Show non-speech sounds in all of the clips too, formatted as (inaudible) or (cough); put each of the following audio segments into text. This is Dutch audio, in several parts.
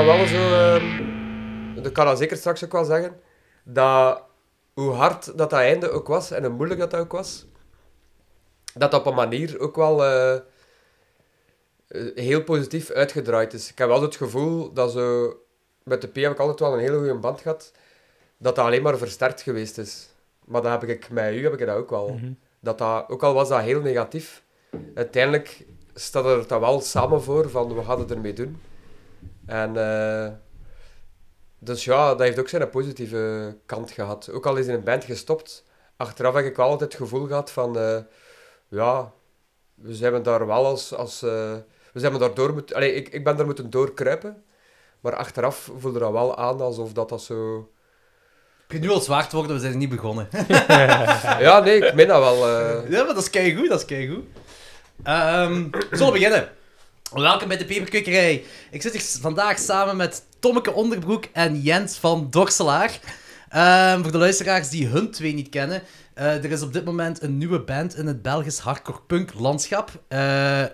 is dat wel zo... ehm, dat kan dat zeker straks ook wel zeggen. Dat hoe hard dat, dat einde ook was en hoe moeilijk dat, dat ook was, dat dat op een manier ook wel eh, eh, heel positief uitgedraaid is. Ik heb wel het gevoel dat zo... Met de P heb ik altijd wel een hele goede band gehad. Dat dat alleen maar versterkt geweest is. Maar dat heb ik met u heb ik dat ook wel. Mhm. Dat dat, ook al was dat heel negatief, uiteindelijk staat er dan wel samen voor van we gaan het ermee doen. En eh, dus ja, dat heeft ook zijn positieve kant gehad. Ook al is in een band gestopt, achteraf heb ik wel altijd het gevoel gehad van eh, ja, we zijn daar wel als, als eh, we zijn daar door moeten, allee, ik, ik ben daar moeten doorkruipen, maar achteraf voelde dat wel aan alsof dat dat zo, Ik kan nu al zwaar te worden, we zijn niet begonnen. (laughs) (laughs) ja nee, ik meen dat wel. eh. Ja, maar dat is keigoed, dat is keigoed. Ehm we zullen beginnen. Welkom bij de Peperkwekerij. Ik zit hier vandaag samen met Tommeke Onderbroek en Jens van Dorselaar. Ehm, voor de luisteraars die hun twee niet kennen, eh, er is op dit moment een nieuwe band in het Belgisch hardcore punk landschap. Eh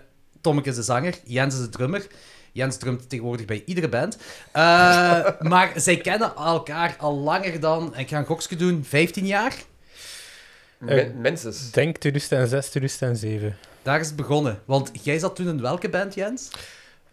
Tommeke is de zanger, Jens is de drummer. Jens drumt tegenwoordig bij iedere band. Eh, maar zij kennen elkaar al langer dan, ik ga een gokje doen, 15 jaar? Minstens. Denk 2006, 2007. Daar is het begonnen. Want jij zat toen in welke band, Jens?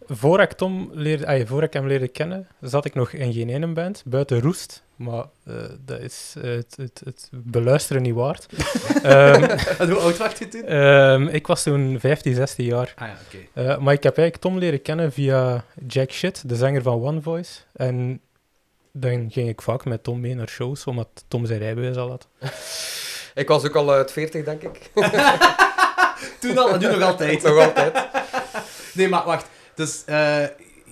Voor ik, Tom leerde, ay, voor ik hem leerde kennen, zat ik nog in geen ene band, buiten Roest. Maar eh, dat is eh, het, het, het beluisteren niet waard. (laughs) Ehm, En hoe oud was je toen? ehm, ik was toen 15, 16 jaar. Ah ja, oké. Eh, maar ik heb eigenlijk Tom leren kennen via Jack Shit, de zanger van One Voice. En dan ging ik vaak met Tom mee naar shows, omdat Tom zijn rijbewijs al had. Ik was ook al uit 40, denk ik. (laughs) Toen al en nu nog altijd. Nog altijd. (laughs) Nee, maar wacht. Dus eh,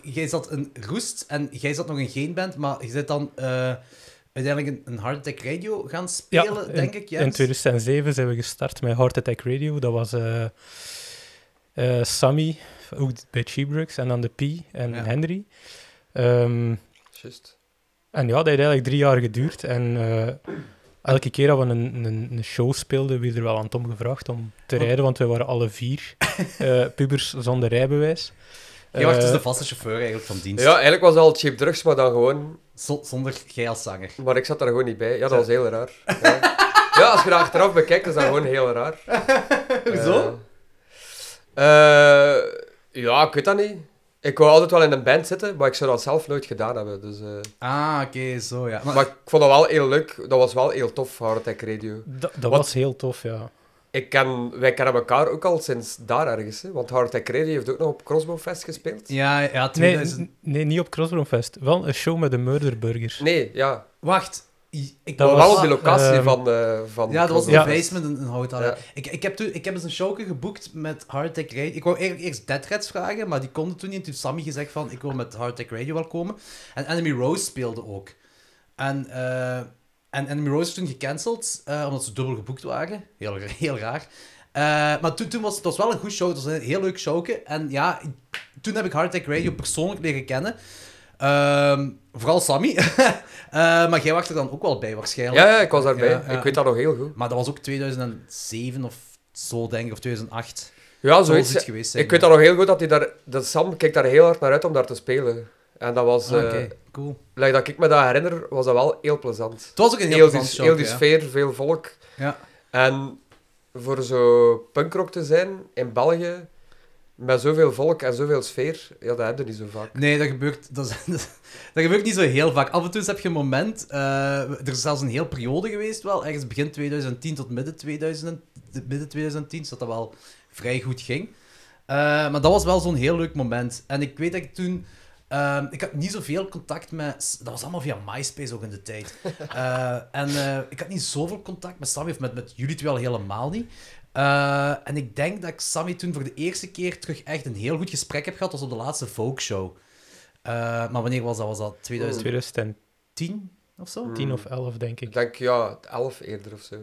jij zat in Roest en jij zat nog in geen band, maar je zit dan eh, uiteindelijk een, een Hard Attack Radio gaan spelen, denk ik, Jens? In 2007 zijn we gestart met Heart Attack Radio. Dat was eh eh, Sammy, ook bij Cheapbricks, en dan de P en Ja. Henry. Ehm, Juist. en ja, dat heeft eigenlijk drie jaar geduurd. En eh, elke keer dat we een, een, een show speelden, werd er wel aan Tom gevraagd om te Want- rijden, want we waren alle vier (laughs) eh, pubers zonder rijbewijs. Jij was dus Eh, de vaste chauffeur eigenlijk van dienst. Ja, eigenlijk was het al cheap drugs, maar dan gewoon... Zo- zonder jij als zanger. Maar ik zat daar gewoon niet bij. Ja, dat was heel raar. Ja, ja als je dat achteraf bekijkt, is dat gewoon heel raar. (laughs) Hoezo? Eh, ja, ik weet dat niet. Ik wou altijd wel in een band zitten, maar ik zou dat zelf nooit gedaan hebben. Dus, eh, Ah, oké, zo ja. Maar, Maar ik vond dat wel heel leuk. Dat was wel heel tof, Hard Attack Radio. Dat, was heel tof, ja. Ik ken, wij kennen elkaar ook al sinds daar ergens. Hè? Want Hard Attack Radio heeft ook nog op Crossbow Fest gespeeld. ja, ja, Nee, 2000... n- nee, niet op Crossbroomfest. Wel een show met de Murderburgers. Nee, ja. Wacht. Ik Dat was- wel op die locatie ehm, van, eh van Ja, dat was in Crossbow de basement Houthaler. Ja. Ik, ik, heb toen, ik heb eens een showke geboekt met Hard Attack Radio. Ik wou eigenlijk eerst Dead Rats vragen, maar die konden toen niet. En toen Sammy gezegd van, ik wil met Hard Attack Radio wel komen. En Enemy Rose speelde ook. En, eh, en Enemy Rose is toen gecanceld, eh, omdat ze dubbel geboekt waren. Heel, heel raar. Eh, maar toen, toen was het was wel een goed show. Het was een heel leuk showke. En ja, toen heb ik Hard Attack Radio persoonlijk leren kennen. Ehm, vooral Sammy. (laughs) Eh, maar jij was er dan ook wel bij waarschijnlijk. Ja, ja, ik was daarbij. Ja. Ik weet dat nog heel goed. Maar dat was ook 2007 of zo, denk ik, of 2008. Ja, zoiets. zoiets geweest. Ik weet dat nog heel goed dat hij daar... Dat Sam keek daar heel hard naar uit om daar te spelen. En dat was... Ah, eh Oké, cool. like dat ik me dat herinner, was dat wel heel plezant. Het was ook een heel, Heel, die, show. heel die ja. sfeer, veel volk. Ja. En voor zo punkrock te zijn in België, met zoveel volk en zoveel sfeer, ja, dat heb je niet zo vaak. Nee, dat gebeurt, dat, (laughs) gebeurt niet zo heel vaak. Af en toe heb je een moment... eh, er is zelfs een heel periode geweest wel, ergens begin 2010 tot midden, 2000, midden 2010, dat dat wel vrij goed ging. Eh, maar dat was wel zo'n heel leuk moment. En ik weet dat ik toen... ehm, ik had niet zoveel contact met... Dat was allemaal via MySpace ook in de tijd. (laughs) Eh, en ik had niet zoveel contact met Sammy, of met, met jullie twee al helemaal niet. Eh, en ik denk dat ik Sammy toen voor de eerste keer terug echt een heel goed gesprek heb gehad. Dat was op de laatste Folkshow. Eh maar wanneer was dat? Was dat 2010 2010 of zo? of 11, denk ik. Ik denk, ja, 11 eerder of zo.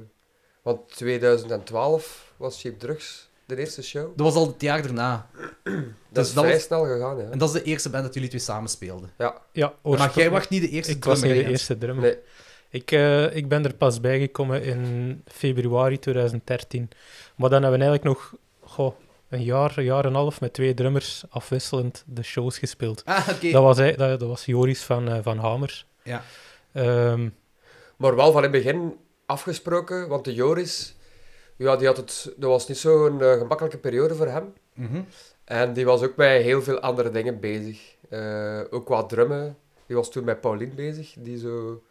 Want 2012 was Cheap Drugs de eerste show. Dat was al het jaar daarna. (clears throat) Dat Dus is dat vrij was- snel gegaan, ja. En dat is de eerste band dat jullie twee samen speelden. Ja, Maar jij was niet de eerste Ik was drummer, niet de eerste drummer. Nee. Ik, eh, ik ben er pas bijgekomen in februari 2013. Maar dan hebben we eigenlijk nog goh, een jaar, een jaar en een half met twee drummers afwisselend de shows gespeeld. Ah, oké. Dat, was, hij- dat, dat was Joris van, eh, van Hamer. Ja. Ehm, Maar wel van in het begin afgesproken, want de Joris, ja, die had het, dat was niet zo'n eh, gemakkelijke periode voor hem. Mhm. En die was ook met heel veel andere dingen bezig. Eh, ook qua drummen. Die was toen met Pauline bezig, die zo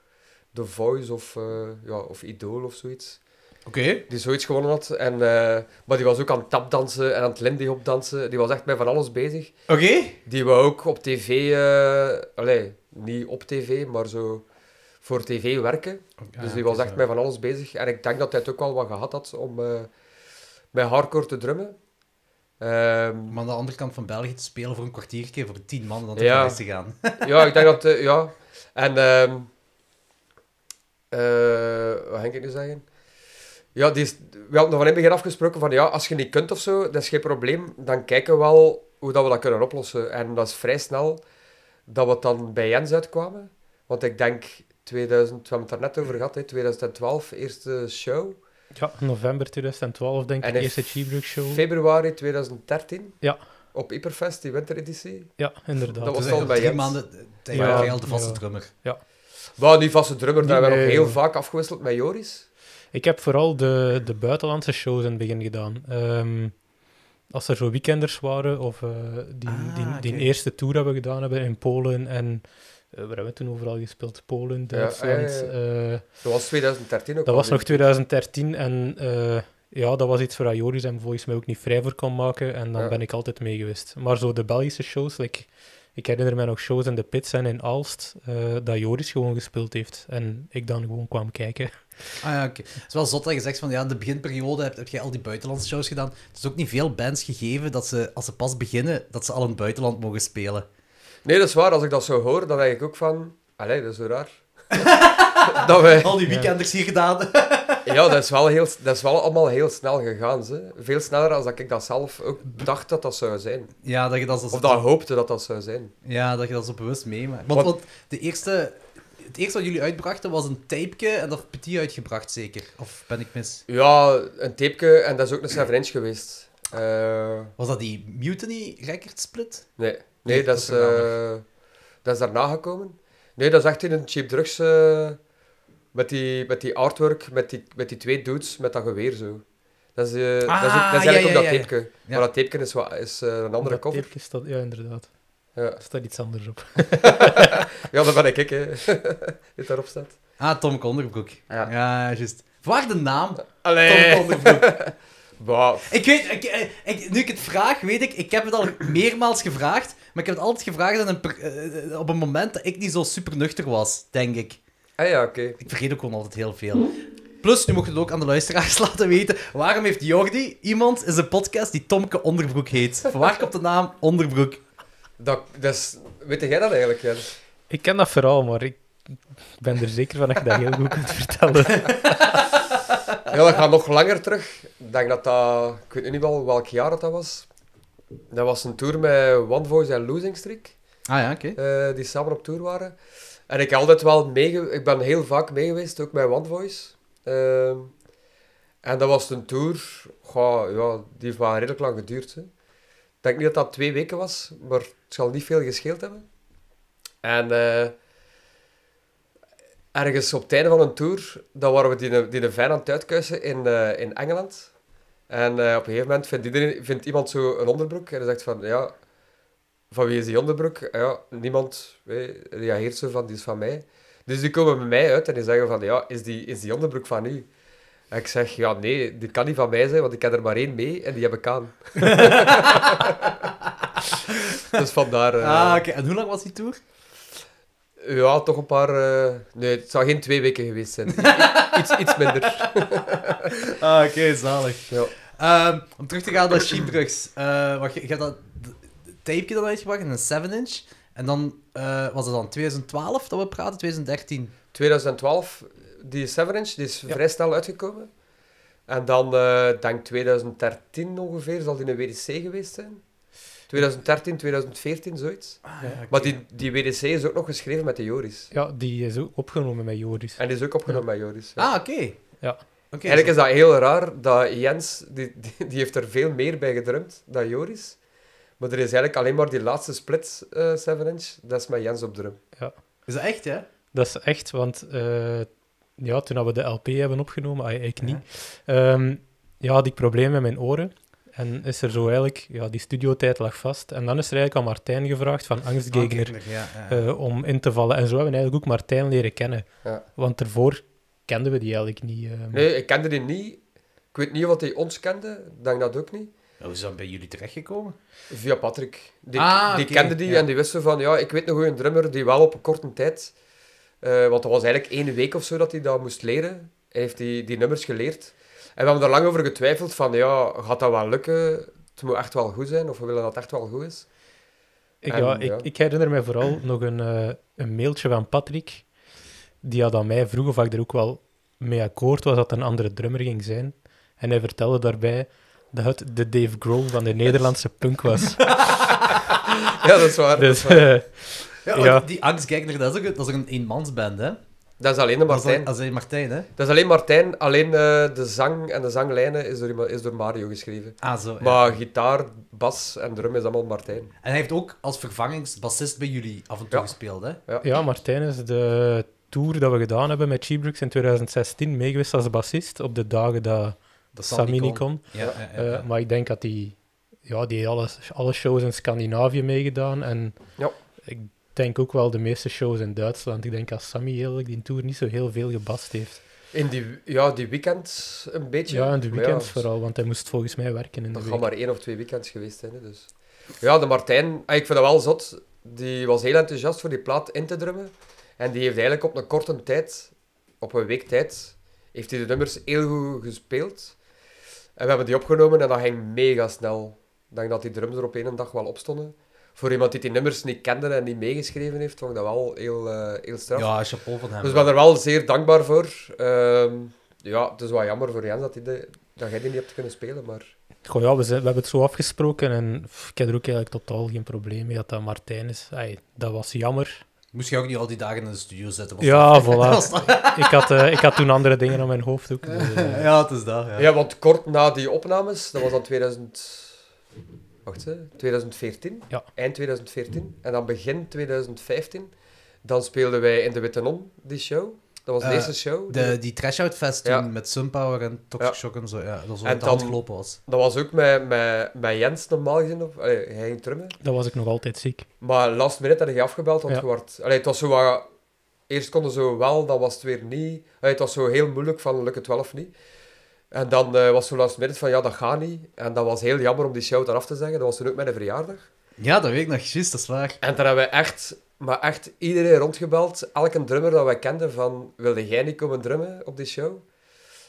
The Voice of, eh ja, of Idol of zoiets. Oké. Die zoiets gewonnen had. En, eh, maar die was ook aan het tapdansen en aan het Lindy dansen. Die was echt met van alles bezig. Oké. Die wou ook op tv, allee, niet op tv, maar zo voor tv werken. Dus die was echt met van alles bezig. En ik denk dat hij het ook wel wat gehad had om eh, met hardcore te drummen. Ehm, Om aan de andere kant van België te spelen voor een kwartiertje voor tien man dan te gaan. ja, ik denk dat... ja. En... ehm eh, wat ging ik nu zeggen? Ja, die is, we hadden van in het begin afgesproken van ja, als je niet kunt of zo, dat is geen probleem. Dan kijken we wel hoe dat we dat kunnen oplossen. En dat is vrij snel dat we dan bij Jens uitkwamen. Want ik denk 2000, we hebben het daar net over gehad, hè, 2012, eerste show. ja, november 2012 denk En ik, eerste Cheebrook show. Februari 2013. Ja. Op Hyperfest, die wintereditie. Ja, inderdaad. Dat Dat was al bij drie Jens. maanden tijd Ja, de vaste ja. Wel, die vaste drummer, daar hebben we nog heel vaak afgewisseld met Joris. Ik heb vooral de, de buitenlandse shows in het begin gedaan. Ehm, als er zo weekenders waren, of eh, die, Ah, die, die eerste tour hebben we gedaan hebben in Polen en... eh, waar hebben we toen overal gespeeld? Polen, Duitsland. ja, ja. eh, Dat was 2013 ook dat was nog denk ik. 2013 en ja, dat was iets waar Joris en volgens mij ook niet vrij voor kon maken en dan ben ik altijd mee geweest. Maar zo de Belgische shows, like, ik herinner me nog shows in de Pits en in Aalst, eh, dat Joris gewoon gespeeld heeft en ik dan gewoon kwam kijken. (laughs) Ah ja, oké. Het is wel zot dat je zegt van ja, in de beginperiode heb, heb je al die buitenlandse shows gedaan. Het is ook niet veel bands gegeven dat ze, als ze pas beginnen, dat ze al in het buitenland mogen spelen. Nee, dat is waar. Als ik dat zo hoor, dan denk ik ook van... Allee, dat is zo raar. (laughs) dat wij... Al die Ja. weekenders hier gedaan. Ja, dat is, wel heel, dat is wel allemaal heel snel gegaan. Ze. Veel sneller dan dat ik dat zelf ook dacht dat dat zou zijn. ja, dat je dat Of dat hoopte dat dat zou zijn. ja, dat je dat zo bewust meemaakt. Want, de eerste, het eerste wat jullie uitbrachten was een tapeje en dat heb Petit uitgebracht, zeker? Of ben ik mis? Ja, een tapeje en dat is ook een 7 inch geweest. Eh, Was dat die Mutiny Record Split? nee, nee, Nee, dat, dat is, eh, dat is daarna gekomen. Nee, dat is echt in een cheap drugs... eh, met, die, met die artwork, met die, met die twee dudes met dat geweer zo. Dat is, eh, dat is, ook, Ah, dat is ja, eigenlijk ja, ook dat ja, ja. tapeje. Ja. Maar dat tapeje is, wat, is eh, een andere cover. tapeje staat, ja, inderdaad. Ja. Er staat iets anders op. (laughs) ja, dat ben ik, ik, hè. (laughs) Die daarop staat. Ah, Tom Konderbroek. Ja. Ja, juist. Waar de naam? Tom Allee. Konderbroek. (laughs) Bah, Ik weet, ik, ik- ik- nu ik het vraag, weet ik, ik heb het al meermaals gevraagd, maar ik heb het altijd gevraagd een per- eh, op een moment dat ik niet zo super nuchter was, denk ik. Ah ja, oké. Ik vergeet ook gewoon altijd heel veel. Plus, nu mocht je het ook aan de luisteraars (laughs) laten weten, waarom heeft Jordi iemand in zijn podcast die Tomke Onderbroek heet? Van waar komt de naam Onderbroek? Dat, dat is... Weet jij dat eigenlijk, Jens? Ik ken dat verhaal, maar ik ben er zeker van dat je dat heel goed kunt vertellen. (laughs) Ja, dat gaat nog langer terug. Ik denk dat dat... Ik weet nu niet wel welk jaar dat, dat was. Dat was een tour met One Voice en Losing Streak. Ah ja, oké. eh, die samen op tour waren. En ik altijd wel meege... Ik ben heel vaak mee geweest, ook met One Voice. Ehm, en dat was een tour... Goh, ja, die heeft redelijk lang geduurd. Ik denk niet dat dat twee weken was, maar het zal niet veel gescheeld hebben. En eh, ergens op het einde van een tour, dan waren we die, die van aan het uitkuisen in, eh, in Engeland. En eh, op een gegeven moment vindt, iedereen, vindt iemand zo een onderbroek en hij zegt van, ja, van wie is die onderbroek? Ja, niemand eh, reageert zo van, die is van mij. Dus die komen bij mij uit en die zeggen van, ja, is die, is die onderbroek van u? En ik zeg, ja, nee, die kan niet van mij zijn, want ik heb er maar één mee en die heb ik aan. (laughs) dus vandaar... eh, Ah, oké. En hoe lang was die tour? Ja, toch een paar... eh, nee, het zou geen twee weken geweest zijn. iets, iets minder. (laughs) Ah, oké, zalig. Ja. Ehm, om terug te gaan naar Sheeprugs. Eh wacht, je, je hebt dat tapeje dan uitgebracht in een 7-inch. En dan eh, was het dan 2012 dat we praten, 2013. 2012, die 7-inch, die is Ja. vrij snel uitgekomen. En dan, eh denk 2013 ongeveer, zal die een WDC geweest zijn. 2013, 2014, zoiets. Ah, Ja. Maar die, die WDC is ook nog geschreven met de Joris. Ja, die is ook opgenomen met Joris. En die is ook opgenomen met Joris. Ja. Ah, oké. Eigenlijk is dat heel raar dat Jens, die, die, die heeft er veel meer bij gedrumd dan Joris. Maar er is eigenlijk alleen maar die laatste split eh 7-inch, dat is met Jens op drum. Is dat echt, hè? Dat is echt, want eh, ja, toen we de LP hebben opgenomen, ik niet, ehm, ja, had ik problemen met mijn oren. En is er zo eigenlijk, ja, die studiotijd lag vast. En dan is er eigenlijk aan Martijn gevraagd van Angstgegner Ah, Ja, ja. eh, om in te vallen. En zo hebben we eigenlijk ook Martijn leren kennen. Ja. Want daarvoor kenden we die eigenlijk niet. ehm. Nee, ik kende die niet. Ik weet niet wat hij ons kende, ik denk dat ook niet. Hoe is dat bij jullie terechtgekomen? Via Patrick. Die, Ah, die kende die ja. en die wisten van, ja, ik weet nog een drummer die wel op een korte tijd, eh, want dat was eigenlijk één week of zo dat hij dat moest leren. Hij heeft die, die nummers geleerd. En we hebben er lang over getwijfeld van, ja, gaat dat wel lukken? Het moet echt wel goed zijn, of we willen dat het echt wel goed is. Ik, En, ja, ja. Ik, ik herinner me vooral nog een, eh, een mailtje van Patrick. Die had aan mij vroeg of ik er ook wel mee akkoord was dat een andere drummer ging zijn. En hij vertelde daarbij dat het de Dave Grohl van de Nederlandse punk was. (laughs) Ja, dat is waar. dus dat, is waar. (laughs) Ja, Ja. die Angstgegner, dat is ook, een- dat is ook een eenmansband, hè? dat is alleen de Dat is, Martijn. dat is Martijn, hè? Dat is alleen Martijn, alleen eh, de zang en de zanglijnen is door, is door Mario geschreven. Ah, zo. ja. Maar gitaar, bas en drum is allemaal Martijn. En hij heeft ook als vervangingsbassist bij jullie af en toe Ja. gespeeld, hè? ja, Martijn is de tour dat we gedaan hebben met Cheebrooks in 2016 meegeweest als bassist op de dagen dat Dat Sammy niet kon. Ja, ja, ja, ja. Eh, maar ik denk dat die, ja, die heeft alle, alle shows in Scandinavië meegedaan. En Ja. ik denk ook wel de meeste shows in Duitsland. Ik denk dat Sammy eigenlijk die tour niet zo heel veel gebast heeft. In die, ja, die weekends een beetje. Ja, in de weekends ja, vooral, want hij moest volgens mij werken in de Dat week. gaan maar één of twee weekends geweest zijn. Hè, dus. Ja, de Martijn, ah, ik vind dat wel zot. Die was heel enthousiast voor die plaat in te drummen. En die heeft eigenlijk op een korte tijd, op een week tijd, heeft hij de nummers heel goed gespeeld. En we hebben die opgenomen en dat ging mega snel. Ik denk dat die drums er op één dag wel op stonden. Voor iemand die die nummers niet kende en niet meegeschreven heeft, vond ik dat wel heel, eh, heel straf. Ja, chapeau van hem. Dus ik ben er wel zeer dankbaar voor. Ehm, ja, het is wel jammer voor Jens dat, hij de, dat jij die niet hebt kunnen spelen, maar... Goh, ja, we, zijn, we hebben het zo afgesproken en pff, ik heb er ook eigenlijk totaal geen probleem mee dat dat Martijn is. Dat was jammer. Moest je ook niet al die dagen in de studio zitten? was Ja, (laughs) dat- voilà. was dat- ik, had, eh, ik had toen andere dingen aan mijn hoofd ook. dus, eh, (laughs) ja, het is dat. Ja. Ja. want kort na die opnames, dat was dan 2000... Wacht, hè, 2014. Ja. Eind 2014. En dan begin 2015, dan speelden wij in de Witte Non, die show. Dat was de Eh, eerste show. De, die Trash Out Fest toen Ja. met Sunpower en Toxic Ja. Shock en zo. Ja, dat was En hand gelopen was. Dat was ook met, met, met Jens normaal gezien. Of, allee, hij ging drummen. dat was ik nog altijd ziek. Maar last minute had je afgebeld, want wordt... Allee, het was zo wat... Eerst konden ze wel, dan was het weer niet. Allee, het was zo heel moeilijk van, lukt het wel of niet? En dan eh, was zo last minute van, ja, dat gaat niet. En dat was heel jammer om die show eraf te zeggen. Dat was toen ook mijn verjaardag. Ja, dat weet ik nog juist, dat is waar. En toen hebben we echt, maar echt iedereen rondgebeld. Elke drummer dat wij kenden van, wilde jij niet komen drummen op die show?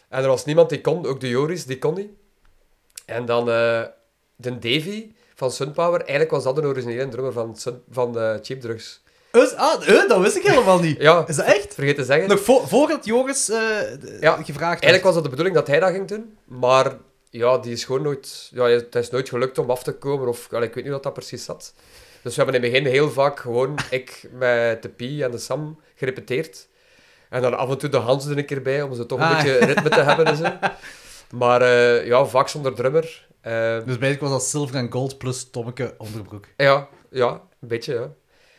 En er was niemand die kon, ook de Joris, die kon niet. En dan eh, de Davy van Sunpower, eigenlijk was dat de originele drummer van, Sun, van eh, Cheap Drugs. Us- ah, eh, dat wist ik helemaal niet. (laughs) Ja, Is dat echt? vergeet te zeggen. Nog voor, voordat Joris Ja, gevraagd werd. Eigenlijk was het de bedoeling dat hij dat ging doen, maar ja, die is gewoon nooit, ja, het is nooit gelukt om af te komen, of ik weet niet wat dat precies zat. Dus we hebben in het begin heel vaak gewoon, ik met de Pie en de Sam, gerepeteerd. En dan af en toe de Hans er een keer bij, om ze toch een Ah. beetje ritme te hebben en zo. Maar eh, ja, vaak zonder drummer. Eh, Dus eigenlijk was dat Silver en Gold plus Tommeke onderbroek. ja, ja, een beetje, ja.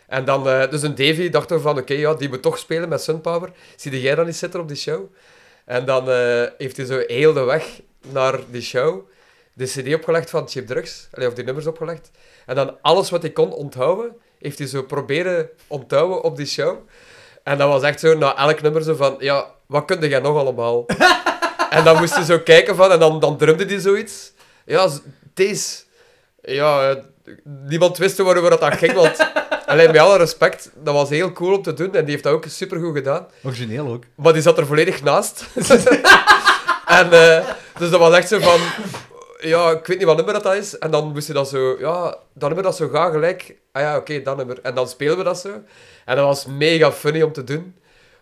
En dan, eh, dus een Davy dacht er van, oké, ja, die moet toch spelen met Sunpower. Zie jij dan niet zitten op die show? En dan heeft hij zo heel de weg naar die show de cd opgelegd van Cheap Drugs, allee, of die nummers opgelegd. En dan alles wat hij kon onthouden, heeft hij zo proberen onthouden op die show. En dat was echt zo, na elk nummer zo van, ja, wat kun jij nog allemaal? (laughs) en dan moest hij zo kijken van, en dan, dan drumde hij zoiets. Ja, deze. Ja, eh, niemand wist waarover dat, dat ging, want... Alleen met alle respect, dat was heel cool om te doen en die heeft dat ook supergoed gedaan. Origineel ook. Maar die zat er volledig naast. (laughs) en eh, dus dat was echt zo van... Ja, ik weet niet wat nummer dat, dat is. En dan moest je dat zo... Ja, dat nummer dat zo gaat gelijk... Ah ja, oké, dat nummer. En dan speelden we dat zo. En dat was mega funny om te doen.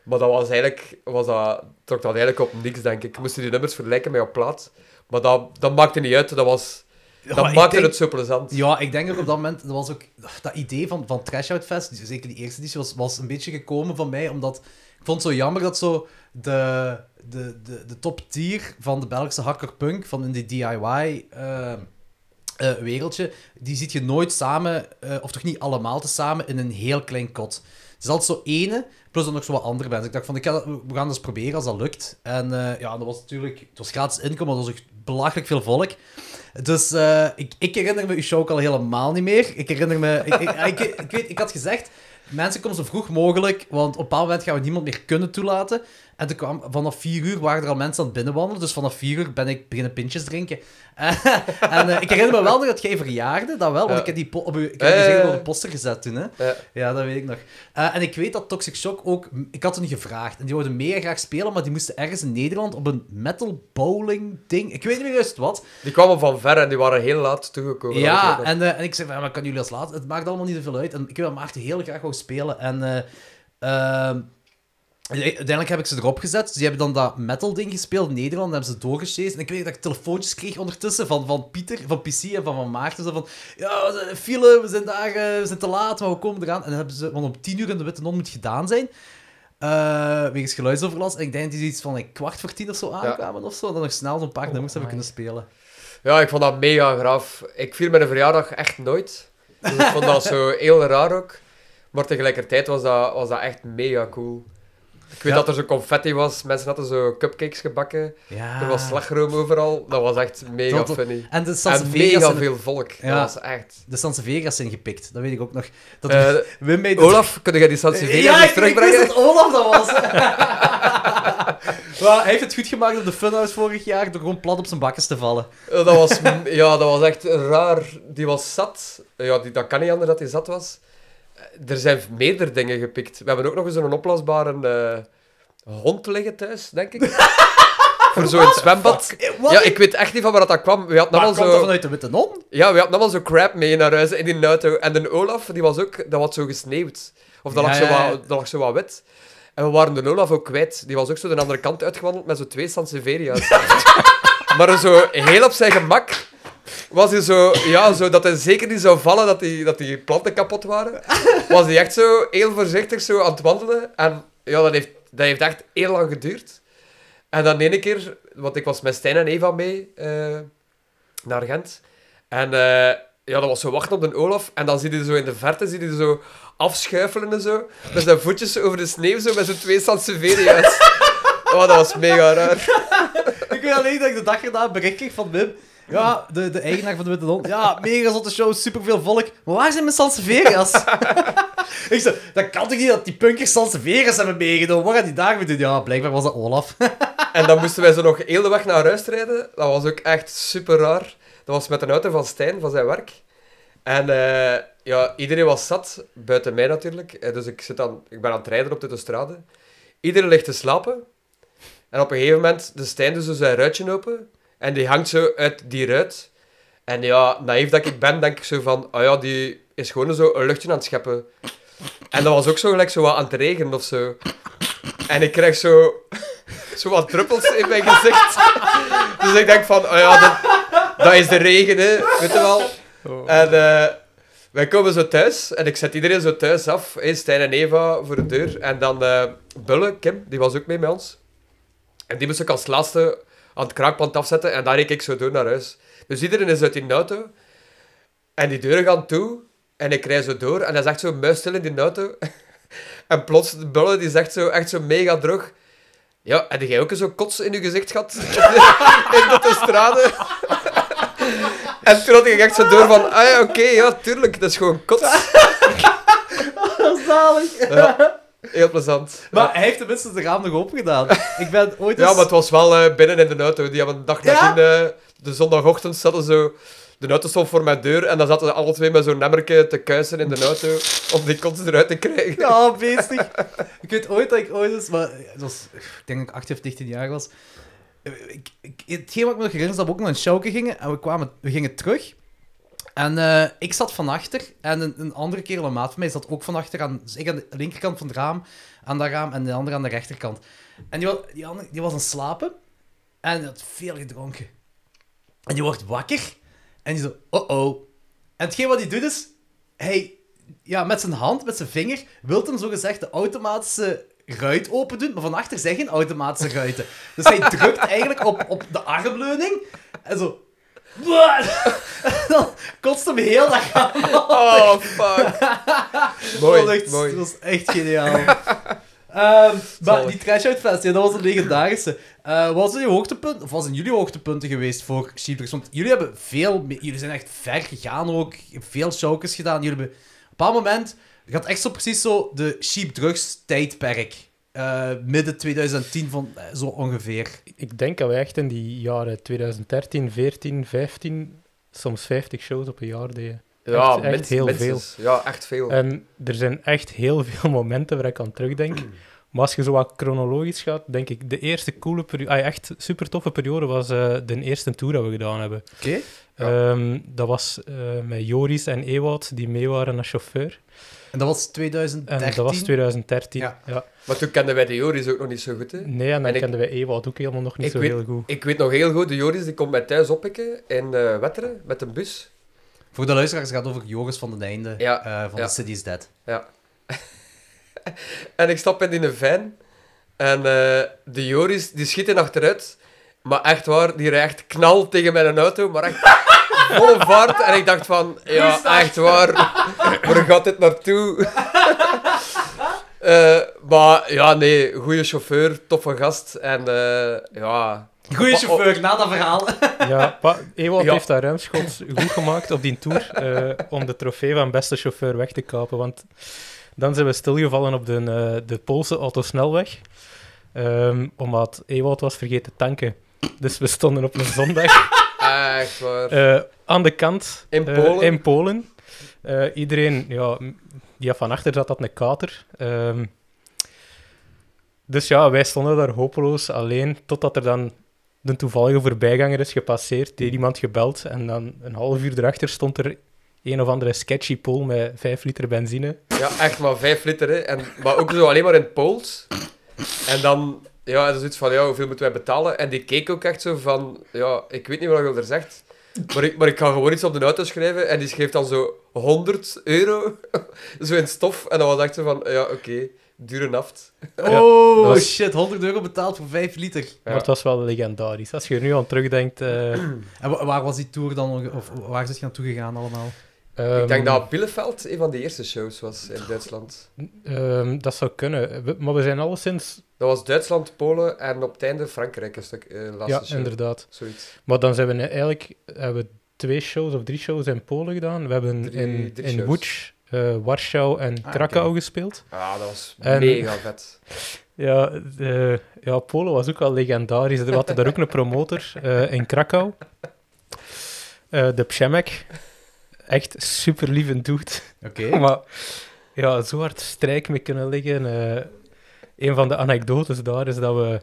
Maar dat was eigenlijk... Was dat, trok dat eigenlijk op niks, denk ik. Moesten die nummers vergelijken met op plaat. Maar dat, dat maakte niet uit. Dat, was, dat maakte denk- het zo plezant. Ja, ik denk ook op dat moment, dat was ook dat idee van, van Trash Out Fest, dus zeker die eerste editie, was, was een beetje gekomen van mij, omdat vond het zo jammer dat zo de, de, de, de top tier van de Belgische hardcore punk, van in die DIY... eh, eh, wereldje, die ziet je nooit samen, eh, of toch niet allemaal tezamen, in een heel klein kot. Het is altijd zo ene, plus dan nog zo wat andere bands. Ik dacht van, ik ga we gaan eens proberen als dat lukt. En ja, dat was natuurlijk... Het was gratis inkomen, dat was belachelijk veel volk. Dus ik, ik herinner me uw show ook al helemaal niet meer. Ik herinner me... Ik, ik weet, ik had gezegd, mensen komen zo vroeg mogelijk, want op een bepaald moment gaan we niemand meer kunnen toelaten. En toen kwam, vanaf vier uur waren er al mensen aan het binnenwandelen, dus vanaf vier uur ben ik beginnen pintjes drinken. (laughs) en eh, ik herinner me wel nog dat jij verjaarde, dat wel, want ik heb die op uw, ik heb die zegel op de poster gezet toen, hè. Ja. Dat weet ik nog. Eh, en ik weet dat Toxic Shock ook... Ik had hen gevraagd. En die wilden mega graag spelen, maar die moesten ergens in Nederland op een metal bowling ding. Ik weet niet meer juist wat. Die kwamen van ver en die waren heel laat toegekomen. Ja, en, eh, en ik zei, van, ja, maar kan jullie als laat? Het maakt allemaal niet zoveel uit. En ik wil Maarten heel graag wou spelen. En eh, ehm, uiteindelijk heb ik ze erop gezet. Dus die hebben dan dat metal ding gespeeld in Nederland. En hebben ze doorgechased. En ik weet dat ik telefoontjes kreeg ondertussen van, van Pieter, van PC en van, van Maarten. Zo van, ja, we zijn file, we zijn daar, eh, we zijn te laat, maar we komen eraan. En dan hebben ze, want om tien uur in de Witte Non moet gedaan zijn. eh wegens geluidsoverlast. En ik denk dat die iets van een kwart voor tien of zo aankwamen of zo. En dan nog snel zo'n paar Oh, nummers hebben kunnen spelen. Ja, ik vond dat mega graaf. Ik vier mijn verjaardag echt nooit. Dus (laughs) ik vond dat zo heel raar ook. Maar tegelijkertijd was dat, was dat echt mega cool. Ik weet Ja. dat er zo confetti was, mensen hadden zo cupcakes gebakken. Ja. Er was slagroom overal. Dat was echt mega Dat- funny. En de En mega zijn- veel volk. Ja. Dat was echt... de Sansevegas zijn gepikt. Dat weet ik ook nog. Dat Eh, (laughs) Wim Olaf, kun jij die Sansevegas ja, eens ik, ik wist terugbrengen? dat Olaf dat was. (laughs) maar hij heeft het goed gemaakt op de Funhouse vorig jaar door gewoon plat op zijn bakkes te vallen. Ja, dat was, ja, dat was echt raar. Die was zat. Ja, die, dat kan niet anders dat hij zat was. Eh, Er zijn meerdere dingen gepikt. We hebben ook nog eens een opblasbare eh, hond liggen thuis, denk ik. (laughs) Voor zo'n zwembad. Wat? Ja, ik weet echt niet van waar dat kwam. We hadden maar dat zo... vanuit de Witte Non? Ja, we hadden allemaal zo crap mee naar huis in die auto. En de Olaf, die was ook... Dat had zo gesneeuwd. Of dat, Ja, lag, zo ja, ja. wat, dat lag zo wat wit. En we waren de Olaf ook kwijt. Die was ook zo de andere kant uitgewandeld met zo twee Sanseveria's. (laughs) maar zo heel op zijn gemak was hij zo... Ja, zo dat hij zeker niet zou vallen dat die, dat die planten kapot waren. Was hij echt zo heel voorzichtig zo aan het wandelen. En ja, dat heeft, dat heeft echt heel lang geduurd. En dan ene keer... Want ik was met Stijn en Eva mee eh, naar Gent. En eh, ja, dat was zo wachten op de Olaf. En dan zie je zo in de verte zie je zo afschuifelen en zo. Met zijn voetjes over de sneeuw, zo met zo'n twee Sanseveria's. (laughs) Oh, dat was mega raar. Ik weet alleen dat ik de dag een bericht kreeg van Wim. Ja, de, de eigenaar van de Witte Non. Ja, mega zotte show, superveel volk. Maar waar zijn mijn Sansevegas? (laughs) ik zei, dat kan toch niet dat die punkers Sansevegas hebben meegenomen? Wat gaan die daar doen? Ja, blijkbaar was dat Olaf. (laughs) En dan moesten wij zo nog heel de weg naar huis rijden. Dat was ook echt super raar. Dat was met een auto van Stijn, van zijn werk. En eh, ja, iedereen was zat, buiten mij natuurlijk. Eh, Dus ik, zit aan, ik ben aan het rijden op de autostrade. Iedereen ligt te slapen. En op een gegeven moment, de Stijn zo zijn ruitje open. En die hangt zo uit die ruit. En ja, naïef dat ik ben, denk ik zo van... Oh ja, die is gewoon zo een luchtje aan het scheppen. En dat was ook zo gelijk zo wat aan het regenen of zo. En ik krijg zo... (laughs) Zo wat druppels in mijn gezicht. (laughs) Dus ik denk van... Oh ja, dat, dat is de regen, hè. Weet je wel. En eh, wij komen zo thuis. En ik zet iedereen zo thuis af. Hè, Stijn en Eva voor de deur. En dan eh Bulle, Kim, die was ook mee bij ons. En die moest ik als laatste aan het kraakpand afzetten. En daar reed ik zo door naar huis. Dus iedereen is uit die auto. En die deuren gaan toe. En ik rij zo door. En hij zegt zo muisstil in die auto. (laughs) en plots, de Bulle, die zegt zo echt zo mega droog. Ja, heb jij ook zo kots in je gezicht gehad? (laughs) in de autostrade? (laughs) en toen had ik echt zo door van... Ah ja, oké, ja, tuurlijk. Dat is gewoon kots. zalig. Ja, heel plezant. Maar hij heeft tenminste de raam nog open gedaan. Ik ben ooit eens... Ja, maar het was wel eh, binnen in de auto. Die hebben een dag Ja? nadien, eh, de zondagochtend, zaten zo... De auto stond voor mijn deur en dan zaten ze alle twee met zo'n nemmerke te kuisen in de auto om die kots eruit te krijgen. Ja, beestig. ik weet ooit dat ik ooit eens... Maar het was, ik denk dat ik 18 of 19 jaar was. Ik, ik, hetgeen wat ik me nog herinner is dat we ook naar een showke gingen. En we, kwamen, we gingen terug. En eh, ik zat van achter. En een, een andere kerel, maat van mij, zat ook van achter. Aan, dus ik aan de linkerkant van het raam. Aan dat raam. En de andere aan de rechterkant. En die, die, andere, die was aan het slapen. En had veel gedronken. En die wordt wakker. En die zo... Oh-oh. En hetgeen wat hij doet is... Hij ja, met zijn hand, met zijn vinger, wil hem zogezegd de automatische ruit open doet, maar van achter zijn geen automatische ruiten. Dus hij drukt eigenlijk op, op de armleuning en zo... (laughs) Dan kotst hem heel dat aan. Oh, fuck. (laughs) mooi, dat, was echt, mooi. dat was echt geniaal. (laughs) Ehm, maar die Trash Out Fest, ja, dat was een legendarische. Eh, wat was je hoogtepunt, of was in jullie hoogtepunten geweest voor Sheepdogs? Want jullie hebben veel, jullie zijn echt ver gegaan ook, Je hebt veel showjes gedaan. Jullie hebben op een bepaald moment, je had echt zo precies zo de Sheepdrugs tijdperk. Eh, midden 2010 van, eh, zo ongeveer. Ik denk dat we echt in die jaren 2013, 14, 15, soms 50 shows op een jaar deden. Ja, Echt- echt minst- heel minstens. Ja, echt veel. En er zijn echt heel veel (laughs) momenten waar ik aan terugdenk. Maar als je zo wat chronologisch gaat, denk ik, de eerste coole periode, ah, echt super toffe periode was eh, de eerste tour dat we gedaan hebben. Oké. Ja. Ehm, dat was eh, met Joris en Ewout, die mee waren als chauffeur. En dat was 2013. En dat was 2013. Ja. Ja. Maar toen kenden wij de Joris ook nog niet zo goed, hè. Nee, en dan En ik- kenden wij Ewout ook helemaal nog niet Ik zo weet- heel goed. Ik weet nog heel goed, de Joris die komt mij thuis oppikken in eh, Wetteren met een bus. Voor de luisteraars gaat het over Joris van den Einde Ja, eh, van ja. The City is Dead. (laughs) En ik stap in die van. En eh, de Joris, die schiet in achteruit. Maar echt waar, die rijdt knal tegen mijn auto. Maar echt volle vaart. En ik dacht van, ja, echt waar. Waar gaat dit naartoe? Eh, maar ja, nee, goede chauffeur, toffe gast. En eh, ja... Goeie chauffeur, na dat verhaal. Ja, pa, Ewout Ja. heeft dat ruimschoots goed gemaakt op die tour eh, om de trofee van beste chauffeur weg te kapen. Want dan zijn we stilgevallen op de, eh, de Poolse autosnelweg. Ehm, omdat Ewout was vergeten tanken. Dus we stonden op een zondag Echt waar. eh, aan de kant In eh, Polen? in Polen. Eh, iedereen, ja, van achter zat, had een kater. Ehm, dus ja, wij stonden daar hopeloos alleen, totdat er dan de toevallige voorbijganger is gepasseerd, die iemand gebeld, en dan een half uur erachter stond er een of andere sketchy Pool met 5 liter benzine. Ja, echt maar 5 liter, hè. En, maar ook zo alleen maar in het Pools. En dan, ja, dat is iets van, ja, hoeveel moeten wij betalen? En die keek ook echt zo van, ja, ik weet niet wat je er zegt. Maar ik, maar ik ga gewoon iets op de auto schrijven. En die schreef dan zo 100 euro. (laughs) zo in stof. En dan was echt zo van, ja, oké, dure naft. Oh, was- shit. 100 euro betaald voor 5 liter. Ja. Maar het was wel legendarisch. Als je er nu aan terugdenkt... eh, En wa- waar was die tour dan? Of waar is het gaan toegegaan allemaal? Ik denk ehm, dat Bielefeld een van de eerste shows was in Duitsland. ehm, dat zou kunnen. We- maar we zijn alleszins... Dat was Duitsland, Polen en op het einde Frankrijk, een stuk, eh laatste Ja, show. inderdaad. Zoiets. Maar dan zijn we eigenlijk hebben we twee shows of drie shows in Polen gedaan. We hebben Drie- in, drie in. Łódź, eh, Warschau en Ah, Krakau gespeeld. Ah, dat was En- mega vet. (laughs) Ja, eh, ja, Polen was ook wel legendarisch. We hadden daar ook een promotor eh, in Krakau. Eh, de Przemek. Echt super lieve dude. Oké. (laughs) Maar ja, zo hard strijk mee kunnen liggen. Eh, een van de anekdotes daar is dat we...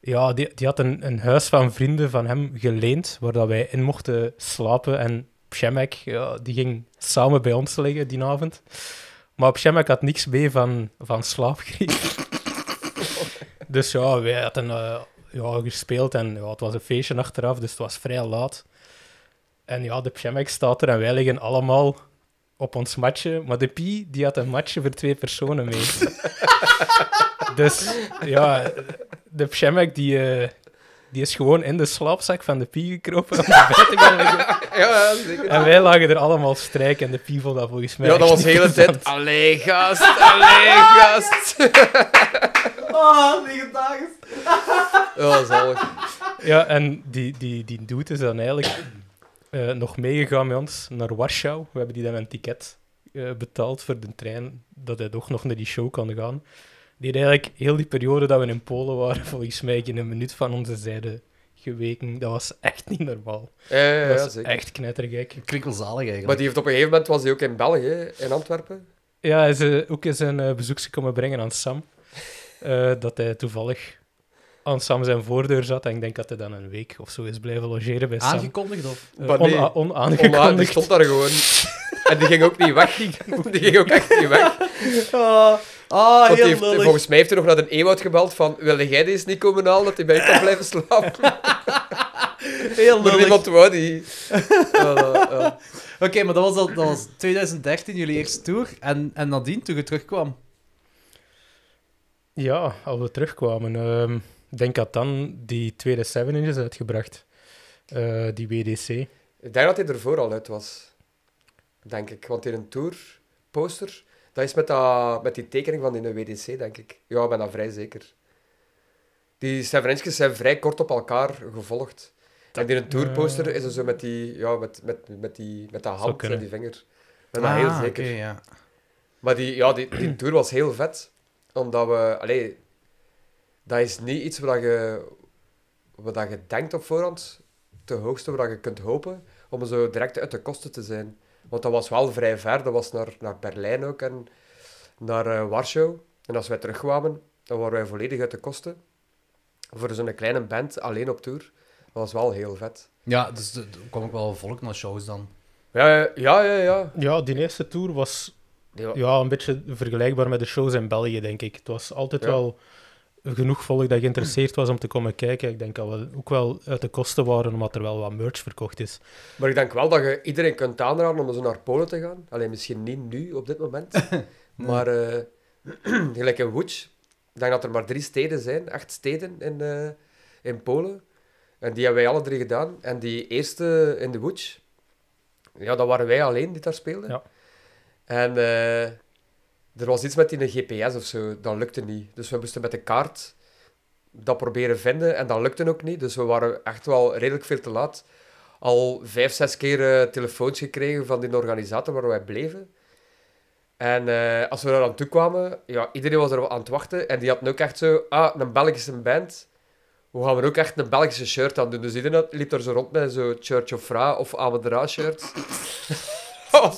Ja, die, die had een, een huis van vrienden van hem geleend, waar dat wij in mochten slapen. En Przemek, ja, die ging samen bij ons liggen die avond. Maar Przemek had niks mee van, van slaapgriep. (laughs) dus ja, wij hadden eh, ja, gespeeld en ja, het was een feestje achteraf, dus het was vrij laat. En ja, de Przemek staat er en wij liggen allemaal op ons matje. Maar de Pi, die had een matje voor twee personen mee. (laughs) dus ja, de Przemek, die, eh, die is gewoon in de slaapzak van de Pi gekropen om erbij te gaan liggen. (laughs) Ja, zeker. En wij lagen er allemaal strijk en de Pi vond dat volgens mij Ja, dat was de hele tijd. Allee, gast, allee, gast. (laughs) Ah, legendarisch. Ja, zalig. Ja, en die, die, die dude is dan eigenlijk eh, nog meegegaan met ons naar Warschau. We hebben die dan een ticket eh, betaald voor de trein, dat hij toch nog naar die show kan gaan. Die had eigenlijk heel die periode dat we in Polen waren, (laughs) volgens mij in een minuut van onze zijde geweken. Dat was echt niet normaal. Ja, ja, ja, dat was zeker. echt knettergek. Klinkt wel zalig eigenlijk. Maar die heeft op een gegeven moment was hij ook in België, in Antwerpen. Ja, hij is eh, ook eens een uh, bezoekje komen brengen aan Sam. Eh, dat hij toevallig aan Sam zijn voordeur zat. En ik denk dat hij dan een week of zo is blijven logeren bij Sam. Aangekondigd of? Maar nee. ona- Onla, onaangekondigd. die stond daar gewoon. (laughs) En die ging ook niet weg. Die ging ook echt niet weg. Ah, ah die heel heeft, lullig. volgens mij heeft hij nog naar de Ewout gebeld van wilde jij deze niet komen halen, dat hij bij je kan blijven slapen? (laughs) Heel Maar lullig. niemand wou die. (laughs) Oké, maar dat was, al, dat was 2013, jullie eerste tour. En, en nadien, toen je terugkwam. Ja, als we terugkwamen. ehm, denk dat dan die tweede Seven Inch is uitgebracht. Eh, die WDC. Ik denk dat hij ervoor al uit was. Denk ik. Want in een tour poster, dat is met, dat, met die tekening van in de WDC, denk ik. Ja, ik ben dat vrij zeker. Die Seven zijn vrij kort op elkaar gevolgd. En in een tourposter is er zo met die, ja, met, met, met die, met dat hand en die vinger. Ik ben dat heel Ah, zeker. ja. Maar die, ja, die, die tour was heel vet. Omdat we... Allee, dat is niet iets wat je, wat je denkt op voorhand. Te hoogste wat je kunt hopen. Om zo direct uit de kosten te zijn. Want dat was wel vrij ver. Dat was naar, naar Berlijn ook en naar eh, Warschau. En als wij terugkwamen, dan waren wij volledig uit de kosten. Voor zo'n kleine band alleen op tour. Dat was wel heel vet. Ja, dus er kwam ook wel volk naar shows dan. Ja, ja, ja. ja, die eerste tour was ja, een beetje vergelijkbaar met de shows in België, denk ik. Het was altijd Ja. wel genoeg volk dat geïnteresseerd was om te komen kijken. Ik denk dat we ook wel uit de kosten waren, omdat er wel wat merch verkocht is. Maar ik denk wel dat je iedereen kunt aanraden om zo naar Polen te gaan. Alleen misschien niet nu, op dit moment. (laughs) Maar eh, (clears throat) gelijk in Łódź, ik denk dat er maar drie steden zijn, echt steden in, eh, in Polen. En die hebben wij alle drie gedaan. En die eerste in de Łódź, ja, dat waren wij alleen die daar speelden. Ja. En eh, er was iets met die GPS of zo, dat lukte niet. Dus we moesten met de kaart dat proberen vinden en dat lukte ook niet. Dus we waren echt wel redelijk veel te laat. Al vijf, zes keer eh, telefoons gekregen van die organisator waar wij bleven. En eh, als we daar aan toe kwamen, ja, iedereen was er aan het wachten. En die had ook echt zo, ah, een Belgische band. We gaan er ook echt een Belgische shirt aan doen. Dus iedereen liep er zo rond met zo'n Church of Fra of Amadra shirt.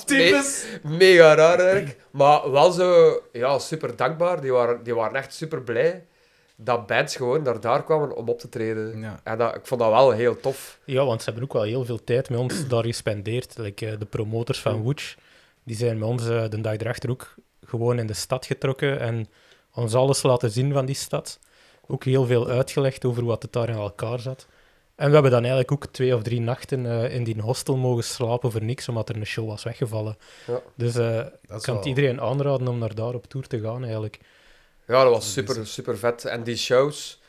Me- mega raar eigenlijk. Maar wel zo, ja, super dankbaar. Die waren, die waren echt super blij dat bands gewoon naar daar kwamen om op te treden. Ja. En dat, ik vond dat wel heel tof. Ja, want ze hebben ook wel heel veel tijd met ons daar gespendeerd. Like, eh, de promotors van Łódź, die zijn met ons eh, de dag erachter ook gewoon in de stad getrokken en ons alles laten zien van die stad. Ook heel veel uitgelegd over wat het daar in elkaar zat. En we hebben dan eigenlijk ook twee of drie nachten eh, in die hostel mogen slapen voor niks, omdat er een show was weggevallen. Ja. Dus eh, ik kan wel- iedereen aanraden om naar daar op tour te gaan, eigenlijk. Ja, dat was super, super vet. En die shows,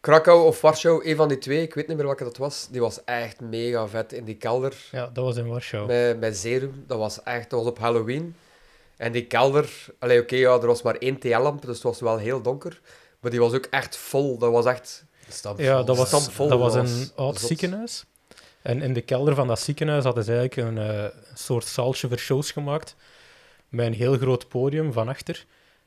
Krakau of Warschau, een van die twee, ik weet niet meer welke dat was, die was echt mega vet in die kelder Ja, dat was in Warschau. met, met Zerum. Dat was echt, dat was op Halloween. En die kelder, oké, ja, er was maar één TL-lamp, dus het was wel heel donker. Maar die was ook echt vol. Dat was echt... Stampvol. Ja, dat was, stampvol dat was een oud Zot. ziekenhuis. En in de kelder van dat ziekenhuis hadden ze eigenlijk een eh, soort zaaltje voor shows gemaakt. Met een heel groot podium van achter.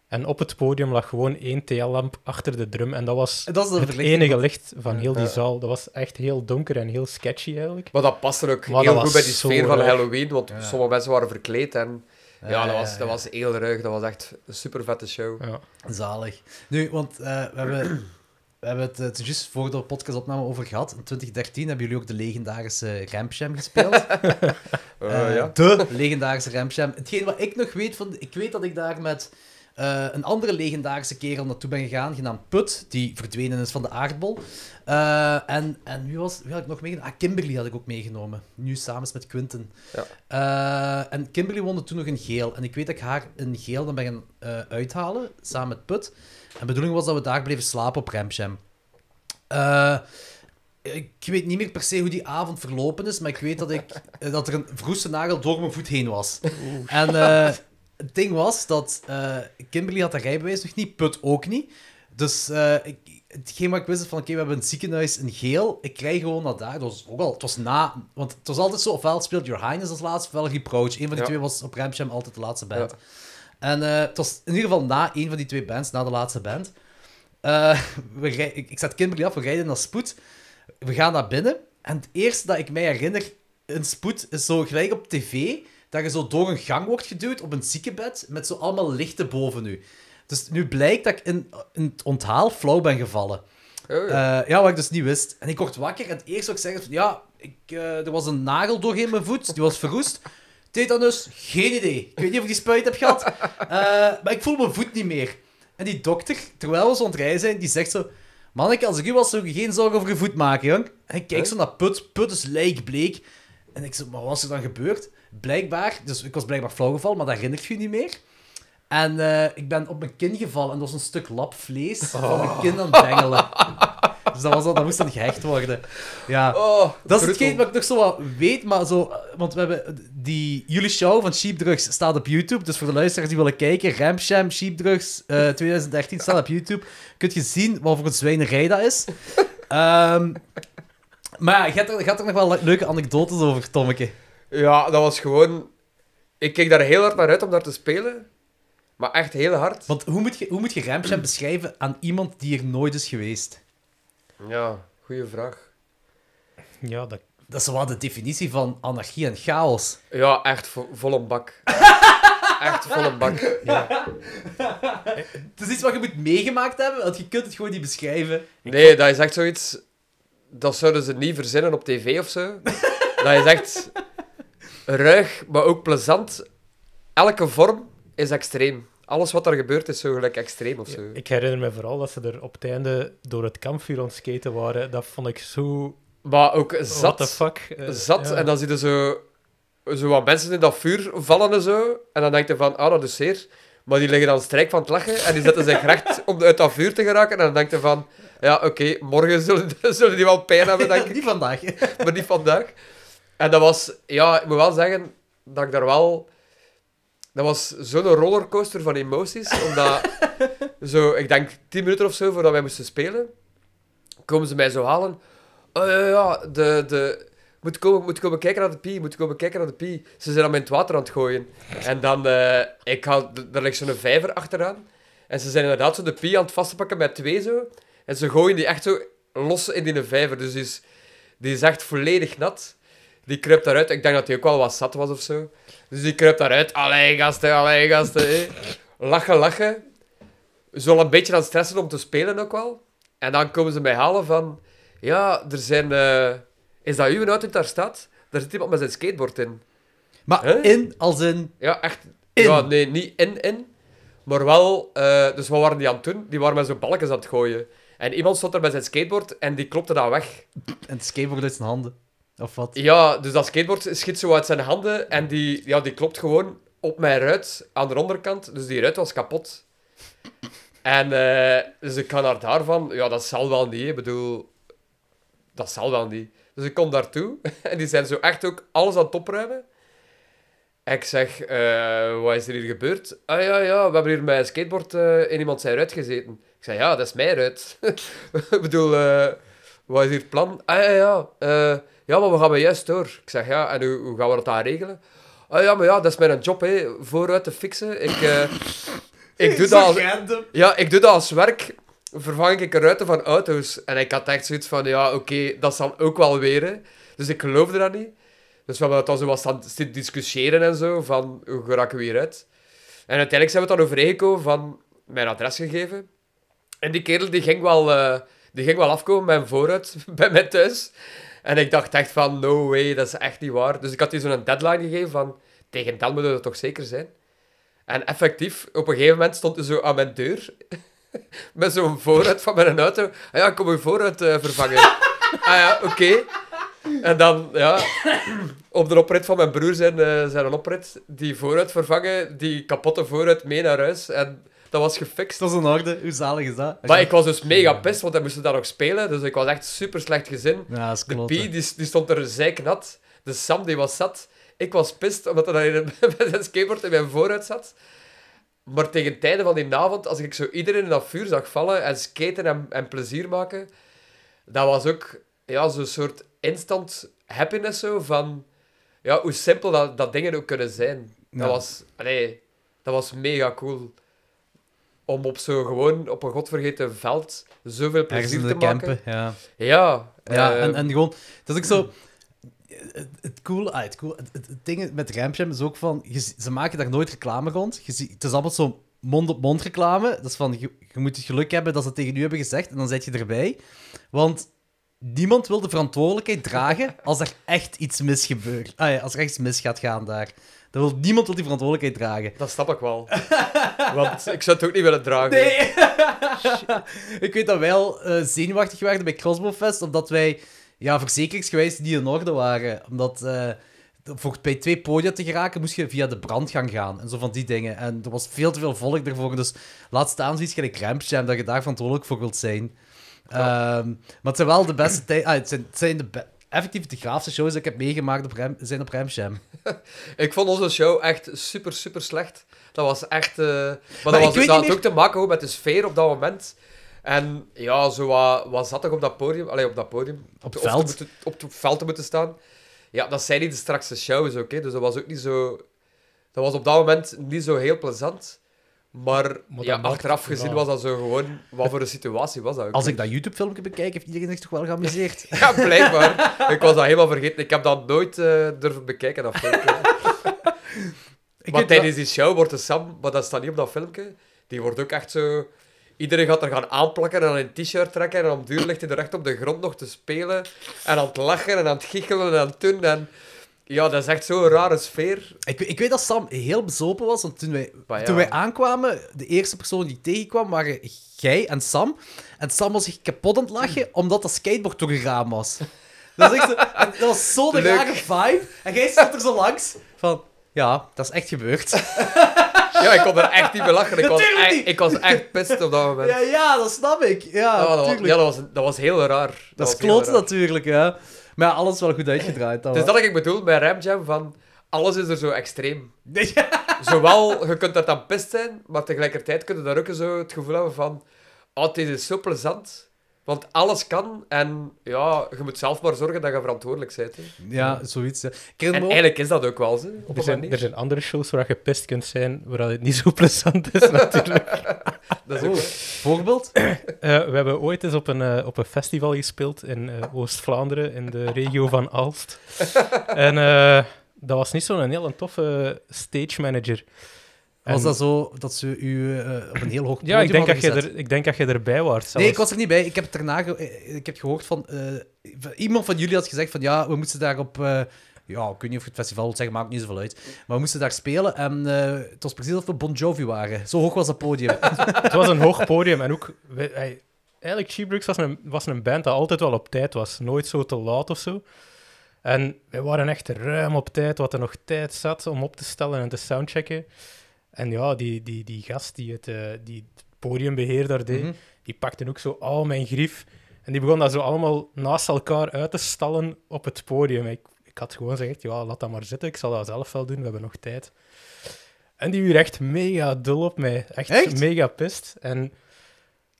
En op het podium lag gewoon één TL-lamp achter de drum. En dat was dat het enige licht van heel die Ja. zaal. Dat was echt heel donker en heel sketchy eigenlijk. Maar dat paste ook Maar heel goed bij die sfeer van. Halloween, want Ja. sommige mensen waren verkleed en... Ja, dat was, dat was heel ruig. Dat was echt een super vette show. Ja. Zalig. Nu, want eh, we hebben, we hebben het, het juist voor de podcastopname over gehad. In 2013 hebben jullie ook de legendarische Ramsham gespeeld. (laughs) Eh, Eh, ja. De legendarische Ramsham. Hetgeen wat ik nog weet, van, ik weet dat ik daar met eh, een andere legendarische kerel naartoe ben gegaan, genaamd Put, die verdwenen is van de aardbol. Eh, en, en wie, was, wie had ik nog meegenomen? Ah, Kimberly had ik ook meegenomen. Nu samen met Quinten. Ja. Eh, en Kimberly woonde toen nog in geel. En ik weet dat ik haar in geel dan ben gaan eh, uithalen, samen met Put. En de bedoeling was dat we daar bleven slapen op Ramsham. Eh, ik weet niet meer per se hoe die avond verlopen is, maar ik weet dat, ik, (laughs) eh, dat er een verroeste nagel door mijn voet heen was. En eh, (laughs) het ding was dat Kimberly had haar rijbewijs nog niet, Put ook niet. Dus eh, ik, hetgeen wat ik wist is van, oké, we hebben een ziekenhuis in geel. Ik krijg gewoon naar daar. Het was ook al, het was na... Want het was altijd zo, ofwel speelt Your Highness als laatste, ofwel Reproach. Een van die Ja. twee was op Ramsham altijd de laatste band. Ja. En eh, het was in ieder geval na een van die twee bands, na de laatste band. Eh, (laughs) we rij- ik, ik zet Kimberly af, we rijden naar Spoed. We gaan naar binnen. En het eerste dat ik mij herinner in Spoed is zo gelijk op tv, dat je zo door een gang wordt geduwd op een ziekenbed, met zo allemaal lichten boven u. Dus nu blijkt dat ik in, in het onthaal flauw ben gevallen. Oh, ja. Eh, ja, wat ik dus niet wist. En ik word wakker en het eerste wat ik zeg is... Ja, ik, er was een nagel doorheen mijn voet. Die was verroest. Tetanus? Geen idee. Ik weet niet of ik die spuit heb gehad. (laughs) Eh, maar ik voel mijn voet niet meer. En die dokter, terwijl we zo aan het rijden zijn, die zegt zo... Manneke, als ik u was, zou ik geen zorgen over je voet maken, jong. En ik kijk Huh? zo naar Put. Put is lijkbleek. En ik zo, maar wat is er dan gebeurd? Blijkbaar... Dus ik was blijkbaar flauw gevallen, maar dat herinnert je niet meer. En eh, ik ben op mijn kin gevallen en dat was een stuk lapvlees van mijn kin aan het bengelen. (laughs) Dus dat, was, dat, dat moest dan gehecht worden. Ja. Oh, Dat is hetgeen wat ik nog zo wat weet, maar zo... Want we hebben... Die, jullie show van Sheepdrugs staat op YouTube. Dus voor de luisteraars die willen kijken, Ramsham Sheepdrugs eh 2013 staat op YouTube. Kun je zien wat voor een zwijnerij dat is. (laughs) Ehm, maar ja, je hebt er, er nog wel le- leuke anekdotes over, Tommeke. Ja, dat was gewoon... Ik keek daar heel hard naar uit om daar te spelen. Maar echt heel hard. Want hoe moet je, hoe moet je Ramsham beschrijven aan iemand die er nooit is geweest? Ja, goede vraag. Ja, dat, Dat is wel de definitie van anarchie en chaos. Ja, echt vo vol een bak. (laughs) echt vol een bak. Het is iets wat je moet meegemaakt hebben, want je kunt het gewoon niet beschrijven. Nee, dat is echt zoiets... Dat zouden ze niet verzinnen op tv of zo. dat is echt (laughs) ruig, maar ook plezant. Elke vorm is extreem. Alles wat er gebeurt is zo gelijk extreem of zo. ik herinner me vooral dat ze er op het einde door het kampvuur aan het skaten waren. Dat vond ik zo... Maar ook What the zat. fuck? Eh, Zat. ja. En dan zie je zo, zo wat mensen in dat vuur vallen en zo. En dan denk je van, ah, dat is zeer. Maar die liggen dan strijk van het lachen en die zetten zich (laughs) recht om uit dat vuur te geraken. En dan denk je van, ja, oké, morgen zullen, (laughs) zullen die wel pijn hebben, denk (laughs) ik. niet vandaag. maar niet vandaag. En dat was, ja, ik moet wel zeggen dat ik daar wel. Dat was zo'n rollercoaster van emoties, omdat (laughs) zo, ik denk tien minuten of zo voordat wij moesten spelen, komen ze mij zo halen. Oh ja, ja, de, de, moet, komen, moet komen kijken naar de pie, moet komen kijken naar de pie. Ze zijn aan mij in het water aan het gooien. En dan, eh ik had, daar ligt zo'n vijver achteraan. En ze zijn inderdaad zo de pie aan het vastpakken met twee zo. En ze gooien die echt zo los in die vijver. Dus die is, die is echt volledig nat. Die kruipt daaruit. Ik denk dat hij ook wel wat zat was of zo. Dus die kruipt daaruit. Allee, gasten, allee, gasten. hé. Lachen, lachen. Zo een beetje aan het stressen om te spelen ook wel. En dan komen ze mij halen van... Ja, er zijn... eh, is dat uw auto daar staat? Daar zit iemand met zijn skateboard in. Maar Huh? in, als in... Ja, echt. In? Ja, nee, niet in, in. Maar wel... eh, dus wat waren die aan het doen? Die waren met zo'n balkjes aan het gooien. En iemand stond er met zijn skateboard en die klopte dat weg. En het skateboard uit zijn handen. Of wat? Ja, dus dat skateboard schiet zo uit zijn handen en die, ja, die klopt gewoon op mijn ruit aan de onderkant. Dus die ruit was kapot. En eh, dus ik ga naar daarvan. Ja, dat zal wel niet. Ik bedoel, dat zal wel niet. Dus ik kom daartoe (laughs) en die zijn zo echt ook alles aan het opruimen. En ik zeg, eh, wat is er hier gebeurd? Ah ja, ja, we hebben hier met een skateboard eh, in iemand zijn ruit gezeten. Ik zeg, ja, dat is mijn ruit. (laughs) ik bedoel, wat is hier het plan? Ah ja, ja, ja, maar we gaan we juist door. Ik zeg, ja, en hoe, hoe gaan we dat dan regelen? Ah ja, maar ja, dat is mijn job, hè, vooruit te fixen. Ik, eh, (laughs) ik, doe dat als, ja, ik doe dat als werk. Vervang ik ruiten van auto's. En ik had echt zoiets van, ja, oké, dat zal ook wel weer. hè. Dus ik geloofde dat niet. Dus we hebben het dan zo wat staan discussiëren en zo, van hoe geraken we hieruit. En uiteindelijk zijn we het dan overeengekomen van mijn adres gegeven. En die kerel die ging wel, eh, die ging wel afkomen met een vooruit (laughs) bij mij thuis. En ik dacht echt van, no way, dat is echt niet waar. Dus ik had die zo'n deadline gegeven van, tegen dan moet het toch zeker zijn. En effectief, op een gegeven moment stond hij zo aan mijn deur. (laughs) Met zo'n vooruit van mijn auto. Ah ja, ik kom uw vooruit eh, vervangen. (laughs) ah ja, oké. En dan, ja, op de oprit van mijn broer zijn, eh, zijn een oprit, die vooruit vervangen, die kapotte vooruit mee naar huis. En dat was gefixt. Dat is in orde. Hoe zalig is dat? Maar ik was dus mega pist, want hij moest daar nog spelen. Dus ik was echt super slecht gezin. Ja, dat is De. Pie, die, die stond er zeiknat. De Sam, die was zat. Ik was pist, omdat hij (laughs) met zijn skateboard in mijn vooruit zat. Maar tegen einde van die avond, als ik zo iedereen in dat vuur zag vallen en skaten en, en plezier maken, dat was ook ja, zo'n soort instant happiness zo van ja, hoe simpel dat, dat dingen ook kunnen zijn. Dat, was, allee, dat was mega cool. Om op zo gewoon op een godvergeten veld zoveel plezier te maken. campen, ja. Ja, Ja, eh, en, en gewoon... Dat is ook zo... Het, het cool, ah, het, cool het, het, het ding met Ramjam is ook van... Je, ze maken daar nooit reclame rond. Je ziet, het is allemaal zo mond-op-mond reclame. Dat is van, je, je moet het geluk hebben dat ze het tegen u hebben gezegd. En dan zet je erbij. Want niemand wil de verantwoordelijkheid dragen als er echt iets misgebeurt. Ah ja, als er echt iets mis gaat gaan daar. Dan wil niemand wil die verantwoordelijkheid dragen. Dat snap ik wel. (laughs) Want ik zou het ook niet willen dragen. Nee! (laughs) ik weet dat wij al eh, zenuwachtig waren bij Crossbow Fest, omdat wij ja, verzekeringsgewijs niet in orde waren. Omdat eh, voor bij twee podia te geraken, moest je via de brandgang gaan. En zo van die dingen. En er was veel te veel volk ervoor. Dus laat staan zoiets gelijk Ramp Jam, dat je daar verantwoordelijk voor wilt zijn. Ehm, maar het zijn wel de beste tijd. Ah, het zijn, het zijn de effectief de graafste shows die ik heb meegemaakt op zijn op Ramp Jam. (laughs) Ik vond onze show echt super, super slecht. Dat was echt... eh, Maar, dat, was, dat had meer- ook te maken met de sfeer op dat moment. En ja, zo wat, wat zat ik op dat podium? Allee, op dat podium. Op het veld. moeten- op het veld te moeten staan. Ja, dat zijn niet de strakste shows, oké. Dus dat was ook niet zo... Dat was op dat moment niet zo heel plezant. Maar, ja, achteraf gezien was dat zo gewoon... Wat voor een situatie was dat ook? Als ik dat YouTube-filmpje bekijk, heeft iedereen zich toch wel geamuseerd. (laughs) Ja, blijkbaar. ik was dat helemaal vergeten. Ik heb dat nooit eh, durven bekijken, dat filmpje. (laughs) Maar tijdens die show wordt de Sam, maar dat staat niet op dat filmpje, die wordt ook echt zo... Iedereen gaat er gaan aanplakken en aan een t-shirt trekken en om duur ligt hij er echt op de grond nog te spelen en aan het lachen en aan het giechelen en aan het doen. En ja, dat is echt zo'n rare sfeer. Ik, weet- ik weet dat Sam heel bezopen was, want toen wij, ja. toen wij aankwamen, de eerste persoon die ik tegenkwam, waren jij en Sam. En Sam was zich kapot aan het lachen, omdat dat skateboard door een raam was. Dat, echt, zo- dat was zo'n rare vibe. En jij stond er zo langs, van... Ja, dat is echt gebeurd. (laughs) Ja, ik kon er echt niet bij lachen. Ik was, Natuurlijk echt, niet. ik was echt pissed op dat moment. Ja, ja, dat snap ik. Ja, Oh, dat, was, ja dat, was, dat was heel raar. Dat, dat is was raar. natuurlijk, ja. Maar ja, alles wel goed uitgedraaid. dan Het is dat ik bedoel bij Ram Jam, van alles is er zo extreem. (laughs) Zowel, je kunt dat dan pist zijn, maar tegelijkertijd kun je daar ook zo het gevoel hebben van, oh, dit is zo plezant. Want alles kan en ja, je moet zelf maar zorgen dat je verantwoordelijk bent. Hè. Ja, zoiets. hè. En ook- eigenlijk is dat ook wel zo, Er zijn, er zijn andere shows waar je pist kunt zijn, waar het niet zo (laughs) plezant is, natuurlijk. (laughs) Dat is ook, Oh, voorbeeld? (clears throat) Eh, we hebben ooit eens op een, eh, op een festival gespeeld in eh, Oost-Vlaanderen, in de regio van Aalst. (laughs) en eh, dat was niet zo'n heel toffe stage manager. Was dat zo dat ze u op een heel hoog podium Ja, ik denk, dat hadden je gezet? er, ik denk dat je erbij was. Nee, zelfs. ik was er niet bij. Ik heb het daarna ge- eh, ik heb gehoord van... eh, iemand van jullie had gezegd van ja, we moesten daar op... eh, ja, ik weet niet of je het festival wilt zeggen, maakt niet zoveel uit. Maar we moesten daar spelen en eh, het was precies alsof we Bon Jovi waren. Zo hoog was dat podium. (laughs) Het was een hoog podium en ook... wij- eigenlijk, Cheebricks was een, was een band dat altijd wel op tijd was. Nooit zo te laat of zo. En wij waren echt ruim op tijd, wat er nog tijd zat om op te stellen en te soundchecken. En ja, die, die, die gast die het, eh, die het podiumbeheer daar deed, Mhm. die pakte ook zo al mijn grief. En die begon dat zo allemaal naast elkaar uit te stallen op het podium. Ik, ik had gewoon gezegd, ja, laat dat maar zitten. Ik zal dat zelf wel doen, we hebben nog tijd. En die werd echt mega dul op mij. Echt, Echt? mega pist. En,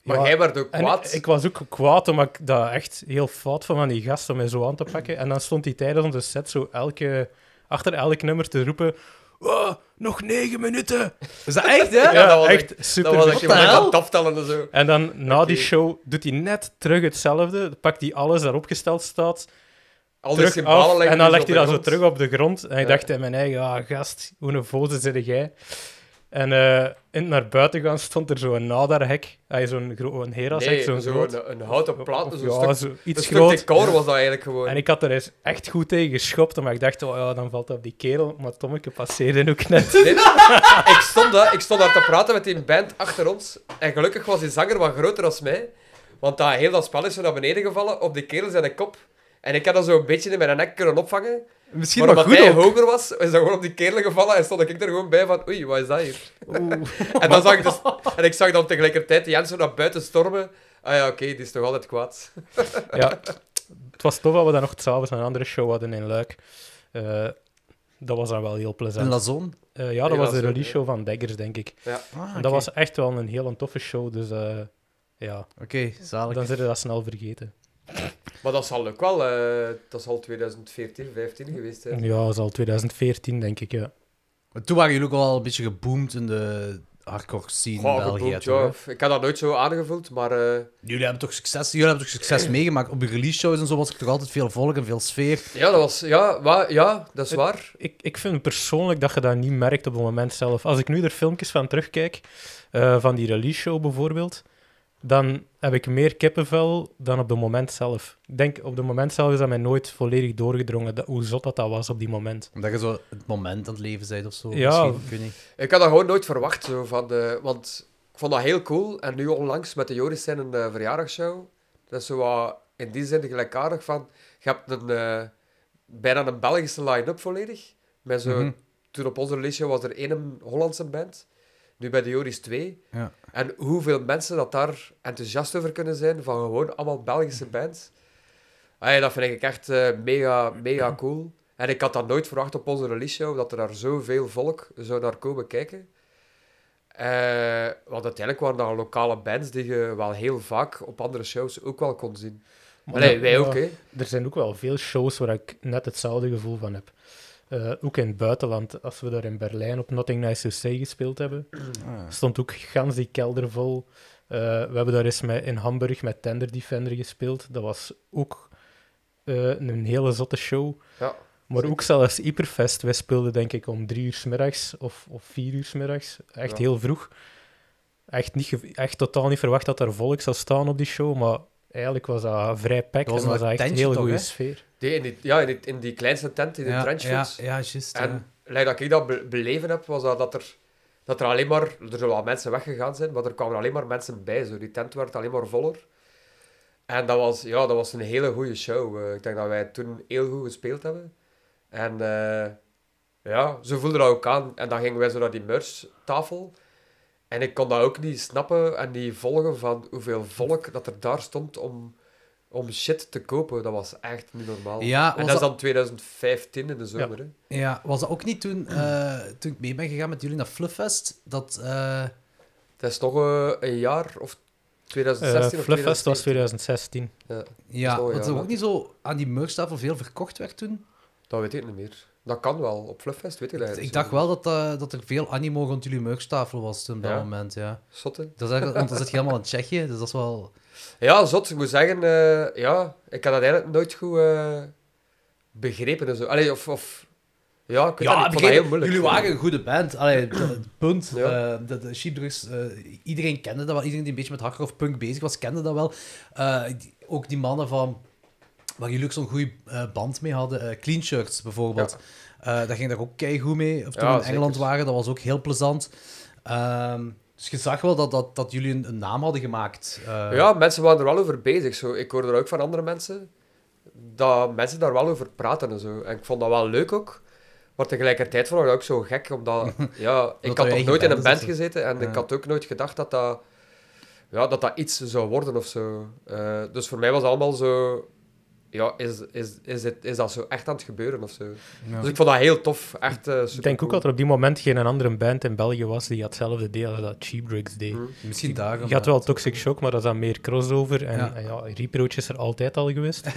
maar ja, jij werd ook kwaad. ik was ook kwaad, omdat ik dat echt heel fout vond van die gast om mij zo aan te pakken. En dan stond hij tijdens onze set zo elke, achter elk nummer te roepen... "Oh, nog negen minuten! Is dat echt, hè? Ja, dat was echt ik- super. dat was het aftellen en zo. En dan na die show doet hij net terug hetzelfde. Pakt hij alles daarop gesteld staat, Al die terug symbolen af, leggen en dan die legt hij dat zo terug op de grond. En ik dacht in mijn eigen, ah, gast, hoe een voze zit jij? En eh, in het naar buiten gaan stond er zo'n nadarhek. Hij zo'n gro- een herashek, zo'n zo groot. een, een houten plaat, zo'n ja, stuk, zo een iets stuk groot. decor was dat eigenlijk gewoon. En ik had er eens echt goed tegen geschopt, maar ik dacht, oh ja, dan valt dat op die kerel. Maar Tommeke passeerde ook net. Nee, (laughs) ik, stond daar, ik stond daar te praten met die band achter ons. En gelukkig was die zanger wat groter dan mij. Want dat, heel dat spel is zo naar beneden gevallen op die kerel zijn kop. En ik had dat zo een beetje in mijn nek kunnen opvangen. Misschien maar omdat goed hij ook. hoger was, is dat gewoon op die kerel gevallen. En stond ik er gewoon bij van, oei, wat is dat hier? En, dan zag ik dus, en ik zag dan tegelijkertijd die Jens zo naar buiten stormen. Ah ja, oké, die is toch altijd kwaad. ja, het was tof dat we dan nog s'avonds een andere show hadden in Luik. Eh, dat was dan wel heel Een plezant. lazon. Eh, ja, dat Ja, was de release ja. show van Daggers, denk ik. Ah, En dat was echt wel een heel toffe show, dus eh, ja, Oké, zalig. dan zit je dat snel vergeten. Maar dat zal ook wel, eh, dat zal 2014, 15 geweest zijn. Ja, dat is al 2014, denk ik, ja. Maar toen waren jullie ook al een beetje geboomd in de hardcore scene in België. geboomd, toch, ja. Ik had dat nooit zo aangevuld, maar... eh, Jullie hebben toch succes, jullie hebben toch succes meegemaakt. Op de release shows en zo was er toch altijd veel volk en veel sfeer. Ja, dat was... Ja, wa- ja dat is Het- waar. Ik, ik vind persoonlijk dat je dat niet merkt op het moment zelf. Als ik nu er filmpjes van terugkijk, eh, van die release show bijvoorbeeld, dan heb ik meer kippenvel dan op het moment zelf. Ik denk, op het moment zelf is dat mij nooit volledig doorgedrongen, dat, hoe zot dat, dat was op die moment. Omdat je zo het moment aan het leven bent of zo. Ja. Misschien, ik weet niet. Ik had dat gewoon nooit verwacht, zo van de... Want ik vond dat heel cool. En nu onlangs met de Joris zijn een eh, verjaardagsshow. Dat is zo wat in die zin gelijkaardig van... Je hebt een... eh, bijna een Belgische line-up volledig. Met zo, Mhm. Toen op onze release was er één Hollandse band. Nu bij de Joris twee. Ja. En hoeveel mensen dat daar enthousiast over kunnen zijn van gewoon allemaal Belgische bands. Allee, dat vind ik echt eh, mega, mega cool. En ik had dat nooit verwacht op onze release show, dat er daar zoveel volk zou naar komen kijken. Eh, want uiteindelijk waren dat lokale bands die je wel heel vaak op andere shows ook wel kon zien. Maar Allee, wij ook, hè. Er zijn ook wel veel shows waar ik net hetzelfde gevoel van heb. Eh, ook in het buitenland, als we daar in Berlijn op Nothing Nice to Say gespeeld hebben, Ah. stond ook gans die kelder vol. Eh, we hebben daar eens met, in Hamburg met Tender Defender gespeeld. Dat was ook eh, een hele zotte show. Ja, Maar zeker. ook zelfs Hyperfest. Wij speelden denk ik om drie uur 's middags of, of vier uur 's middags. Echt Ja. heel vroeg. Echt, niet echt totaal niet verwacht dat er volk zou staan op die show, maar eigenlijk was dat vrij packed Dat was en was dat echt een heel toch, goede sfeer. Die, in, die, ja in, die, in die kleinste tent, in de ja, ja, ja, juist. En ja. dat ik dat be- beleven heb, was dat, dat er, dat er alleen maar... Er zullen wel mensen weggegaan zijn, maar er kwamen alleen maar mensen bij. Zo. Die tent werd alleen maar voller. En dat was, ja, dat was een hele goede show. Eh, ik denk dat wij toen heel goed gespeeld hebben. En eh, ja, zo voelde dat ook aan. En dan gingen wij zo naar die merchtafel. En ik kon dat ook niet snappen en niet volgen van hoeveel volk dat er daar stond om, om shit te kopen. Dat was echt niet normaal. Ja, en dat is dat- dan 2015 in de zomer. Hè? Ja, was dat ook niet toen, eh, toen ik mee ben gegaan met jullie naar Flufffest? Dat, eh, Het is toch eh, een jaar of 2016 Eh of Flufffest was 2017. 2016. Ja, ja, Zo, ja, dat ook dat- niet zo aan die merchtafel veel verkocht werd toen. dat weet ik niet meer. Dat kan wel. Op Flufffest weet ik dat Ik dacht wel dat, eh, dat er veel animo rond jullie merchtafel was toen op dat Ja. moment, ja. Zotte. Dat is eigenlijk, want dan zit je helemaal in Tsjechië, dus dat is wel... Ja, zot. Ik moet zeggen, eh, ja, ik had dat eigenlijk nooit goed eh, begrepen. En zo. Allee, of, of... Ja, ik dat dat heel moeilijk. Jullie waren een goede band. Allee, punt. Ja. de, de Sheepdrugs, iedereen kende dat wel. Iedereen die een beetje met hardcore of punk bezig was, kende dat wel. Die- ook die mannen van... Waar jullie ook zo'n goede eh, band mee hadden. eh, Clean Shirts, bijvoorbeeld. Eh daar ging daar ook keigoed mee. Of toen Ja, we in Engeland zeker. waren, dat was ook heel plezant. Ehm, dus je zag wel dat, dat, dat jullie een, een naam hadden gemaakt. Ja, mensen waren er wel over bezig. Zo. Ik hoorde er ook van andere mensen dat mensen daar wel over praten en zo. En ik vond dat wel leuk ook. Maar tegelijkertijd vond ik dat ook zo gek, omdat... (laughs) Ja, ik had nog nooit in een band gezeten en Ja. ik had ook nooit gedacht dat dat... Ja, dat dat iets zou worden of zo. Dus voor mij was het allemaal zo... Ja, is, is, is, het, is dat zo echt aan het gebeuren of zo? Ja. Dus ik vond dat heel tof. Echt uh, Ik denk ook dat er op die moment geen andere band in België was die hetzelfde deed als dat Cheap Drugs deed. Hm. Misschien daarom. Je had wel Toxic Shock, maar dat is dan meer crossover. En Ja. en ja, Reproach is er altijd al geweest. (laughs)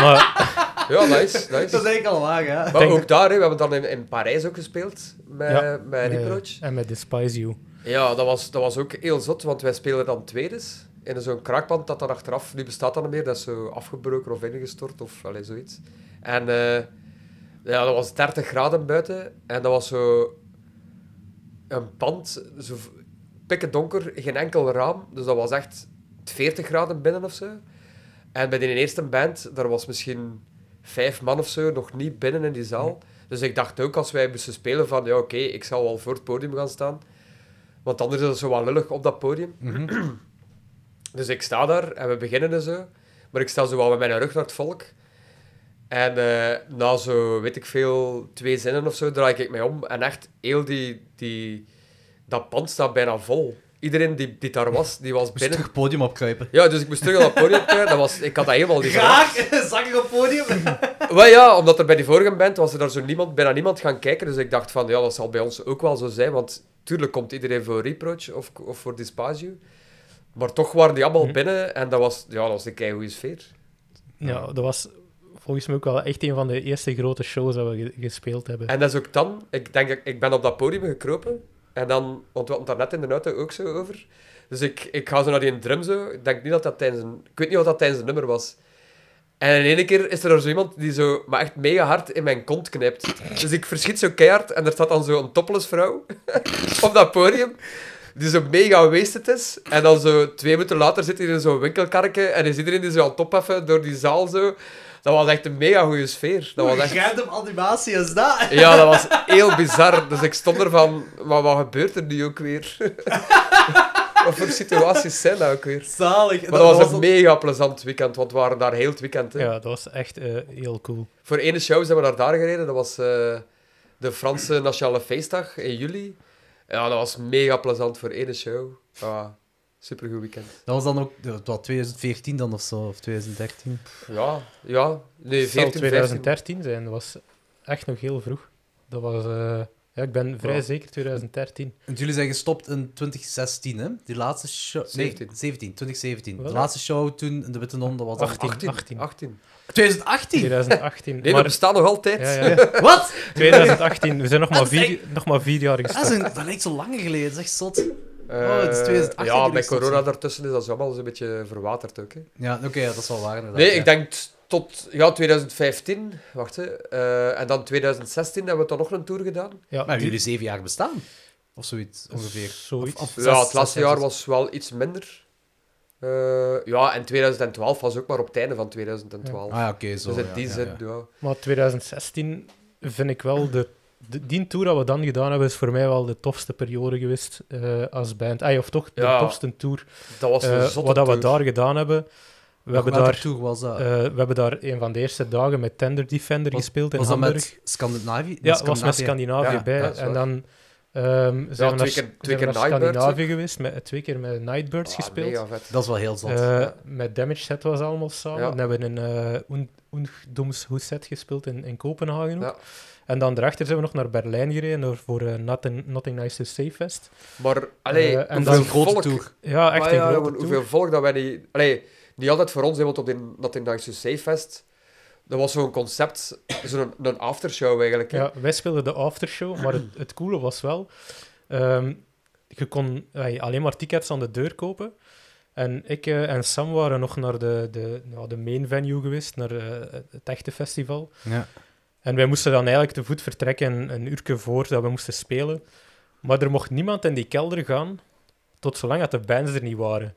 Maar Ja, nice, nice. Dat is eigenlijk al ja. Maar denk- ook daar, hè, we hebben dan in, in Parijs ook gespeeld met, Ja, met eh, Reproach. en met Despise You. Ja, dat was, dat was ook heel zot, want wij spelen dan tweedes in zo'n kraakpand dat dan achteraf, nu bestaat dat niet meer, dat is zo afgebroken of ingestort of allee, zoiets. En eh, ja, dat was 30 graden buiten en dat was zo een pand, zo pikken donker, geen enkel raam, dus dat was echt 40 graden binnen of zo. En bij die eerste band, daar was misschien vijf man of zo nog niet binnen in die zaal. Dus ik dacht ook als wij moesten spelen van, ja oké, ik zal wel voor het podium gaan staan. Want anders is het zo wat lullig op dat podium. Mhm. Dus ik sta daar en we beginnen en zo. Maar ik sta zo wel met mijn rug naar het volk. En eh, na zo, weet ik veel, twee zinnen of zo, draai ik mij om. En echt, heel die, die, dat pand staat bijna vol. Iedereen die, die daar was, die was Moest binnen. terug podium opkruipen. Ja, dus ik moest terug naar het podium krijgen. Dat was, ik had dat helemaal niet. Graag! (laughs) Zag ik op podium? (laughs) Wel ja, omdat er bij die vorige band was er daar zo niemand, bijna niemand gaan kijken. Dus ik dacht van, ja, dat zal bij ons ook wel zo zijn. Want tuurlijk komt iedereen voor Reproach of, of voor Dispasio. Maar toch waren die allemaal Hm. binnen en dat was, ja, dat was een keigoede sfeer. Ja, dat was volgens mij ook wel echt een van de eerste grote shows dat we ge- gespeeld hebben. En dat is ook dan, ik denk, ik- ik ben op dat podium gekropen. En dan, want we hadden het daar net in de auto ook zo over. Dus ik, ik ga zo naar die drum zo. Ik denk niet dat dat tijdens een... Ik weet niet wat dat tijdens een nummer was. En in één keer is er zo iemand die zo, maar echt mega hard in mijn kont knijpt. Dus ik verschiet zo keihard en er staat dan zo een topless vrouw (laughs) op dat podium. Die zo mega wasted is. En dan zo twee minuten later zit hij in zo'n winkelkarretje en is iedereen die zo aan het opheffen door die zaal zo. Dat was echt een mega goede sfeer. Dat was echt... Random animatie is dat? Ja, dat was heel bizar. Dus ik stond er van, maar wat gebeurt er nu ook weer? (laughs) Wat voor situaties zijn dat ook weer? Zalig. Maar dat was een mega plezant weekend, want we waren daar heel het weekend. Hè. Ja, dat was echt eh, heel cool. Voor ene show zijn we naar daar gereden. Dat was eh, de Franse Nationale Feestdag in juli. Ja, dat was mega plezant voor ene show. Ja, supergoed weekend. Dat was dan ook wat, 2014 dan of zo, of 2013. Ja, ja. Nee, Het zal 14, 15. 2013 zijn. Dat was echt nog heel vroeg. Dat was... eh, ja, ik ben vrij Ja. zeker 2013. En jullie zijn gestopt in 2016, hè? Die laatste show... 17. Nee, 17, 2017. Wat? De laatste show toen in de Witte Non, dat was dan 18. 18. 18. 18. 2018? 2018. Nee, we maar, bestaan nog altijd. ja, ja, (laughs) Wat? 2018. We zijn nog maar Dat vier, nog maar vier jaar Dat, is gestopt. een- dat lijkt zo langer geleden, dat is echt zot. Eh, Oh, het is 2018 ja, met corona daartussen is dat zo allemaal zo'n beetje verwaterd ook. Hè. Ja, oké, ja, dat is wel waar inderdaad. Nee, ja. ik denk tot ja, 2015. Wacht, hè. Eh, en dan 2016 hebben we toch nog een tour gedaan. Ja, Maar jullie zeven jaar bestaan? Of zoiets, ongeveer? Zoiets. Of- of ja, het laatste zes- jaar was wel iets minder. Eh, ja, en 2012 was ook maar op het einde van 2012. Ah ja, oké, zo. dus in ja, die ja, zin, ja. ja. Maar 2016 vind ik wel de, de- die tour dat we dan gedaan hebben, is voor mij wel de tofste periode geweest eh, als band. Ay, of toch de Ja. tofste tour. Dat was een zotte wat dat we daar gedaan hebben. We hebben, daar, was dat? eh, we hebben daar een van de eerste dagen met Tender Defender Was- gespeeld in was dat Hamburg. met Scandinavië? ja, was met Scandinavië Ja, bij. dat en dan ehm, zijn we naar, twee keer- twee keer naar Scandinavië geweest, met, twee keer met Nightbirds Ah, gespeeld. Mega vet. Dat is wel heel zot. Eh, Ja. Met Damage Set was allemaal samen. Ja. Dan hebben we een uh, Ungdomshuset gespeeld in, in Kopenhagen ook. Ja. En dan daarachter zijn we nog naar Berlijn gereden voor eh, Nothing, Nothing Nice to Say Fest. Maar, allee, Eh, en hoeveel dan- een volk... tour. Ja, echt Maar een ja, grote jongen, tour. hoeveel volk dat wij niet... Allee, niet altijd voor ons, hè, want op die Say Fest... Dat was zo'n concept, zo'n een aftershow eigenlijk. hè. Ja, wij speelden de aftershow, maar het, het coole was wel... ehm, je kon alleen maar tickets aan de deur kopen. En ik eh, en Sam waren nog naar de, de, ja, de main venue geweest, naar eh, het echte festival. Ja. En wij moesten dan eigenlijk te voet vertrekken een, een uurtje voor dat we moesten spelen. Maar er mocht niemand in die kelder gaan tot zolang dat de bands er niet waren.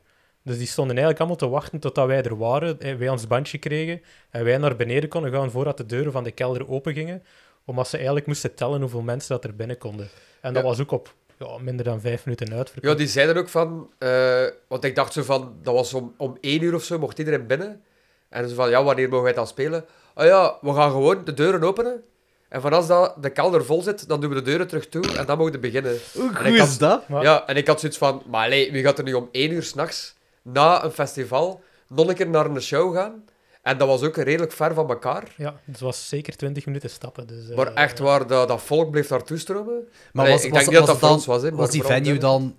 Dus die stonden eigenlijk allemaal te wachten totdat wij er waren, eh, wij ons bandje kregen en wij naar beneden konden gaan voordat de deuren van de kelder open gingen. Omdat ze eigenlijk moesten tellen hoeveel mensen dat er binnen konden. En dat Ja. was ook op ja, minder dan vijf minuten Ja, uitverkocht. die zeiden ook van... eh, want ik dacht zo van... Dat was om, om één uur of zo, mocht iedereen binnen. En ze van, ja, wanneer mogen wij dan spelen? Ah ja, we gaan gewoon de deuren openen. En van als dat de kelder vol zit, dan doen we de deuren terug toe en dan mogen we beginnen. Hoe En is had- dat? Ja, en ik had zoiets van... Maar allee, wie gaat er nu om één uur s'nachts, na een festival, nog een keer naar een show gaan? En dat was ook redelijk ver van elkaar. Ja, het was zeker twintig minuten stappen. Dus, eh, Maar echt waar, dat, dat volk bleef daar toestromen. Maar was, ik was, denk niet dat was dat ons was, hè, was die venue dan...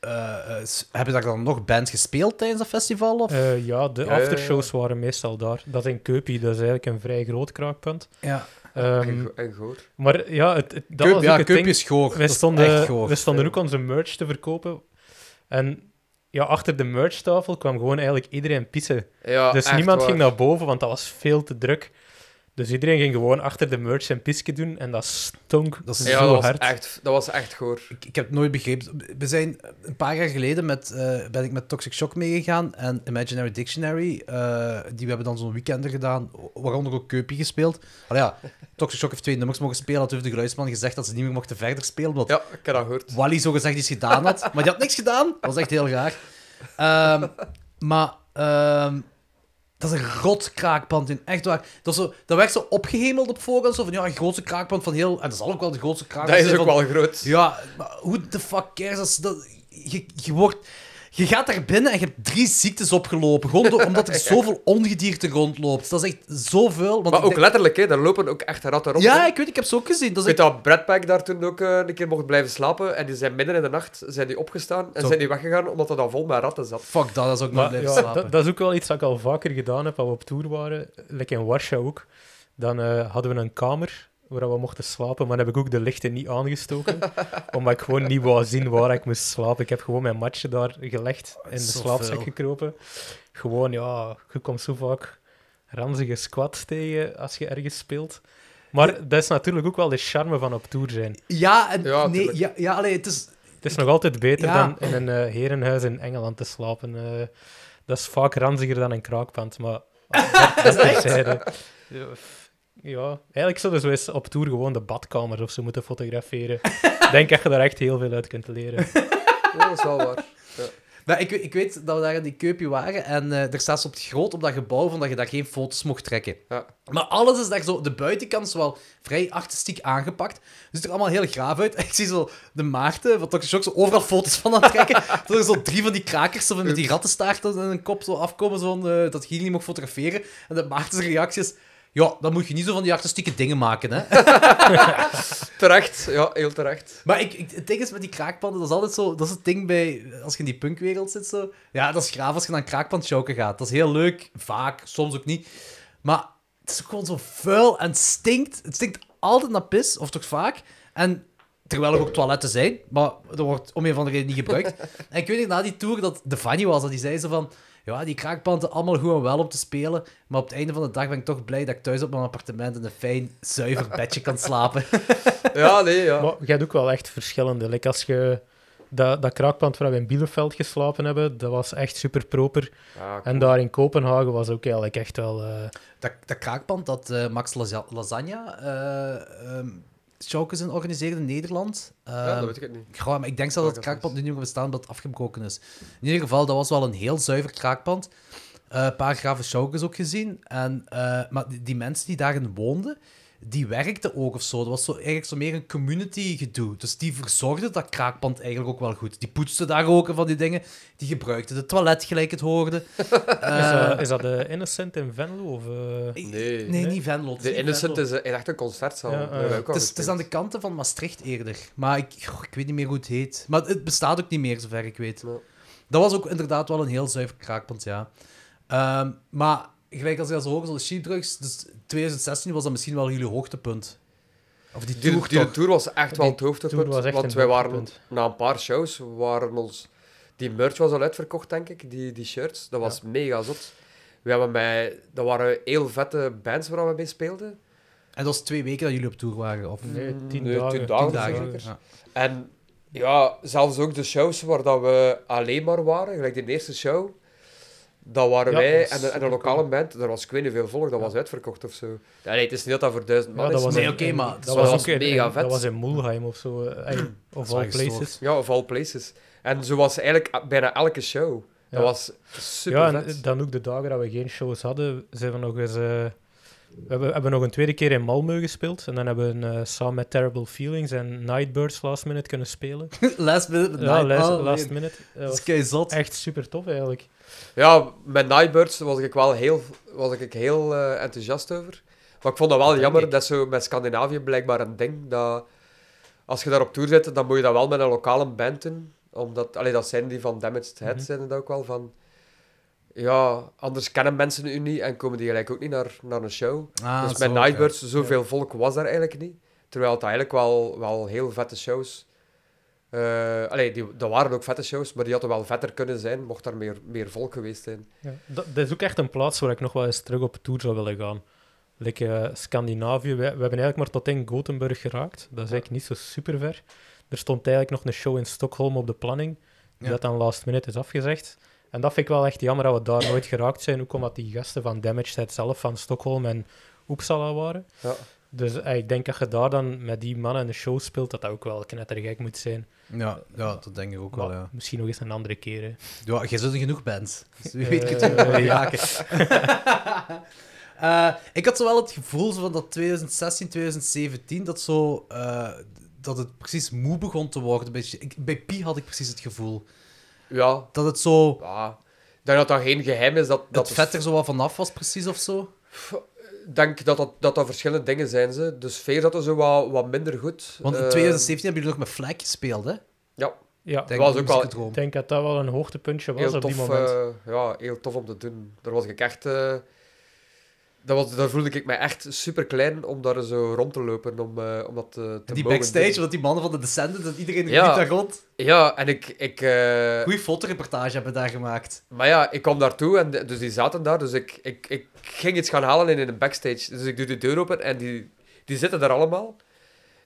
eh, eh, s- hebben daar dan nog bands gespeeld tijdens dat festival? Of? Eh, ja, de Ja, ja, ja. aftershows waren meestal daar. Dat in Keupie, dat is eigenlijk een vrij groot kraakpunt. ja. Ehm, En, en goor. maar ja, het, het- dat Keup- was ja, het ding. is goor. Dat is stonden, wij stonden ook onze merch te verkopen. En ja, achter de merchtafel kwam gewoon eigenlijk iedereen pissen. Ja, dus niemand waar. ging naar boven, want dat was veel te druk. Dus iedereen ging gewoon achter de merch zijn pisje doen. En dat stonk Dat is Ja, zo dat was, hard. echt, dat was echt goor. Ik, ik heb het nooit begrepen. We zijn een paar jaar geleden met, eh, ben ik met Toxic Shock meegegaan en Imaginary Dictionary. eh, die we hebben dan zo'n weekender gedaan, waaronder ook Keupie gespeeld. Maar ja, Toxic Shock heeft twee nummers mogen spelen. Dat heeft de geluidsman gezegd dat ze niet meer mochten verder spelen. Omdat Ja, ik heb dat gehoord. Wally zo gezegd iets gedaan had. Maar die had niks gedaan. Dat was echt heel raar. Ehm, maar ehm, dat is een rot kraakpand in. Echt waar. Dat, zo, dat werd zo opgehemeld op voorhand. Zo van ja, een grootste kraakpand van heel. En dat zal ook wel de grootste kraakpand Dat is ook van- wel groot. ja, maar hoe de fuck cares? Dat, je, je, wordt, je gaat daar binnen en je hebt drie ziektes opgelopen. Gewoon door- omdat er (laughs) zoveel ongedierte rondloopt. Dat is echt zoveel. Want Maar ook denk- letterlijk, hè, daar lopen ook echt ratten rond. Ja, hè. ik weet, ik heb ze ook gezien. Dat Ik weet echt, dat Brad Pack daar toen ook eh, een keer mocht blijven slapen. En die zijn midden in de nacht zijn die opgestaan en Zo. zijn die weggegaan omdat het dan vol met ratten zat. fuck dat, dat is ook Maar blijven ja, slapen. dat, dat is ook wel iets dat ik al vaker gedaan heb, als we op tour waren. Lekker in Warschau ook. Dan eh, hadden we een kamer waar we mochten slapen, maar dan heb ik ook de lichten niet aangestoken. (laughs) omdat ik gewoon niet wou zien waar ik moest slapen. Ik heb gewoon mijn matje daar gelegd, in de slaapzak gekropen. Gewoon, ja, je komt zo vaak ranzige squats tegen als je ergens speelt. Maar dat is natuurlijk ook wel de charme van op tour zijn. Ja, en, Ja, nee, ja, ja allee, het is... Het is nog altijd beter Ja. dan in een eh, herenhuis in Engeland te slapen. eh. dat is vaak ranziger dan een kraakpand, maar (laughs) ah, dat, dat terzijde. Ja, Ja, eigenlijk zouden eens op tour gewoon de badkamer of zo moeten fotograferen. Ik denk dat je daar echt heel veel uit kunt leren. (laughs) Ja, dat is wel waar. Maar ik, ik weet dat we daar in die keupje waren en eh er staat op het groot op dat gebouw van dat je daar geen foto's mocht trekken. Ja. Maar alles is daar zo, de buitenkant is wel vrij artistiek aangepakt. Het ziet er allemaal heel graaf uit. (laughs) Ik zie zo de Maarten, wat toch ook zo overal foto's van aan het trekken. (laughs) dat er zo drie van die krakers zo met die rattenstaarten in hun kop zo afkomen, zo eh, dat Gilly niet mocht fotograferen. En de Maarten's reactie is, ja, dan moet je niet zo van die artistieke dingen maken, hè. (laughs) Terecht, ja, heel terecht. Maar ik, ik, het ding is met die kraakpanden, dat is altijd zo... Dat is het ding bij... Als je in die punkwereld zit, zo... Ja, dat is graaf als je naar een kraakpandjoken gaat. Dat is heel leuk. Vaak, soms ook niet. Maar het is gewoon zo vuil en stinkt. Het stinkt altijd naar pis, of toch vaak. En terwijl er ook toiletten zijn, maar dat wordt om een of andere reden niet gebruikt. (laughs) en ik weet nog na die tour dat de Fanny was, dat die zei zo van... Ja, die kraakpanden, allemaal goed en wel om te spelen. Maar op het einde van de dag ben ik toch blij dat ik thuis op mijn appartement in een fijn, zuiver (laughs) bedje kan slapen. Ja, nee, ja. Maar je hebt ook wel echt verschillende. Like als je dat, dat kraakpand waar we in Bielefeld geslapen hebben, dat was echt super proper. Ja, En daar in Kopenhagen was ook eigenlijk echt wel... eh, Dat, dat kraakpand dat eh, Max Lasagna eh ehm showcase in organiseerde in Nederland. Ja, Ehm, dat weet ik het niet. Goh, maar ik denk zelfs dat het kraakpand nu niet meer bestaat omdat het afgebroken is. In ieder geval, dat was wel een heel zuiver kraakpand. Eh, Een paar grave showcase ook gezien. En, eh, maar die, die mensen die daarin woonden, die werkten ook of zo. Dat was zo, eigenlijk zo meer een community gedoe. Dus die verzorgden dat kraakpand eigenlijk ook wel goed. Die poetsten daar ook en van die dingen. Die gebruikten het toilet gelijk het hoorde. Eh, (laughs) is, dat, is dat de Innocent in Venlo? Of, eh? Nee. Nee, niet Venlo. De niet Innocent Venlo. is eh, echt een concertzaal. Ja, al Het is, het is aan de kanten van Maastricht eerder. Maar ik, goh, ik weet niet meer hoe het heet. Maar het bestaat ook niet meer, zover ik weet. Dat was ook inderdaad wel een heel zuiver kraakpand, ja. Ehm, maar gelijk als je dat zo hoort, zo de sheepdrugs, dus 2016 was dat misschien wel jullie hoogtepunt. Of die tour die toch? tour was echt wel het hoogtepunt. was echt want een wij waren na een paar shows, waren ons... Die merch was al uitverkocht, denk ik, die, die shirts. Dat was mega zot. We hebben bij... Dat waren heel vette bands waar we mee speelden. En dat was twee weken dat jullie op tour waren? Of Nee, tien Nee, dagen. tien dagen, tien dagen? zeker. Ja. En ja, zelfs ook de shows waar dat we alleen maar waren, gelijk de eerste show, dat waren Ja, wij en, de- en een lokale band, er was ik weet niet veel volk, dat was uitverkocht of zo. Ja, nee, het is niet dat dat voor duizend man Ja, dat is, was Nee, oké, maar dat dat was mega in- vet. Dat was in Mulheim of zo. eh, (laughs) of all places. gestoord. Ja, of all places. En zo was eigenlijk bijna elke show. Dat was super Ja, en vet. dan ook de dagen dat we geen shows hadden, zijn we nog eens... eh, we hebben, hebben nog een tweede keer in Malmö gespeeld. En dan hebben we eh, samen met Terrible Feelings en Nightbirds last minute kunnen spelen. (laughs) last minute ja, Night- last, oh, last nee. minute. Dat Dat is zot. echt super tof eigenlijk. Ja, met Nightbirds was ik wel heel, was ik heel eh, enthousiast over. Maar ik vond dat wel jammer, ik. dat is zo met Scandinavië blijkbaar een ding, dat als je daar op tour zit, dan moet je dat wel met een lokale band doen. Omdat, allee, dat zijn die van Damaged Head, Mhm. zijn het ook wel van... Ja, anders kennen mensen u niet en komen die gelijk ook niet naar, naar een show. Ah, dus met oké. Nightbirds, zoveel volk was daar eigenlijk niet. Terwijl het eigenlijk wel, wel heel vette shows... eh allee, die, dat waren ook vette shows, maar die hadden wel vetter kunnen zijn, mocht daar meer, meer volk geweest zijn. Ja. Dat, dat is ook echt een plaats waar ik nog wel eens terug op tour zou willen gaan. Like, eh, Scandinavië, we, we hebben eigenlijk maar tot in Gothenburg geraakt. Dat is eigenlijk niet zo super ver. Er stond eigenlijk nog een show in Stockholm op de planning, die Ja. dat dan last minute is afgezegd. En dat vind ik wel echt jammer dat we daar nooit geraakt zijn, ook omdat die gasten van Damaged Head zelf van Stockholm en Uppsala waren. Ja. Dus eh, ik denk dat je daar dan met die mannen een show speelt, dat dat ook wel knettergek moet zijn. Ja, ja, dat denk ik ook wel, ja. Misschien nog eens een andere keer. hè. Ja, jij zult er genoeg bands. (laughs) Dus wie Eh, weet kunt je er wel ja. raken. (laughs) Eh, ik had zo wel het gevoel zo van dat 2016, 2017, dat, zo, eh, dat het precies moe begon te worden. Bij, ik, bij Pi had ik precies het gevoel. Ja, Dat het zo... ja. Ik denk dat dat geen geheim is. Dat, dat het vet er zo wat vanaf was, precies, of zo. Ik denk dat dat, dat dat verschillende dingen zijn. Ze. De sfeer zat er zo wat, wat minder goed. Want in Eh, 2017 hebben jullie nog met Flag gespeeld, hè? Ja, Ja, Denk was ik, ook wel- ik denk dat dat wel een hoogtepuntje was heel op tof, die moment. eh, ja, heel tof om te doen. Daar was ik echt... eh, dat was, daar voelde ik mij echt super klein om daar zo rond te lopen. Om, eh, om dat te, te Die mogen backstage, doen. want die mannen van de Descendants en iedereen Ja. liep daar rond. Ja, en ik... ik eh, Goeie fotoreportage hebben daar gemaakt. Maar ja, ik kwam daartoe en de- dus die zaten daar. Dus ik, ik, ik ging iets gaan halen in, in een backstage. Dus ik doe de deur open en die, die zitten daar allemaal.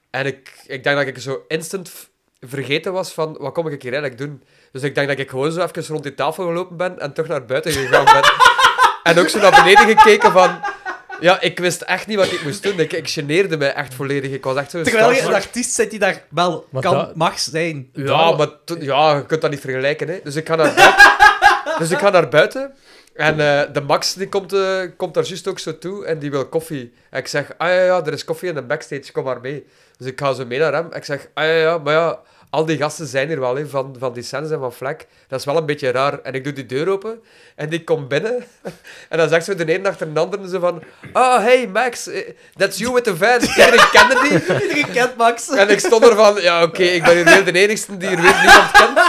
En ik, ik denk dat ik zo instant vergeten was van wat kom ik hier eigenlijk doen. Dus ik denk dat ik gewoon zo even rond die tafel gelopen ben en toch naar buiten gegaan ben. (laughs) en ook zo naar beneden gekeken van Ja, ik wist echt niet wat ik moest doen. Ik, ik geneerde me echt volledig. Ik was echt zo Terwijl je een artiest zit die daar wel Maar kan, dat- mag zijn. Ja, maar to- ja, je kunt dat niet vergelijken. Hè. Dus ik ga naar buiten. (laughs) dus ik ga naar buiten. En eh, de Max die komt, eh, komt daar juist ook zo toe en die wil koffie. En ik zeg, ah ja, ja, er is koffie in de backstage, kom maar mee. Dus ik ga zo mee naar hem. Ik zeg, ah ja, ja, maar ja, al die gasten zijn hier wel, hè, van, van die Sens en van Fleck. Dat is wel een beetje raar. En ik doe die deur open en die komt binnen. (laughs) en dan zegt zo de een achter de ander zo van, ah, hey Max, eh, that's you with the van. (laughs) Iedereen kende die. (laughs) Iedereen kent Max. En ik stond er van, ja oké, ik ben hier weer de enigste die hier weer niemand kent.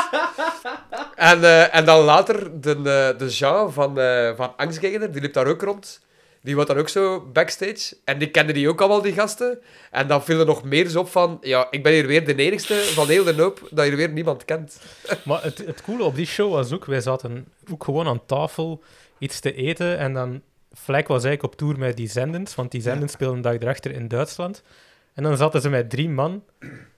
En, eh, en dan later de, eh, de Jean van, eh van Angstgegner, die liep daar ook rond. Die was dan ook zo backstage. En die kende die ook allemaal, die gasten. En dan viel er nog meer zo op van, ja, ik ben hier weer de enigste van heel de hoop dat hier weer niemand kent. (laughs) Maar het, het coole op die show was ook, wij zaten ook gewoon aan tafel iets te eten en dan Fleck was eigenlijk op tour met die Zendens, want die Zendens speelden een dag erachter in Duitsland. En dan zaten ze met drie man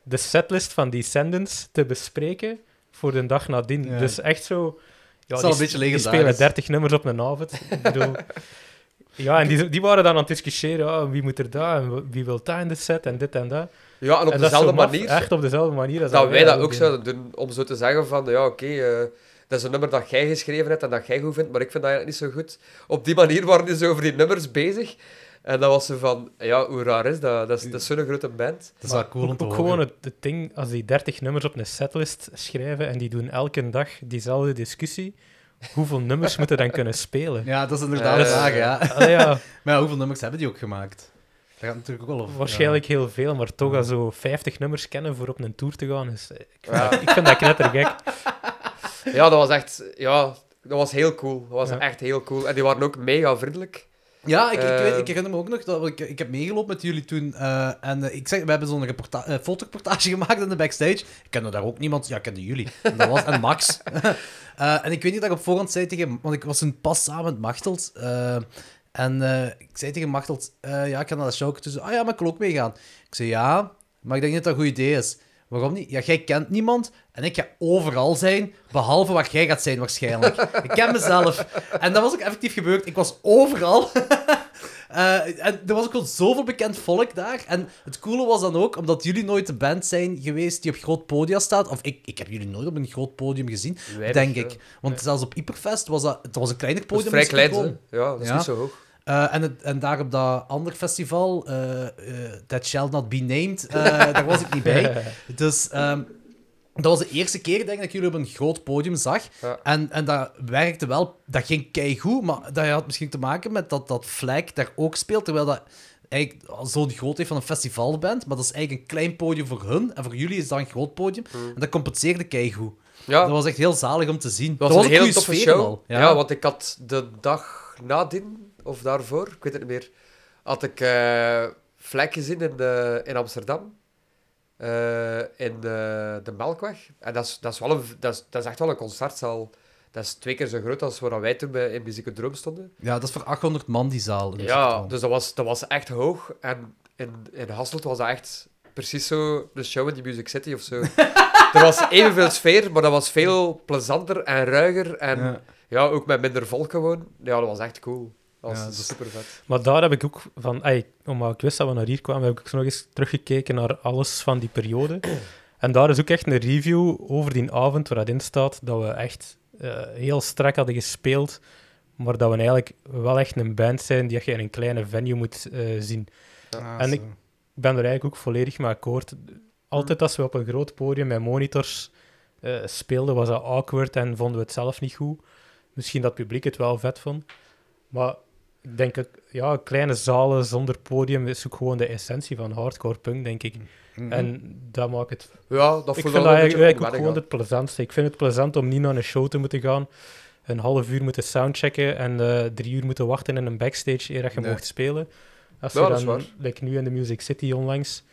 de setlist van die Zendens te bespreken voor de dag nadien. Ja. Dus echt zo... Ja, is al die, een beetje die legendarisch. spelen 30 nummers op een avond. Ik bedoel... (laughs) Ja, en die, die waren dan aan het discussiëren, ah, wie moet er daar, en wie wil daar in de set, en dit en dat. Ja, en op en dezelfde maf, manier Echt op dezelfde manier als dat wij dat ook doen. zouden doen. Om zo te zeggen van, ja oké, eh, dat is een nummer dat jij geschreven hebt en dat jij goed vindt, maar ik vind dat eigenlijk niet zo goed. Op die manier waren die zo over die nummers bezig. En dan was ze van, ja, hoe raar is dat? Dat is, dat is zo'n grote band. Dat is wel cool om ook, te ook horen. gewoon het, het ding, als die 30 nummers op een setlist schrijven en die doen elke dag diezelfde discussie, hoeveel nummers moeten dan kunnen spelen? Ja, dat is inderdaad de ja, vraag, ja. ja. (laughs) Allee, ja, Maar ja, hoeveel nummers hebben die ook gemaakt? Dat gaat natuurlijk ook wel over. waarschijnlijk heel veel, maar toch al zo 50 nummers kennen voor op een tour te gaan. Dus ik, vind Ja. dat, ik vind dat knettergek. Ja, dat was echt, ja, dat was heel cool. Dat was Ja. echt heel cool. En die waren ook mega vriendelijk. Ja, ik, ik, weet, ik herinner me ook nog dat ik, ik heb meegelopen met jullie toen. eh, en eh, ik zeg, we hebben zo'n eh, fotoreportage (laughs) gemaakt in de backstage. Ik kende daar ook niemand. Ja, ik kende jullie. En, dat was, en Max. (laughs) En ik weet niet dat ik op voorhand zei tegen... Want ik was toen pas samen met Machteld. eh, en ik zei tegen Machteld... eh, ja, ik ga naar de show. Toen zei ze, ah ja, maar ik wil ook meegaan. Ik zei, ja, maar ik denk niet dat dat een goed idee is. Waarom niet? Ja, jij kent niemand en ik ga overal zijn, behalve waar jij gaat zijn waarschijnlijk. (laughs) ik ken mezelf. En dat was ook effectief gebeurd. Ik was overal. (laughs) Eh, en er was ook wel zoveel bekend volk daar. En het coole was dan ook, omdat jullie nooit de band zijn geweest die op groot podium staat. Of ik, ik heb jullie nooit op een groot podium gezien, Weinig, denk ik. Want zelfs op Hyperfest was dat, dat was een kleiner Dat is podium. vrij klein. Ja, dat is Ja. niet zo hoog. Eh, en, het, en daar op dat andere festival, eh, eh, That Shall Not Be Named, (laughs) daar was ik niet bij. (laughs) Dus ehm, dat was de eerste keer denk ik, dat ik jullie op een groot podium zag. Ja. En, en dat werkte wel, dat ging keigoed, maar dat had misschien te maken met dat, dat Flag daar ook speelt, terwijl dat eigenlijk zo'n groot heeft van een festivalband, maar dat is eigenlijk een klein podium voor hun, en voor jullie is dat een groot podium. En dat compenseerde keigoed. Ja, Dat was echt heel zalig om te zien. Dat was, een hele goede toffe show. Ja. want ik had de dag nadien, of daarvoor, ik weet het niet meer, had ik eh Vlek gezien in, de, in Amsterdam. Eh, in de, de Melkweg. En dat is, dat, is wel een, dat, is, dat is echt wel een concertzaal. Dat is twee keer zo groot als waar wij toen bij, in Muziekendroom stonden. Ja, dat is voor 800 man die zaal. de Ja, dus dat was, dat was echt hoog. En in, in Hasselt was dat echt precies zo de show in die Music City of zo. (laughs) er was evenveel sfeer, maar dat was veel plezanter en ruiger. En Ja. ja, ook met minder volk gewoon. Ja, dat was echt cool. Dat was Ja, dat is- super vet. Maar daar heb ik ook van, ey, omdat ik wist dat we naar hier kwamen, heb ik ook nog eens teruggekeken naar alles van die periode. (clears throat) En daar is ook echt een review over die avond waar dat in staat dat we echt eh, heel strak hadden gespeeld, maar dat we eigenlijk wel echt een band zijn die je in een kleine venue moet eh, zien. Ah, En zo. ik- ben er eigenlijk ook volledig mee akkoord. Altijd als we op een groot podium met monitors eh, speelden, was dat awkward en vonden we het zelf niet goed. Misschien dat het publiek het wel vet vond. Maar denk, dat, ja, kleine zalen zonder podium is ook gewoon de essentie van hardcore punk, denk ik. Mhm. En dat maakt het... Ja, dat ik vind dat eigenlijk ook gewoon het plezantste. Ik vind het plezant om niet naar een show te moeten gaan, een half uur moeten soundchecken en eh, drie uur moeten wachten in een backstage eer dat je Nee. mocht spelen. Als Ja, je dat is dan, like nu in de Music City onlangs,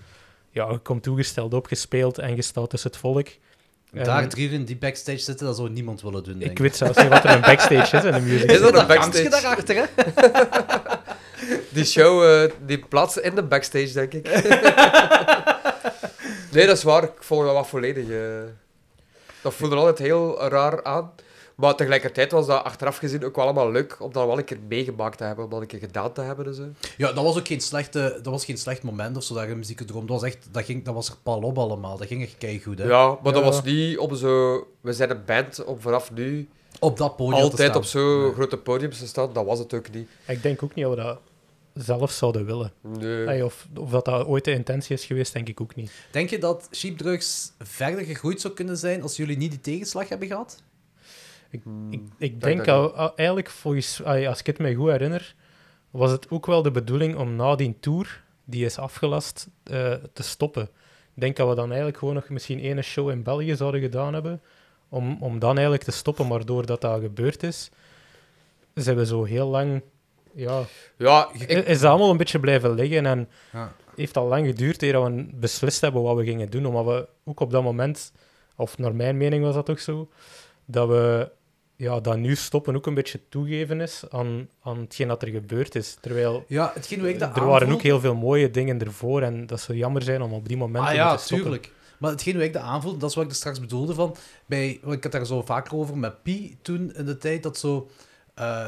ja, je komt toegesteld op, gespeeld en je staat tussen het volk. Daar drie uur in die backstage zitten, dat zou niemand willen doen, denk ik weet zelfs niet wat er een backstage is in de Music (laughs) Is dat een backstage? backstage? daarachter, hè? (laughs) Die show, eh, die plaatsen in de backstage, denk ik. (laughs) nee, dat is waar. Ik volg dat wel volledig. eh. Dat voelde altijd heel raar aan. Maar tegelijkertijd was dat achteraf gezien ook wel allemaal leuk om dat wel een keer meegemaakt te hebben, om dat een keer gedaan te hebben. Dus. Ja, dat was ook geen, slechte, dat was geen slecht moment of zo, dat je muziekdroom. Dat was echt, dat, ging, dat was er pal op allemaal. Dat ging echt keigoed, hè. Ja, maar dat was niet om zo... We zijn een band om vanaf nu Op dat podium te altijd staan. op zo'n Nee. grote podiums te staan. Dat was het ook niet. Ik denk ook niet dat we dat zelf zouden willen. Nee. Of, of dat dat ooit de intentie is geweest, denk ik ook niet. Denk je dat Sheepdrugs verder gegroeid zou kunnen zijn als jullie niet die tegenslag hebben gehad? Ik, Hmm, ik, ik denk denk al, eigenlijk, volgens, als ik het me goed herinner, was het ook wel de bedoeling om na die tour, die is afgelast, eh, te stoppen. Ik denk dat we dan eigenlijk gewoon nog misschien één show in België zouden gedaan hebben, om, om dan eigenlijk te stoppen. Maar doordat dat gebeurd is, zijn we zo heel lang... Ja, Ja, ik, is dat allemaal een beetje blijven liggen en Ja. heeft al lang geduurd eer we beslist hebben wat we gingen doen. Omdat we ook op dat moment, of naar mijn mening was dat ook zo, dat we ja, dat nu stoppen ook een beetje toegeven is aan, aan hetgeen dat er gebeurd is. Terwijl Ja, hetgeen hoe ik dat er waren ook heel veel mooie dingen ervoor en dat zou jammer zijn om op die moment Ah te ja, stoppen. tuurlijk. Maar hetgeen hoe ik dat aanvoel, dat is wat ik er straks bedoelde van... Bij, ik had daar zo vaker over met Pi toen in de tijd, dat zo... eh,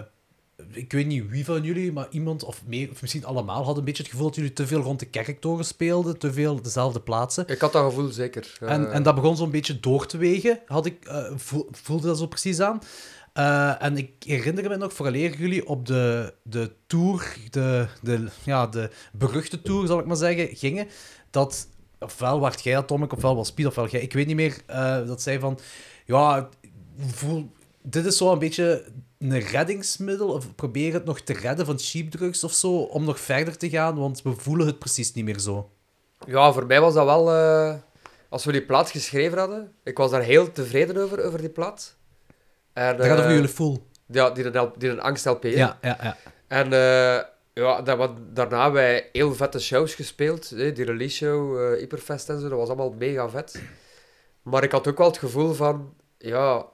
ik weet niet wie van jullie, maar iemand, of, meer, of misschien allemaal, had een beetje het gevoel dat jullie te veel rond de kerktoren speelden, te veel dezelfde plaatsen. ik had dat gevoel zeker. Eh, En, en dat begon zo'n beetje door te wegen, had ik, eh, voel- voelde dat zo precies aan. Eh, en ik herinner me nog, vooraleer jullie op de, de tour, de, de, ja, de beruchte tour, zal ik maar zeggen, gingen, dat, ofwel wacht jij dat, Tomek, ofwel was Piet, ofwel jij, ik weet niet meer, dat zij van, ja, voel, dit is zo een beetje een reddingsmiddel, of probeer het nog te redden van sheepdrugs of zo, om nog verder te gaan, want we voelen het precies niet meer zo. Ja, voor mij was dat wel... eh, als we die plaat geschreven hadden, ik was daar heel tevreden over, over die plaat. En, Dat gaat over eh, jullie full. Ja, die een, die een angst-LP. Ja, ja, ja. En eh, ja, dat, wat, daarna hebben wij heel vette shows gespeeld. hè, Die release show, eh Hyperfest en zo, dat was allemaal mega vet. Maar ik had ook wel het gevoel van, ja,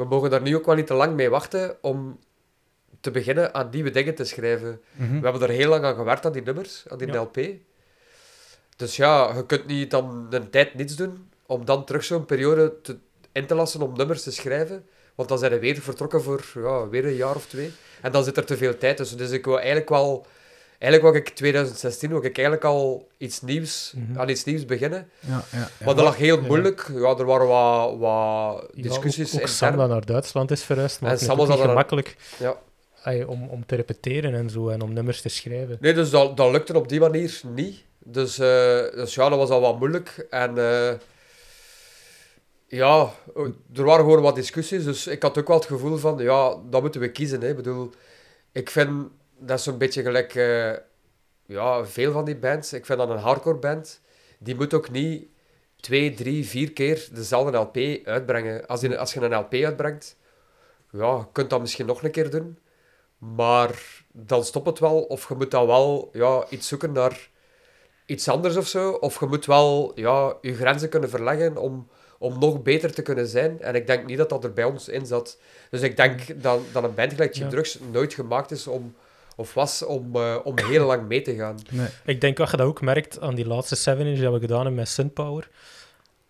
we mogen daar nu ook wel niet te lang mee wachten om te beginnen aan nieuwe dingen te schrijven. Mhm. We hebben er heel lang aan gewerkt, aan die nummers, aan die Ja. LP. Dus ja, je kunt niet dan een tijd niets doen, om dan terug zo'n periode te, in te lassen om nummers te schrijven. Want dan zijn we weer vertrokken voor ja, weer een jaar of twee. En dan zit er te veel tijd tussen. Dus ik wil eigenlijk wel... Eigenlijk wou ik 2016 wou ik eigenlijk al iets nieuws, Mhm. aan iets nieuws beginnen. Ja, ja, maar dat lag heel moeilijk. Ja, er waren wat, wat discussies ook, ook Sam dat naar Duitsland is verhuisd, maar En Sam was niet dat gemakkelijk Ja. om, om te repeteren en zo, en om nummers te schrijven. Nee, dus dat, dat lukte op die manier niet. Dus, eh, dus ja, dat was al wat moeilijk. En eh, ja, er waren gewoon wat discussies. Dus ik had ook wel het gevoel van, ja, dat moeten we kiezen. Hè. Ik bedoel, ik vind dat is zo'n beetje gelijk, eh, ja, veel van die bands. Ik vind dat een hardcore band, die moet ook niet twee, drie, vier keer dezelfde LP uitbrengen. Als, je, als je een LP uitbrengt, ja, je kunt dat misschien nog een keer doen. Maar dan stopt het wel. Of je moet dan wel ja, iets zoeken naar iets anders of zo. Of je moet wel ja, je grenzen kunnen verleggen om, om nog beter te kunnen zijn. En ik denk niet dat dat er bij ons in zat. Dus ik denk dat, dat een band gelijk Cheap Ja. Drugs nooit gemaakt is om, of was om, eh, om heel lang mee te gaan. Nee. Ik denk dat je dat ook merkt aan die laatste 7-inch dat we gedaan hebben met Sunpower.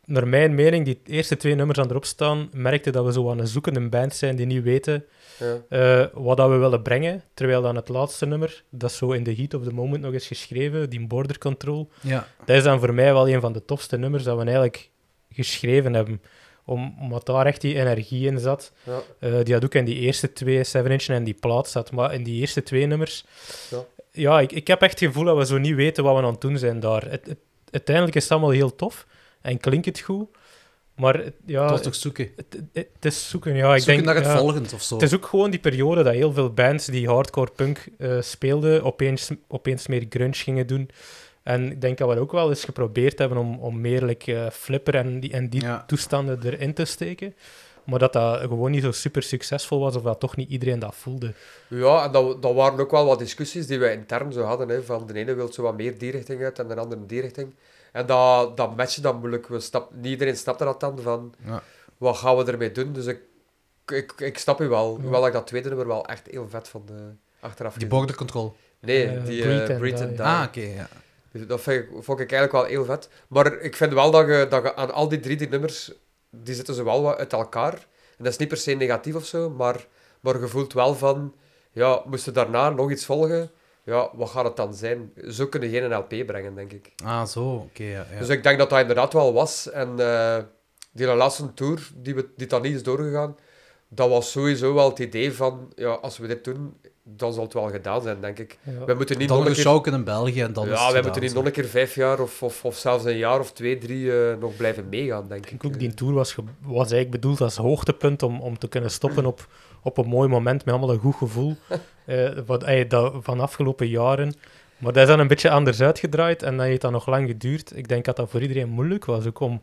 Naar mijn mening, die eerste twee nummers aan erop staan, merkte dat we zo aan een zoekende band zijn die niet weten Ja. eh, wat dat we willen brengen. Terwijl dan het laatste nummer, dat is zo in the heat of the moment nog eens geschreven, die Border Control, Ja. dat is dan voor mij wel een van de tofste nummers dat we eigenlijk geschreven hebben. Om, omdat daar echt die energie in zat. Ja. Eh, die had ook in die eerste twee 7-inch en die plaat zat. Maar in die eerste twee nummers... Ja. Ja, ik, ik heb echt het gevoel dat we zo niet weten wat we aan het doen zijn daar. Het, het- uiteindelijk is het allemaal heel tof en klinkt het goed. Maar het- ja, Het was toch zoeken. het, het- het is zoeken. Ja, ik zoeken denk, naar het ja, volgend of zo. Het is ook gewoon die periode dat heel veel bands die hardcore punk eh, speelden, opeens, opeens meer grunge gingen doen. En ik denk dat we ook wel eens geprobeerd hebben om, om meer like, eh, flipper en die, en die Ja. toestanden erin te steken. Maar dat dat gewoon niet zo super succesvol was, of dat toch niet iedereen dat voelde. Ja, en dat, dat waren ook wel wat discussies die wij intern zo hadden. Hè, van de ene wil zo wat meer die richting uit en de andere die richting. En dat, dat matchte dan moeilijk. We stap, niet iedereen snapte dat dan van Ja. wat gaan we ermee doen. Dus ik, ik, ik snap u wel. Ja. Hoewel ik dat tweede nummer wel echt heel vet vond. eh, achteraf Die border control. Nee, Eh, die Breathe eh and Breathe Die. and Die. Ah, oké, ja. Dus Dat vind ik, vond ik eigenlijk wel heel vet. Maar ik vind wel dat je, dat je aan al die drie die nummers, die zitten zo wel wat uit elkaar. En dat is niet per se negatief of zo, maar, maar je voelt wel van, ja, moest daarna nog iets volgen, ja, wat gaat het dan zijn? Zo kun je geen LP brengen, denk ik. Ah, zo. Oké, ja. ja. Dus ik denk dat dat inderdaad wel was. En eh, die laatste tour, die, we, die dan niet is doorgegaan, dat was sowieso wel het idee van, ja, als we dit doen, dan zal het wel gedaan zijn, denk ik. Ja. We moeten niet dan nog een keer... in België en dan Ja, wij gedaan, moeten niet nog een keer vijf jaar of, of, of zelfs een jaar of twee, drie eh, nog blijven meegaan, denk Ik ik. denk ook, die tour was, was eigenlijk bedoeld als hoogtepunt om, om te kunnen stoppen op, op een mooi moment met allemaal een goed gevoel (laughs) eh, wat, eh, dat, van afgelopen jaren. Maar dat is dan een beetje anders uitgedraaid en dan heeft dat nog lang geduurd. Ik denk dat dat voor iedereen moeilijk was ook om,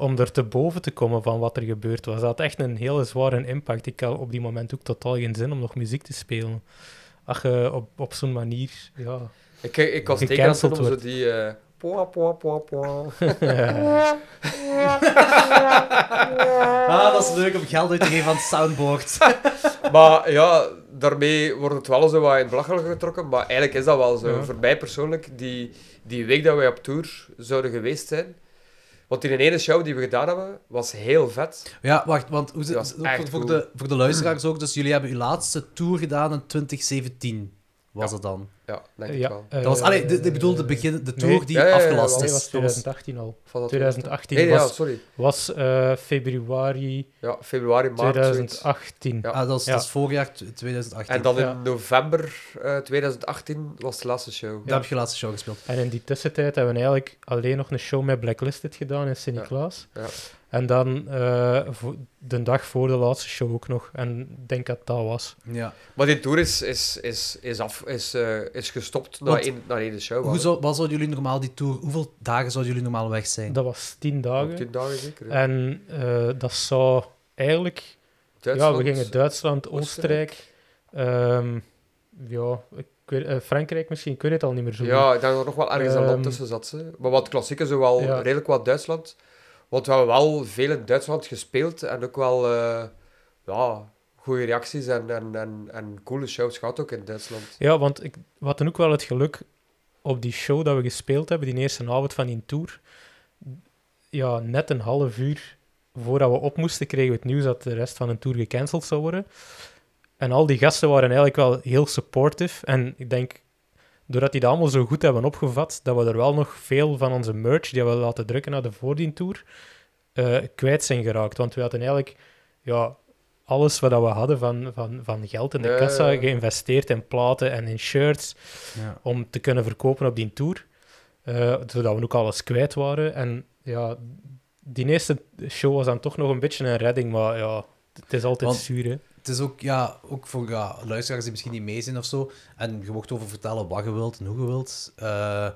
om er te boven te komen van wat er gebeurd was. Dat had echt een hele zware impact. Ik had op die moment ook totaal geen zin om nog muziek te spelen. Als je op, op zo'n manier, ja... Ik, ik was om zo wordt. die... eh poa, poa, poa, poa. (laughs) Ah, dat is leuk om geld uit te geven aan het soundboard. (laughs) maar ja, daarmee wordt het wel zo wat in belachelijk getrokken. Maar eigenlijk is dat wel zo. Ja. Voor mij persoonlijk, die, die week dat wij op tour zouden geweest zijn... Want die ene show die we gedaan hebben, was heel vet. Ja, wacht, want hoe voor, voor de, voor de luisteraars ook, dus jullie hebben uw laatste tour gedaan in 2017, was Ja. het dan? Ja, denk ik ja, wel. Dat was, eh, allee, de, ik bedoel de, begin, de tour nee. die Ja, ja, ja, afgelast. Nee, is. was Dat was- 2018 al. Van dat 2018 Nee, ja, was, sorry. was eh, februari Ja, februari, maart, zoiets. 2018. Ja. ah, dat is, Ja. dat is voorjaar t- 2018. En dan in Ja. november eh, 2018 was de laatste show. Daar heb je laatste show gespeeld. En in die tussentijd hebben we eigenlijk alleen nog een show met Blacklisted gedaan in Sint-Niklaas. Ja. En dan eh, de dag voor de laatste show ook nog. En ik denk dat dat was. Ja. Maar die tour is, is, is, is, af, is, eh, is gestopt na één, na één show. Hoe zou, wat zouden jullie normaal die tour... Hoeveel dagen zouden jullie normaal weg zijn? Dat was tien dagen. tien dagen zeker. ja. En eh, dat zou eigenlijk... Duitsland, ja, we gingen Duitsland, Oostenrijk. Oostenrijk... ehm, ja, Frankrijk misschien. Ik weet het al niet meer zo. Ja, ik denk dat er nog wel ergens een land Ehm, tussen zat. Ze. Maar wat klassieke zo wel Ja. redelijk wat Duitsland. Want we hebben wel veel in Duitsland gespeeld en ook wel eh, ja, goede reacties en, en, en, en coole shows gehad ook in Duitsland. Ja, want ik, we hadden ook wel het geluk op die show dat we gespeeld hebben, die eerste avond van die tour. Ja, net een half uur voordat we op moesten, kregen we het nieuws dat de rest van de tour gecanceld zou worden. En al die gasten waren eigenlijk wel heel supportive. En ik denk, doordat die dat allemaal zo goed hebben opgevat, dat we er wel nog veel van onze merch, die we laten drukken naar de voordien tour, eh, kwijt zijn geraakt. Want we hadden eigenlijk ja, alles wat we hadden van, van, van geld in de Ja, ja, kassa ja. geïnvesteerd in platen en in shirts Ja. om te kunnen verkopen op die tour. Eh, zodat we ook alles kwijt waren. En ja, die eerste show was dan toch nog een beetje een redding, maar ja, het is altijd Want- zuur, hè. Het is ook, ja, ook voor ja, luisteraars die misschien niet mee zijn of zo. En je mocht over vertellen wat je wilt en hoe je wilt. Eh,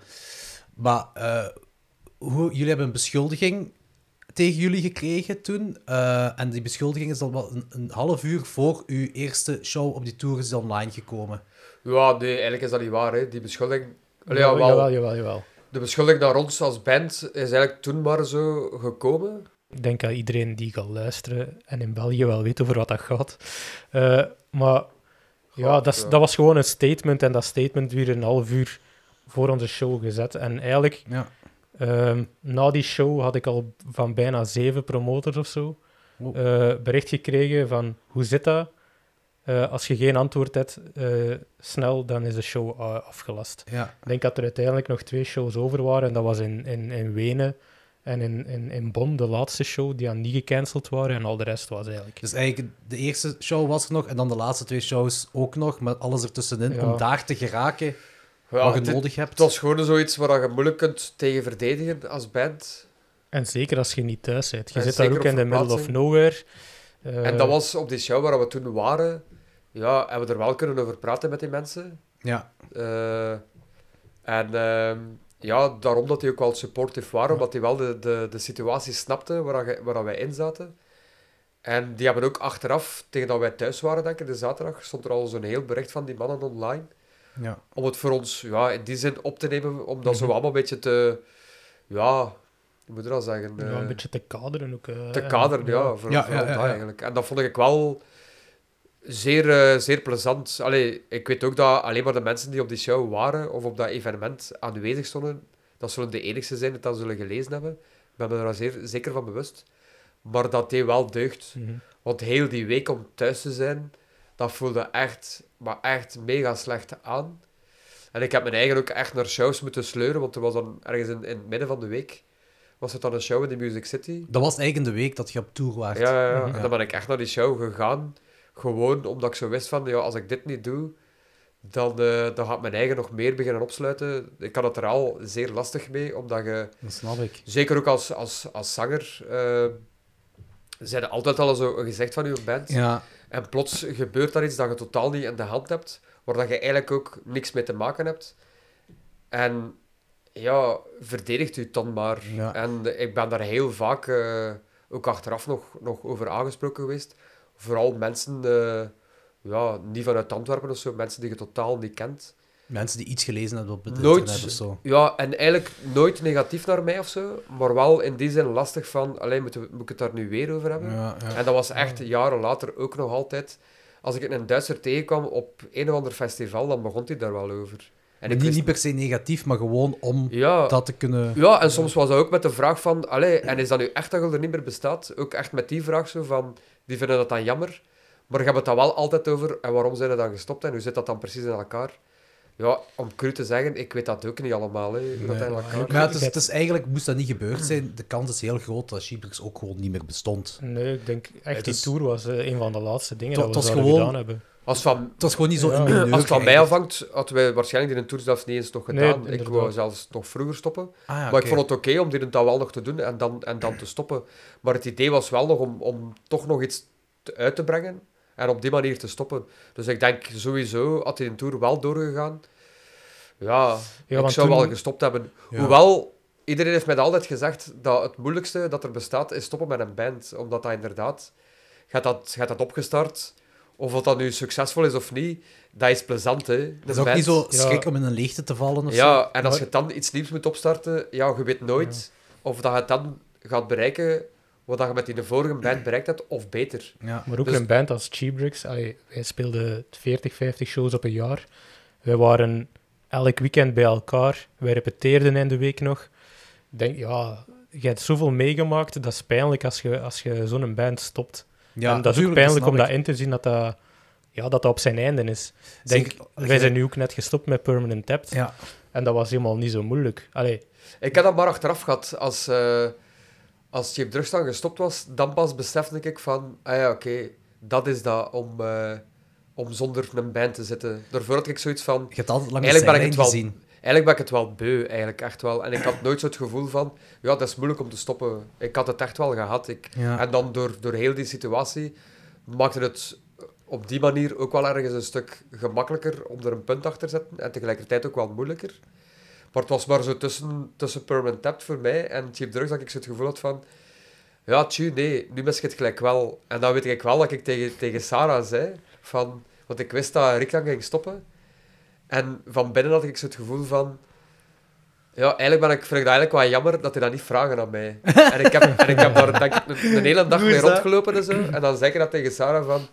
maar eh, hoe, jullie hebben een beschuldiging tegen jullie gekregen toen. Eh, en die beschuldiging is dan wel een, een half uur voor uw eerste show op die tour is online gekomen. Ja, nee, eigenlijk is dat niet waar. Hè. Die beschuldiging... Allee, Ja, ja, wel, jawel, jawel, jawel. De beschuldiging naar ons als band is eigenlijk toen maar zo gekomen. Ik denk dat iedereen die gaat luisteren en in België wel weet over wat dat gaat. Eh, maar ja, dat, ja. dat was gewoon een statement en dat statement werd een half uur voor onze show gezet. En eigenlijk, Ja. ehm, na die show had ik al van bijna zeven promotors of zo Oh. eh, bericht gekregen van hoe zit dat? Eh, als je geen antwoord hebt, snel, dan is de show afgelast. ja. Ik denk dat er uiteindelijk nog twee shows over waren. En dat was in, in, in Wenen en in, in, in Bonn, de laatste show, die dan niet gecanceld waren. En al de rest was eigenlijk... Dus eigenlijk, de eerste show was er nog en dan de laatste twee shows ook nog, met alles ertussenin, Ja. om daar te geraken Ja, wat je het, nodig hebt. het was gewoon zoiets waar je moeilijk kunt tegen verdedigen als band. En zeker als je niet thuis bent. Je En zit daar zeker ook in the middle of nowhere. Eh, En dat was op die show waar we toen waren. Ja, hebben we er wel kunnen over praten met die mensen. Ja. Eh, en ehm, ja, daarom dat die ook wel supportive waren, omdat die wel de, de, de situatie snapten waar, waar wij in zaten. En die hebben ook achteraf, tegen dat wij thuis waren, denk ik, de zaterdag, stond er al zo'n heel bericht van die mannen online. Ja. Om het voor ons ja, in die zin op te nemen, om dat zo Mhm. allemaal een beetje te... Ja, hoe moet je dat zeggen? ja, Eh, een beetje te kaderen ook. eh, te en- kaderen, ja, voor, Ja, ja. eigenlijk. En dat vond ik wel zeer, eh, zeer plezant. Allee, ik weet ook dat alleen maar de mensen die op die show waren of op dat evenement aanwezig stonden, dat zullen de enigste zijn die dat zullen gelezen hebben. Ik ben me er zeer zeker van bewust. Maar dat deed wel deugd. Mhm. Want heel die week om thuis te zijn, dat voelde echt, maar echt mega slecht aan. En ik heb mijn eigen ook echt naar shows moeten sleuren, want er was dan ergens in, in het midden van de week was het dan een show in de Music City. Dat was eigenlijk in de week dat je op tour was. Ja, ja, ja. Mhm. En dan ben ik echt naar die show gegaan. Gewoon omdat ik zo wist van, ja, als ik dit niet doe, dan, eh, dan gaat mijn eigen nog meer beginnen opsluiten. Ik had het er al zeer lastig mee, omdat je, Dat snap ik. zeker ook als, als, als zanger, zijn er altijd al zo gezicht van je band. Ja. En plots gebeurt daar iets dat je totaal niet in de hand hebt, waar dat je eigenlijk ook niks mee te maken hebt. En ja, verdedigt u het dan maar. Ja. En ik ben daar heel vaak eh, ook achteraf nog, nog over aangesproken geweest. Vooral mensen, eh, ja, niet vanuit Antwerpen of zo, mensen die je totaal niet kent. Mensen die iets gelezen hebben op het Nooit. internet of zo. Ja, en eigenlijk nooit negatief naar mij of zo, maar wel in die zin lastig van, alleen moet, moet ik het daar nu weer over hebben? Ja, ja. En dat was echt jaren later ook nog altijd. Als ik een Duitser tegenkwam op een of ander festival, dan begon hij daar wel over. En ik niet, wist- niet per se negatief, maar gewoon om ja, dat te kunnen... ja, en soms was dat ook met de vraag van, allee, en is dat nu echt dat je er niet meer bestaat? Ook echt met die vraag zo van, die vinden dat dan jammer. Maar je hebt het dan wel altijd over, en waarom zijn ze dan gestopt en hoe zit dat dan precies in elkaar? Ja, om cru te zeggen, ik weet dat ook niet allemaal, hè, dat elkaar Maar het, is, het is eigenlijk, moest dat niet gebeurd zijn, de kans is heel groot dat Sheeplix ook gewoon niet meer bestond. Nee, ik denk echt Het die is- tour was eh, een van de laatste dingen dat we was zouden gewoon- gedaan hebben. Als van, Het was gewoon niet zo Ja. in als het van mij afhangt, hadden wij waarschijnlijk die tour zelfs niet eens nog Nee, gedaan. ik wou zelfs nog vroeger stoppen. Ah, ja, Maar ik vond het oké om dit dan wel nog te doen en dan, en dan te stoppen. Maar het idee was wel nog om, om toch nog iets te- uit te brengen en op die manier te stoppen. Dus ik denk sowieso, had die tour wel doorgegaan, ja, Ja, ik zou toen- wel gestopt hebben. Ja. Hoewel, iedereen heeft mij altijd gezegd dat het moeilijkste dat er bestaat is stoppen met een band. Omdat dat inderdaad, gaat dat, gaat dat opgestart, of wat dat nu succesvol is of niet, dat is plezant, hè. Het is ook niet zo Ja. schrik om in een leegte te vallen of zo. Ja, en als je dan iets nieuws moet opstarten, ja, je weet nooit of dat je het dan gaat bereiken wat dat je met die vorige band bereikt hebt, of beter. Ja. Maar ook Dus- een band als Cheebricks, allee, wij speelden 40, 50 shows op een jaar. Wij waren elk weekend bij elkaar. Wij repeteerden in de week nog. Ik denk, ja, je hebt zoveel meegemaakt, dat is pijnlijk als je, als je zo'n band stopt. Ja, en dat is ook pijnlijk om dat in te zien dat dat, ja, dat, dat op zijn einde is. Denk, Zeker- wij zijn nu ook net gestopt met Permanent Tapped. Ja, En dat was helemaal niet zo moeilijk. Allee, Ik heb dat maar achteraf gehad. Als, eh als Cheap Drugs dan gestopt was, dan pas besefte ik van, ah ja, oké, dat is dat om, eh, om zonder een band te zitten. Daarvoor had ik zoiets van, je hebt altijd Eigenlijk ben ik het wel- gezien. Eigenlijk ben ik het wel beu, eigenlijk echt wel. En ik had nooit zo het gevoel van, ja, dat is moeilijk om te stoppen. Ik had het echt wel gehad. Ik, Ja. En dan door, door heel die situatie maakte het op die manier ook wel ergens een stuk gemakkelijker om er een punt achter te zetten. En tegelijkertijd ook wel moeilijker. Maar het was maar zo tussen, tussen Permanent Tapped voor mij en Cheap Drugs dat ik zo het gevoel had van... Ja, tju, nee, nu mis ik het gelijk wel. En dan weet ik wel dat ik tegen, tegen Sarah zei van... Want ik wist dat Rick dan ging stoppen. En van binnen had ik zo het gevoel van... Ja, eigenlijk ben ik, vind ik dat eigenlijk wel jammer dat hij dat niet vragen aan mij. En ik heb, en ik heb daar denk ik, een, een hele dag mee rondgelopen en zo. En dan zeg ik dat tegen Sarah van...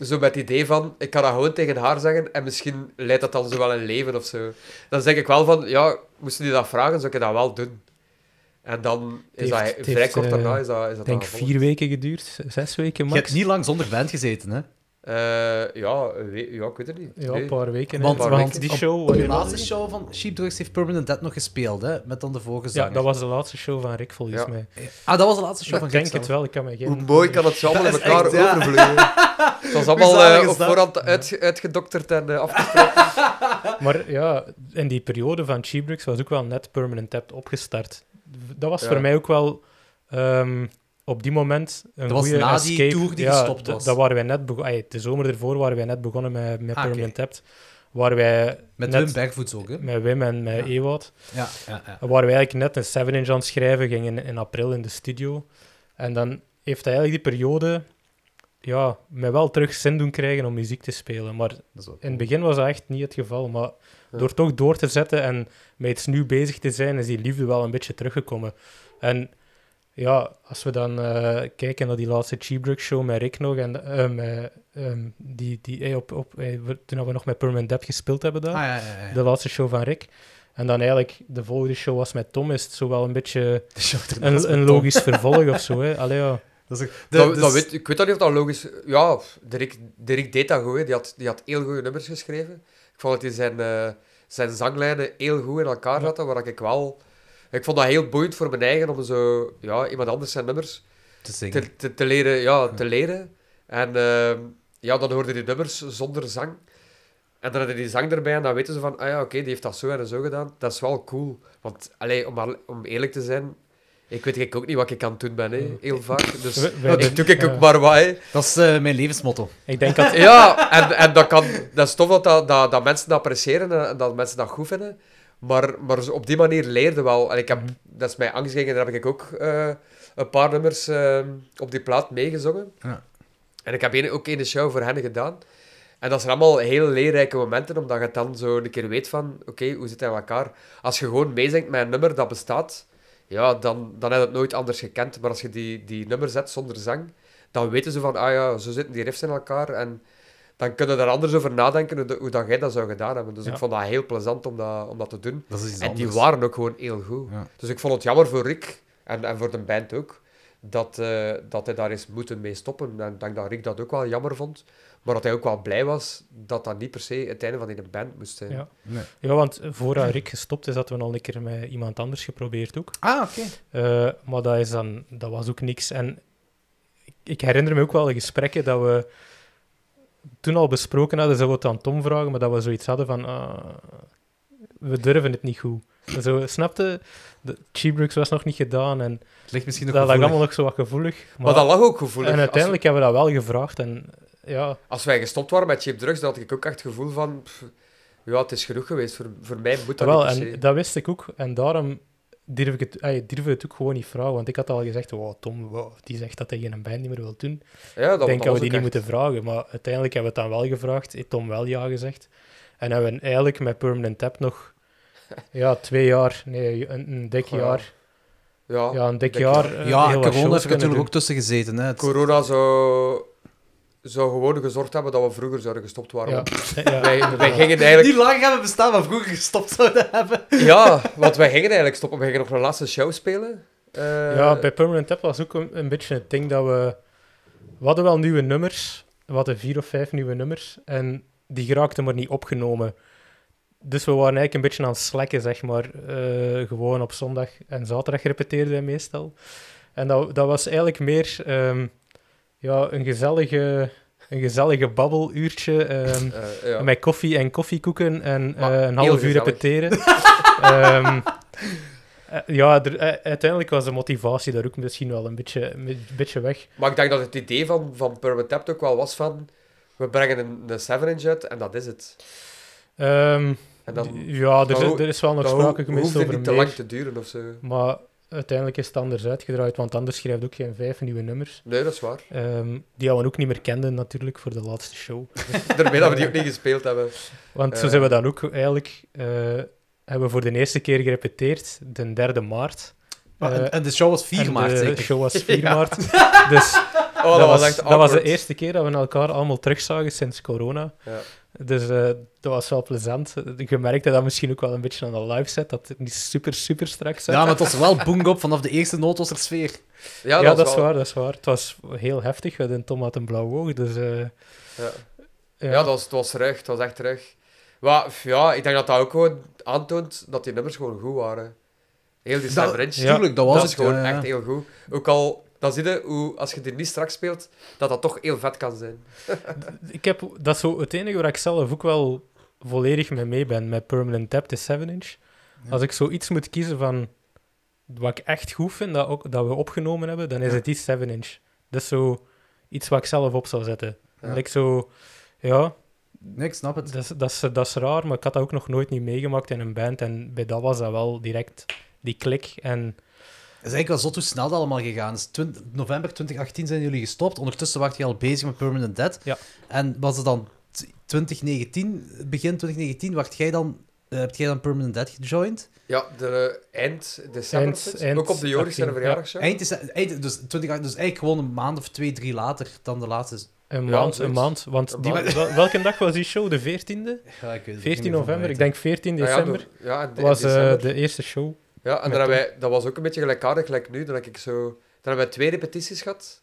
Zo met het idee van, ik kan dat gewoon tegen haar zeggen en misschien leidt dat dan zo wel een leven of zo. Dan zeg ik wel van, ja, moesten die dat vragen, zou ik dat wel doen. En dan is dat vrij heeft, kort daarna eh, is dat, is ik dat denk vier weken geduurd, zes weken Je max. hebt niet lang zonder band gezeten, hè? Eh, ja, we- ja, ik weet het niet. Ja, een paar weken. hè. Want, paar want weken. die show... op de laatste show van Sheep Drugs heeft Permanent Dead nog gespeeld, hè? Met dan de voorgezanger. Ja, dat was de laatste show van Rick, volgens Ja. mij. Ah, dat was de laatste show Ik van denk Rick het zelf. wel, ik kan me geen... Hoe mooi kan het zo allemaal in elkaar echt, ja. overvloeien. (laughs) Het was allemaal eh, op voorhand uit, uitgedokterd en afgesproken. (laughs) Maar ja, in die periode van Cheebricks was ook wel net Permanent Tapped opgestart. Dat was Ja. voor mij ook wel ehm, op die moment een Dat was goede na die escape. tour die ja, gestopt was. Dat waren wij net de zomer ervoor waren wij net begonnen met, met Ah. Permanent Tapped. Waar wij Met net, Wim Bergvoets ook, hè? met Wim en met Ja. Ewout. Ja, ja, ja. Waar wij eigenlijk net een 7-inch aan het schrijven, gingen in, in april in de studio. En dan heeft hij eigenlijk die periode ja, mij wel terug zin doen krijgen om muziek te spelen. Maar in het begin was dat echt niet het geval. Maar Ja. door toch door te zetten en met iets nieuw bezig te zijn, is die liefde wel een beetje teruggekomen. En ja, als we dan eh, kijken naar die laatste Cheap Drug show met Rick nog, en eh, met, ehm, die, die, eh, op, op, we- toen we nog met Permanent Depth gespeeld hebben daar Ah, ja, ja, ja. de laatste show van Rick. En dan eigenlijk de volgende show was met Tom, is het zo wel een beetje een, logisch vervolg of zo. Hè. (laughs) Allee, ja. Dat is, de, dat, dus- dat weet, ik weet dat niet of dat logisch... Ja, Dirk, Dirk deed dat goed. hè. Die had, die had heel goede nummers geschreven. Ik vond dat hij zijn, eh, zijn zanglijnen heel goed in elkaar zette, waar ik wel... Ik vond dat heel boeiend voor mijn eigen, om zo... Ja, iemand anders zijn nummers te zingen. te, te, te leren, ja, te leren. En ehm, ja, dan hoorde die nummers zonder zang. En dan hadden die zang erbij en dan weten ze van, ah ja, oké, die heeft dat zo en zo gedaan. Dat is wel cool. Want, allee, om, maar- om eerlijk te zijn, ik weet eigenlijk ook niet wat ik aan het doen ben, hè, heel vaak. Dus We- we ik doe ik ook maar wat, hè. Dat is eh, mijn levensmotto. Ik denk dat... Ja, en, en dat, kan, dat is tof dat, dat, dat, dat mensen dat appreciëren en dat mensen dat goed vinden. Maar, maar zo op die manier leerde wel. En ik heb, dat is mijn angst en daar heb ik ook eh, een paar nummers eh, op die plaat meegezongen. Ja. En ik heb een, ook een show voor hen gedaan. En dat zijn allemaal heel leerrijke momenten, omdat je dan zo een keer weet van, oké, hoe zit het in elkaar? Als je gewoon meezingt met een nummer dat bestaat, ja, dan, dan heb je het nooit anders gekend. Maar als je die, die nummer zet zonder zang, dan weten ze van, ah ja, zo zitten die riffs in elkaar. En dan kunnen er anders over nadenken hoe, dat jij dat zou gedaan hebben. Dus Ja. ik vond dat heel plezant om dat, om dat te doen. Dat is iets En die waren ook gewoon heel goed. Ja. Dus ik vond het jammer voor Rick en, en voor de band ook, dat, eh, dat hij daar eens moeten mee stoppen. En ik denk dat Rick dat ook wel jammer vond. Maar dat hij ook wel blij was dat dat niet per se het einde van die band moest zijn. Ja. Nee. Ja, want voordat Rick gestopt is, hadden we al een keer met iemand anders geprobeerd ook. Ah, oké. Eh, maar dat, is dan, dat was ook niks. En ik, ik herinner me ook wel de gesprekken dat we toen al besproken hadden, zouden we het aan Tom vragen, maar dat we zoiets hadden van, ah, we durven het niet goed. Zo, snapte? De was nog niet gedaan en Het ligt misschien nog dat lag allemaal nog zo wat gevoelig. Maar, Maar dat lag ook gevoelig. en uiteindelijk hebben we dat wel gevraagd en ja, Als, wij gestopt waren met cheap dan had ik ook echt het gevoel van... pff, ja, het is genoeg geweest. Voor, voor mij moet dat wel, niet en dat wist ik ook en daarom durf ik het, ey, durf het ook gewoon niet vragen, want ik had al gezegd, wow, Tom, wow, die zegt dat hij geen band niet meer wil doen. Ja, dat, Ik denk dat we die niet echt- moeten vragen, maar uiteindelijk hebben we het dan wel gevraagd. Heeft Tom wel ja gezegd. En hebben we eigenlijk met Permanent Tap nog (laughs) ja, twee jaar, nee, een, een dik Ja. jaar. Ja, Ja, een dik dik jaar. eh, Ja, corona heeft er natuurlijk ook tussen gezeten. Hè. Het- corona zou, zou gewoon gezorgd hebben dat we vroeger zouden gestopt waren. Ja. (laughs) Wij, wij gingen eigenlijk... Die lang hebben bestaan, maar vroeger gestopt zouden hebben. (laughs) Ja, want wij gingen eigenlijk stoppen. We gingen nog een laatste show spelen. Eh, Ja, bij Permanent Tap was ook een, een beetje het ding dat we... We hadden wel nieuwe nummers. We hadden vier of vijf nieuwe nummers. En die geraakten maar niet opgenomen. Dus we waren eigenlijk een beetje aan het slacken, zeg maar. Eh, gewoon op zondag en zaterdag repeteerden wij meestal. En dat, dat was eigenlijk meer ehm, ja, een gezellige... Een gezellige babbeluurtje ehm, eh, ja. met koffie en koffiekoeken en Maar eh, een half uur repeteren. (laughs) Ehm, eh, ja, er- uiteindelijk was de motivatie daar ook misschien wel een beetje, een beetje weg. Maar ik denk dat het idee van, van Permanent ook wel was van... We brengen een, een 7-inch uit en dat is het. Ehm, En dan, ja, er, is- er wel nog sprake geweest hoeft het over niet te meer. lang te duren of zo. Maar uiteindelijk is het anders uitgedraaid, want anders schrijft ook geen vijf nieuwe nummers. Nee, dat is waar. Ehm, die we ook niet meer kenden natuurlijk voor de laatste show. (laughs) Daarmee dat we die ook niet gespeeld hebben. Want zo Eh. zijn we dan ook eigenlijk... eh, hebben we voor de eerste keer gerepeteerd, de 3 maart. Maar- Eh, en, en de show was 4 en maart, de zeker? show was (laughs) 4 Ja. maart. (laughs) Dus Oh, dat, dat, was, was, echt dat was de eerste keer dat we elkaar allemaal terugzagen sinds corona. Ja. Dus eh, dat was wel plezant. Je merkte dat misschien ook wel een beetje aan de live set, dat het niet super, super strak zat. Ja, maar het was wel boeng-op vanaf de eerste noot was er sfeer. Ja, Ja, dat, dat is wel- waar, dat is waar. Het was heel heftig. We hadden Tom had een blauw oog, dus... eh, Ja. ja. Ja, dat was, het was terug. Het was echt terug. Maar ja, ik denk dat dat ook gewoon aantoont dat die nummers gewoon goed waren. Heel die Dat- 7 inch. Ja, Tuurlijk, dat was dat het gewoon echt heel goed. Ook al, dan zie je hoe, als je die niet straks speelt, dat dat toch heel vet kan zijn. (laughs) Ik heb, dat is zo het enige waar ik zelf ook wel volledig mee mee ben, met Permanent Tap, de 7-inch. Ja. Als ik zoiets moet kiezen van wat ik echt goed vind dat, ook, dat we opgenomen hebben, dan is Ja. het die 7-inch. Dat is zo iets wat ik zelf op zou zetten. Ja. Ik zo, ja, Nee, ik snap het. dat is, dat, is, dat is raar, maar ik had dat ook nog nooit niet meegemaakt in een band. En bij dat was dat wel direct die klik. En is eigenlijk wel zot hoe snel dat allemaal gegaan is. 20 november 2018 zijn jullie gestopt. Ondertussen was je al bezig met Permanent Dead. Ja. En was het dan t- 2019, begin 2019, wacht jij dan, eh, heb jij dan Permanent Dead gejoined? Ja, de, eh, eind december. Eind- eind ook op de Joris 18, zijn verjaardagshow. Eind is, eind, dus, 20, dus eigenlijk gewoon een maand of twee, drie later dan de laatste. een Ja, maand, een maand. Want Een die, maand. wel- welke dag was die show? De 14e? Ja, ik weet het 14 november? Ik denk 14 Ah ja, december. door- ja, de- was eh, december. de eerste show. Ja, en dan wij, dat was ook een beetje gelijkaardig, gelijk nu. Dan, heb ik zo, dan hebben wij twee repetities gehad.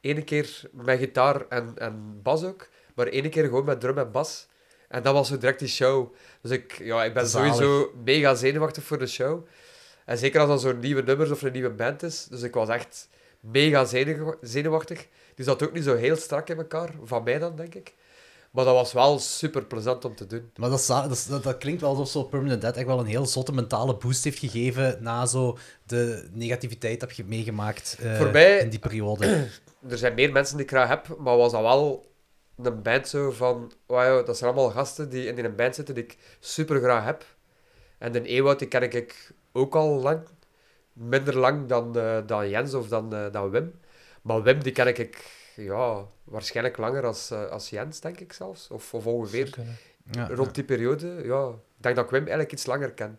ene keer met gitaar en, en bas ook, maar ene keer gewoon met drum en bas. En dat was zo direct die show. Dus ik, ja, ik ben Zalig. sowieso mega zenuwachtig voor de show. En zeker als dat zo'n nieuwe nummers of een nieuwe band is. Dus ik was echt mega zenuw- zenuwachtig. Die zat ook niet zo heel strak in elkaar, van mij dan, denk ik. Maar dat was wel super plezant om te doen. Maar dat, is- dat, is- dat, dat klinkt wel alsof zo Permanent Dead echt wel een heel zotte mentale boost heeft gegeven na zo de negativiteit heb je meegemaakt eh, Voor mij- in die periode. (clears throat) er zijn meer mensen die ik graag heb, maar was dat wel een band zo van... Wauw, dat zijn allemaal gasten die in een band zitten die ik super graag heb. En de Ewout, die ken ik ook al lang. Minder lang dan, eh, dan Jens of dan, eh, dan Wim. Maar Wim, die ken ik ja, waarschijnlijk langer als, eh, als Jens, denk ik zelfs. Of, of ongeveer. Ja, rond die periode. Ja, ik denk dat ik Wim eigenlijk iets langer ken.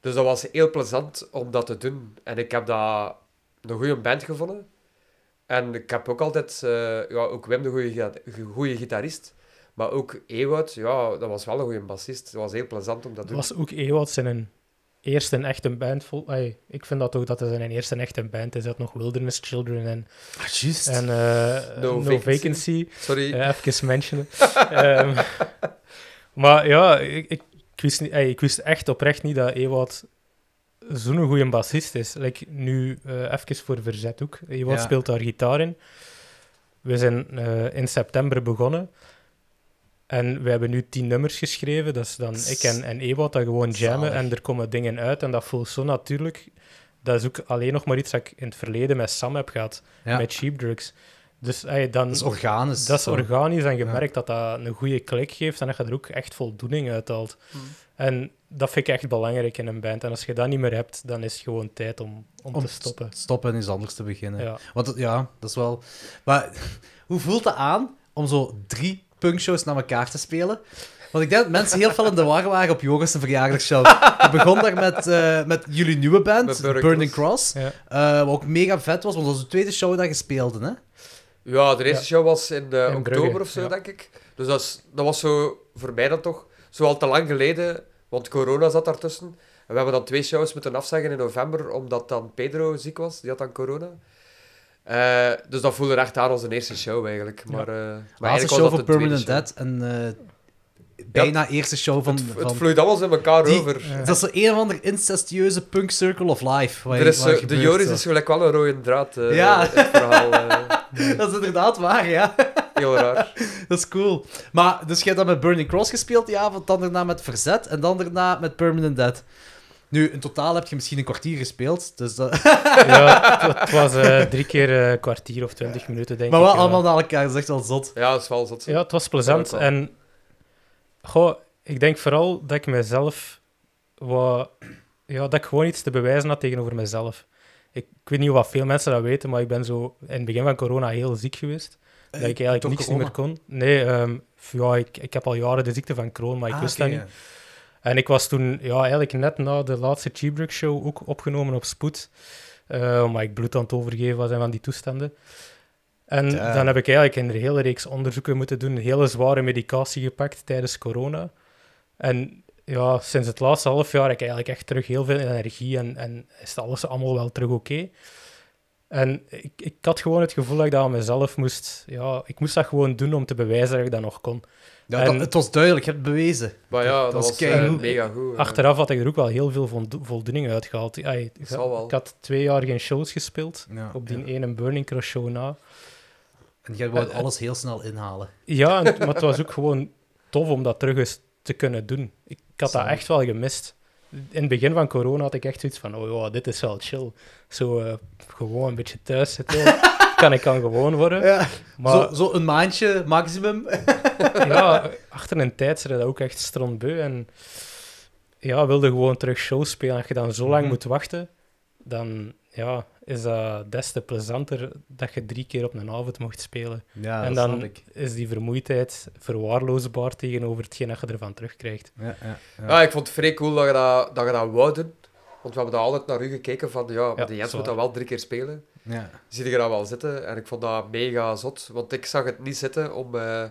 Dus dat was heel plezant om dat te doen. En ik heb dat een goede band gevonden. En ik heb ook altijd, eh, ja, ook Wim de goede, goede gitarist. Maar ook Ewout, ja, dat was wel een goede bassist. Het was heel plezant om dat te doen. was ook Ewout zijn eerste echte band. Vol, ik vind dat ook dat het zijn eerste echte band is. Dat nog Wilderness Children en, Ah, juist. en eh, No no, Vacancy. Vacancy. Sorry. Eh, even mentionen. (laughs) Ehm, maar ja, ik, ik, ik wist niet, ik wist echt oprecht niet dat Ewout zo'n goede bassist is. Like, nu eh even voor verzet ook. Ewout Ja. speelt daar gitaar in. We zijn in september begonnen. En we hebben nu tien nummers geschreven. Dat is dan ik en, en Ewout dat gewoon jammen. Zalig. En er komen dingen uit. En dat voelt zo natuurlijk. Dat is ook alleen nog maar iets dat ik in het verleden met Sam heb gehad. ja. Met Cheap Drugs. Dus ai, dan, dat is organisch. dat is organisch en je Ja. merkt dat dat een goede klik geeft en dat je er ook echt voldoening uit haalt. Mm. En dat vind ik echt belangrijk in een band. En als je dat niet meer hebt, dan is het gewoon tijd om, om, Om te stoppen. stoppen en iets anders te beginnen. Ja. Want ja, dat is wel... Maar (laughs) hoe voelt het aan om zo drie punkshows naar elkaar te spelen? Want ik denk dat mensen heel veel in de war waren op Joris' verjaardagsshow. Je begon daar met, eh, met jullie nieuwe band, Met Burning Cross. Ja. eh, wat ook mega vet was, want dat was de tweede show dat je speelde, hè? Ja, de eerste Ja. show was in, eh, In oktober Brugge, of zo, ja. denk ik. Dus dat, is, dat was zo voor mij dan toch zo al te lang geleden, want corona zat daartussen. En we hebben dan twee shows moeten afzeggen in november, omdat dan Pedro ziek was. Die had dan corona. Eh, dus dat voelde echt aan als een eerste show eigenlijk. Maar, eh, maar Laatste show was van dat Permanent. Dead en eh, bijna eerste show van... Het, van het vloeit allemaal in elkaar Die- over. Ja. dat is een of andere incestueuze punk circle of life. Waar, Er is, waar zo- de Joris is gelijk wel een rode draad Ja. het verhaal. (laughs) Dat is inderdaad waar, ja. (laughs) heel raar. Dat is cool. Maar, dus je hebt dan met Burning Cross gespeeld die avond, dan daarna met Verzet en dan daarna met Permanent Dead. Nu, in totaal heb je misschien een kwartier gespeeld, dus dat... (laughs) Ja, het, het was eh, drie keer een kwartier of twintig minuten, denk maar ik. wel ja. allemaal naar elkaar, dat is echt wel zot. Ja, dat is wel zot. Ja, het was plezant. Ja, en goh, ik denk vooral dat ik mezelf wat, ja, dat ik gewoon iets te bewijzen had tegenover mezelf. Ik, ik weet niet of veel mensen dat weten, maar ik ben zo in het begin van corona heel ziek geweest. dat ik eigenlijk niks niet meer kon. Nee, ehm, ja, ik, ik heb al jaren de ziekte van Crohn, maar ik Ah, wist dat niet. En ik was toen ja, eigenlijk net na de laatste Cheap Show ook opgenomen op spoed. eh, omdat ik bloed aan het overgeven was en van die toestanden. En Ja. dan heb ik eigenlijk een hele reeks onderzoeken moeten doen. Hele zware medicatie gepakt tijdens corona. En ja, sinds het laatste half jaar heb ik eigenlijk echt terug heel veel energie en, en is alles allemaal wel terug oké. En ik, ik had gewoon het gevoel dat ik dat aan mezelf moest... Ja, ik moest dat gewoon doen om te bewijzen dat ik dat nog kon. Ja, En- dat, het was duidelijk, je hebt het bewezen. Maar ja, Dat dat, was was, eh, keigoed. mega goed. eh. Achteraf had ik er ook wel heel veel voldo- voldoening uit gehaald. Ik, zal wel. ik had twee jaar geen shows gespeeld. Ja, Op die ja. ene Burning Cross show na. En jij wou Eh, alles heel snel inhalen. Ja, en- maar het was ook gewoon tof om dat terug eens te kunnen doen. Ik, ik had dat echt wel gemist. In het begin van corona had ik echt zoiets van, oh ja, dit is wel chill. Zo gewoon een beetje thuis zitten. (laughs) (laughs) kan ik kan gewoon worden. Ja. Maar Zo, zo een maandje maximum. (laughs) ja, achter een tijd zijn dat ook echt strontbeu. En ja, wilde gewoon terug shows spelen. Als je dan zo lang Mhm. moet wachten, dan ja, is dat des te plezanter dat je drie keer op een avond mocht spelen. Ja, en dan snap ik. is die vermoeidheid verwaarloosbaar tegenover hetgeen dat je ervan terugkrijgt. Ja, ja, ja. Ja, ik vond het vrij cool dat je dat, dat, je dat wou doen. Want we hebben daar altijd naar u gekeken van, ja, Ja, de Jens moet dat wel drie keer spelen. ja. Zie je dat wel zitten? En ik vond dat mega zot. Want ik zag het niet zitten om, eh,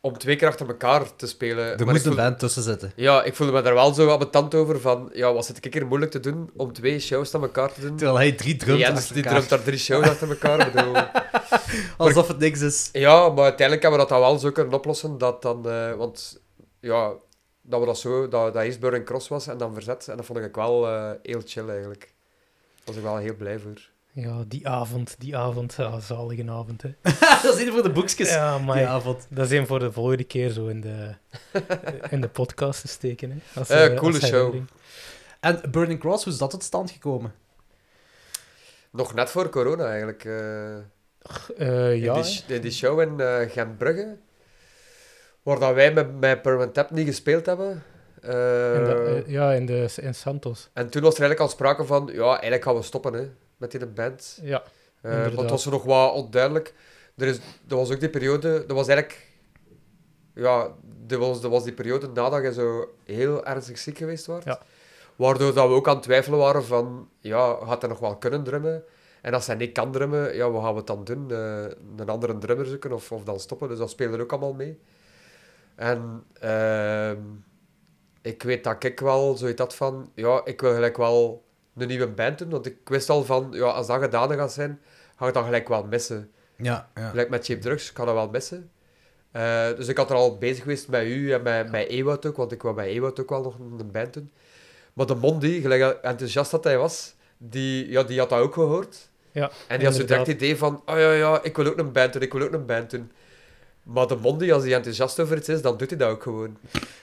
om twee keer achter elkaar te spelen. Er Maar moest een band tussen zitten. Ja, ik voelde me daar wel zo ambetant over van, ja, wat zit ik hier moeilijk te doen om twee shows aan elkaar te doen? Terwijl hij drie drums Jens, achter die elkaar. drumt daar drie shows achter elkaar. bedoel, (laughs) Alsof het niks is. ja, maar uiteindelijk hebben we dat dan wel zo kunnen oplossen, dat dan, eh, want ja, dat we dat zo, dat, dat eerst Burning Cross was en dan verzet, en dat vond ik wel eh, heel chill eigenlijk. Daar was ik wel heel blij voor. Ja, die avond, die avond. Ja, zalige avond, hè. (laughs) dat is niet voor de boekjes. Ja, die maar avond. dat is een voor de volgende keer zo in de, (laughs) in de podcast te steken, hè. Als, Eh, coole als show. herinnering. En Burning Cross, hoe is dat tot stand gekomen? Nog net voor corona eigenlijk. eh, Eh, ja, in, die, in die show in eh Gentbrugge, waar dat wij met, met Permanent Tap niet gespeeld hebben. eh, in, de, eh, ja in, de, in Santos. En toen was er eigenlijk al sprake van, ja, eigenlijk gaan we stoppen hè, met die band. Ja, Eh want het was er nog wat onduidelijk. Er, is, er was ook die periode, dat was eigenlijk, ja, dat was, dat was die periode nadat je zo heel ernstig ziek geweest was. Ja. Waardoor dat we ook aan het twijfelen waren van, ja, gaat hij nog wel kunnen drummen? En als hij niet kan drummen, ja, wat gaan we het dan doen? Een andere drummer zoeken of, of dan stoppen? Dus dat speelde ook allemaal mee. En ehm, ik weet dat ik wel zoiets had van, ja, ik wil gelijk wel een nieuwe band doen, want ik wist al van, ja, als dat gedaan gaat zijn, ga ik dat gelijk wel missen. Ja, ja. Gelijk met Cheap Drugs, ik ga dat wel missen. Eh, dus ik had er al bezig geweest met u en met, met Ewout ook, want ik wou bij Ewout ook wel nog een band doen. Maar de Mondi, gelijk enthousiast dat hij was, die, ja, die had dat ook gehoord. ja. En die had zo direct het idee van, oh ja, ja, ik wil ook een band doen, ik wil ook een band doen. Maar de Mondi, als hij enthousiast over iets is, dan doet hij dat ook gewoon.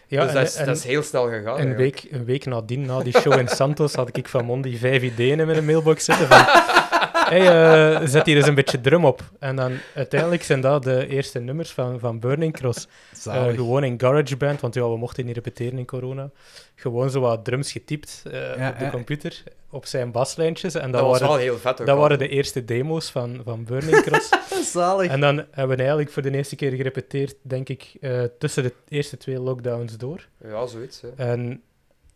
Ja, dus en, dat is, en dat is heel snel gegaan. een, week, een week nadien, na die show in Santos, had ik van Mondi vijf ideeën in mijn mailbox zitten van... Hey, eh, zet hier eens een beetje drum op. En dan uiteindelijk zijn dat de eerste nummers van, van Burning Cross. Eh, Zalig. gewoon in GarageBand, want ja, we mochten niet repeteren in corona. Gewoon zo wat drums getypt eh, Ja, op de ja. computer, op zijn baslijntjes. En dat dat, was waren, wel heel vet ook dat al. waren de eerste demo's van, van Burning Cross. (laughs) Zalig. en dan hebben we eigenlijk voor de eerste keer gerepeteerd, denk ik, eh, tussen de eerste twee lockdowns door. Ja, zoiets. Hè. En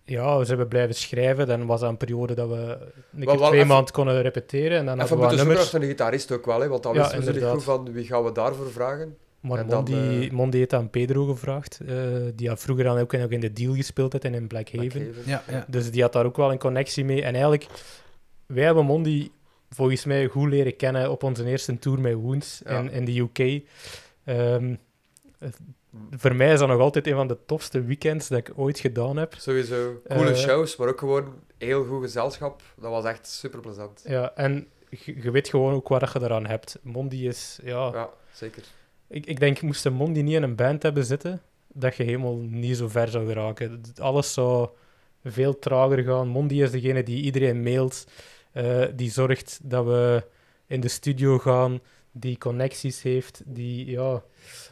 ja, we hebben blijven schrijven. Dan was dat een periode dat we een keer wel twee maanden konden repeteren. En dan Even hadden we moeten wat zoeken nummers. naar een gitarist ook wel, hè, want dan Ja, wisten we niet goed van wie gaan we daarvoor vragen. Maar En dan, Mondi, eh, Mondi heeft aan Pedro gevraagd. eh, die had vroeger dan ook in, ook in de deal gespeeld had en in Black Haven. Blackhaven. Ja, ja. Dus die had daar ook wel een connectie mee. En eigenlijk, wij hebben Mondi volgens mij goed leren kennen op onze eerste tour met Wounds Ja. in, in de UK. Ehm, voor mij is dat nog altijd een van de tofste weekends dat ik ooit gedaan heb. Sowieso coole Eh, shows, maar ook gewoon heel goed gezelschap. Dat was echt super plezant. Ja, en je, weet gewoon ook wat je eraan hebt. Mondi is, ja... Ja, zeker. Ik, ik denk, moest Mondi niet in een band hebben zitten, dat je helemaal niet zo ver zou geraken. Alles zou veel trager gaan. Mondi is degene die iedereen mailt, eh, die zorgt dat we in de studio gaan, die connecties heeft, die, ja...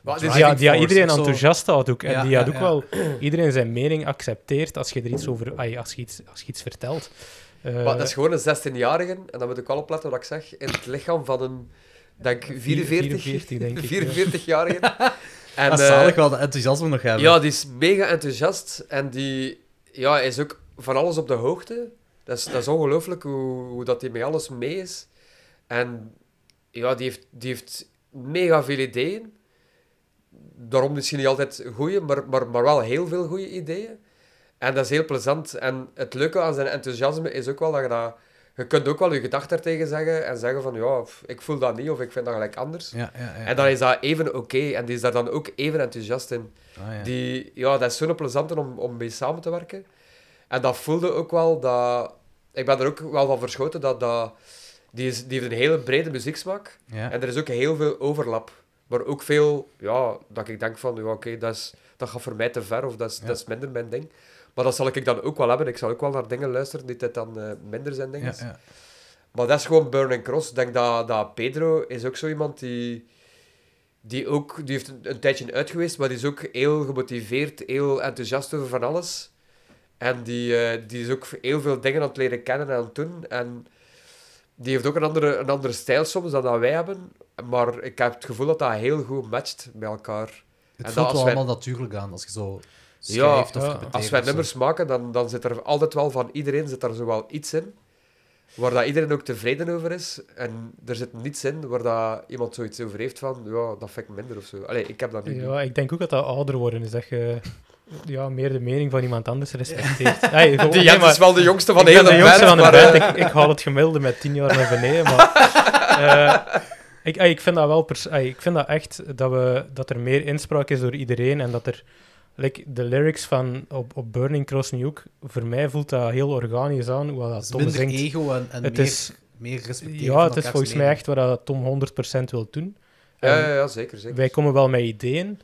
Die, is- die force, iedereen enthousiast houdt ook. En Ja, die ja, had ook ja. wel (clears throat) iedereen zijn mening accepteert als je er iets over... als, je iets, als je iets vertelt. Eh, maar dat is gewoon een 16-jarige, en dan moet ik wel opletten wat ik zeg, in het lichaam van een, denk ik, 44, 44, denk ik, ja. 44-jarige. (laughs) En, dat eh, is zalig wel de enthousiasme nog hebben. Ja, die is mega enthousiast en die ja, is ook van alles op de hoogte. Dat is, dat is ongelooflijk hoe, hoe dat hij met alles mee is. En ja, die heeft, die heeft mega veel ideeën. Daarom misschien niet altijd goede, maar, maar, maar wel heel veel goede ideeën. En dat is heel plezant. En het leuke aan zijn enthousiasme is ook wel dat je dat... Je kunt ook wel je gedachten tegen zeggen en zeggen van ja, ik voel dat niet of ik vind dat gelijk anders. Ja, ja, ja. En dan is dat even oké en die is daar dan ook even enthousiast in. Ah, ja. Die, ja, dat is zo'n plezante om, om mee samen te werken. En dat voelde ook wel dat... Ik ben er ook wel van verschoten dat... dat die, is, die heeft een hele brede muzieksmaak. Ja. En er is ook heel veel overlap. Maar ook veel... Ja, dat ik denk van... Ja, oké, dat, gaat voor mij te ver. Of dat is, Ja. dat is minder mijn ding. Maar dat zal ik dan ook wel hebben. Ik zal ook wel naar dingen luisteren die dit dan eh, minder zijn Ja, is. ja. Maar dat is gewoon Burning Cross. Ik denk dat, dat Pedro is ook zo iemand die... Die, ook, die heeft een, een tijdje uit geweest, maar die is ook heel gemotiveerd, heel enthousiast over van alles. En die, eh, die is ook heel veel dingen aan het leren kennen en aan het doen. En die heeft ook een andere, een andere stijl soms dan dat wij hebben. Maar ik heb het gevoel dat dat heel goed matcht met elkaar. Het En voelt wel wij- allemaal natuurlijk aan als je zo Ja, schrijft of ja. Als wij zo. nummers maken, dan, dan zit er altijd wel van iedereen zit er zo wel iets in. waar dat iedereen ook tevreden over is. En er zit niets in waar dat iemand zoiets over heeft van, ja, dat vind ik minder of zo. Allee, ik heb dat nu niet. Ja, ik denk ook dat dat ouder worden is, dat je ja, meer de mening van iemand anders respecteert. Hey, gewoon- Die nee, Jens maar- is wel de jongste van de ik ben hele de jongste band, van de maar, band. eh, Ik, ik haal het gemiddelde met tien jaar naar beneden. Maar, (laughs) eh, ik, ik vind dat wel pers- ik vind dat echt dat, we, dat er meer inspraak is door iedereen en dat er like, de lyrics van op, op Burning Cross Nuke, voor mij voelt dat heel organisch aan hoe dat Het is Tom minder zingt. ego en, en Het meer, is- meer respecteren Ja, het is volgens mij echt wat dat Tom 100% wil doen. En ja, ja, ja, zeker, zeker. Wij komen wel met ideeën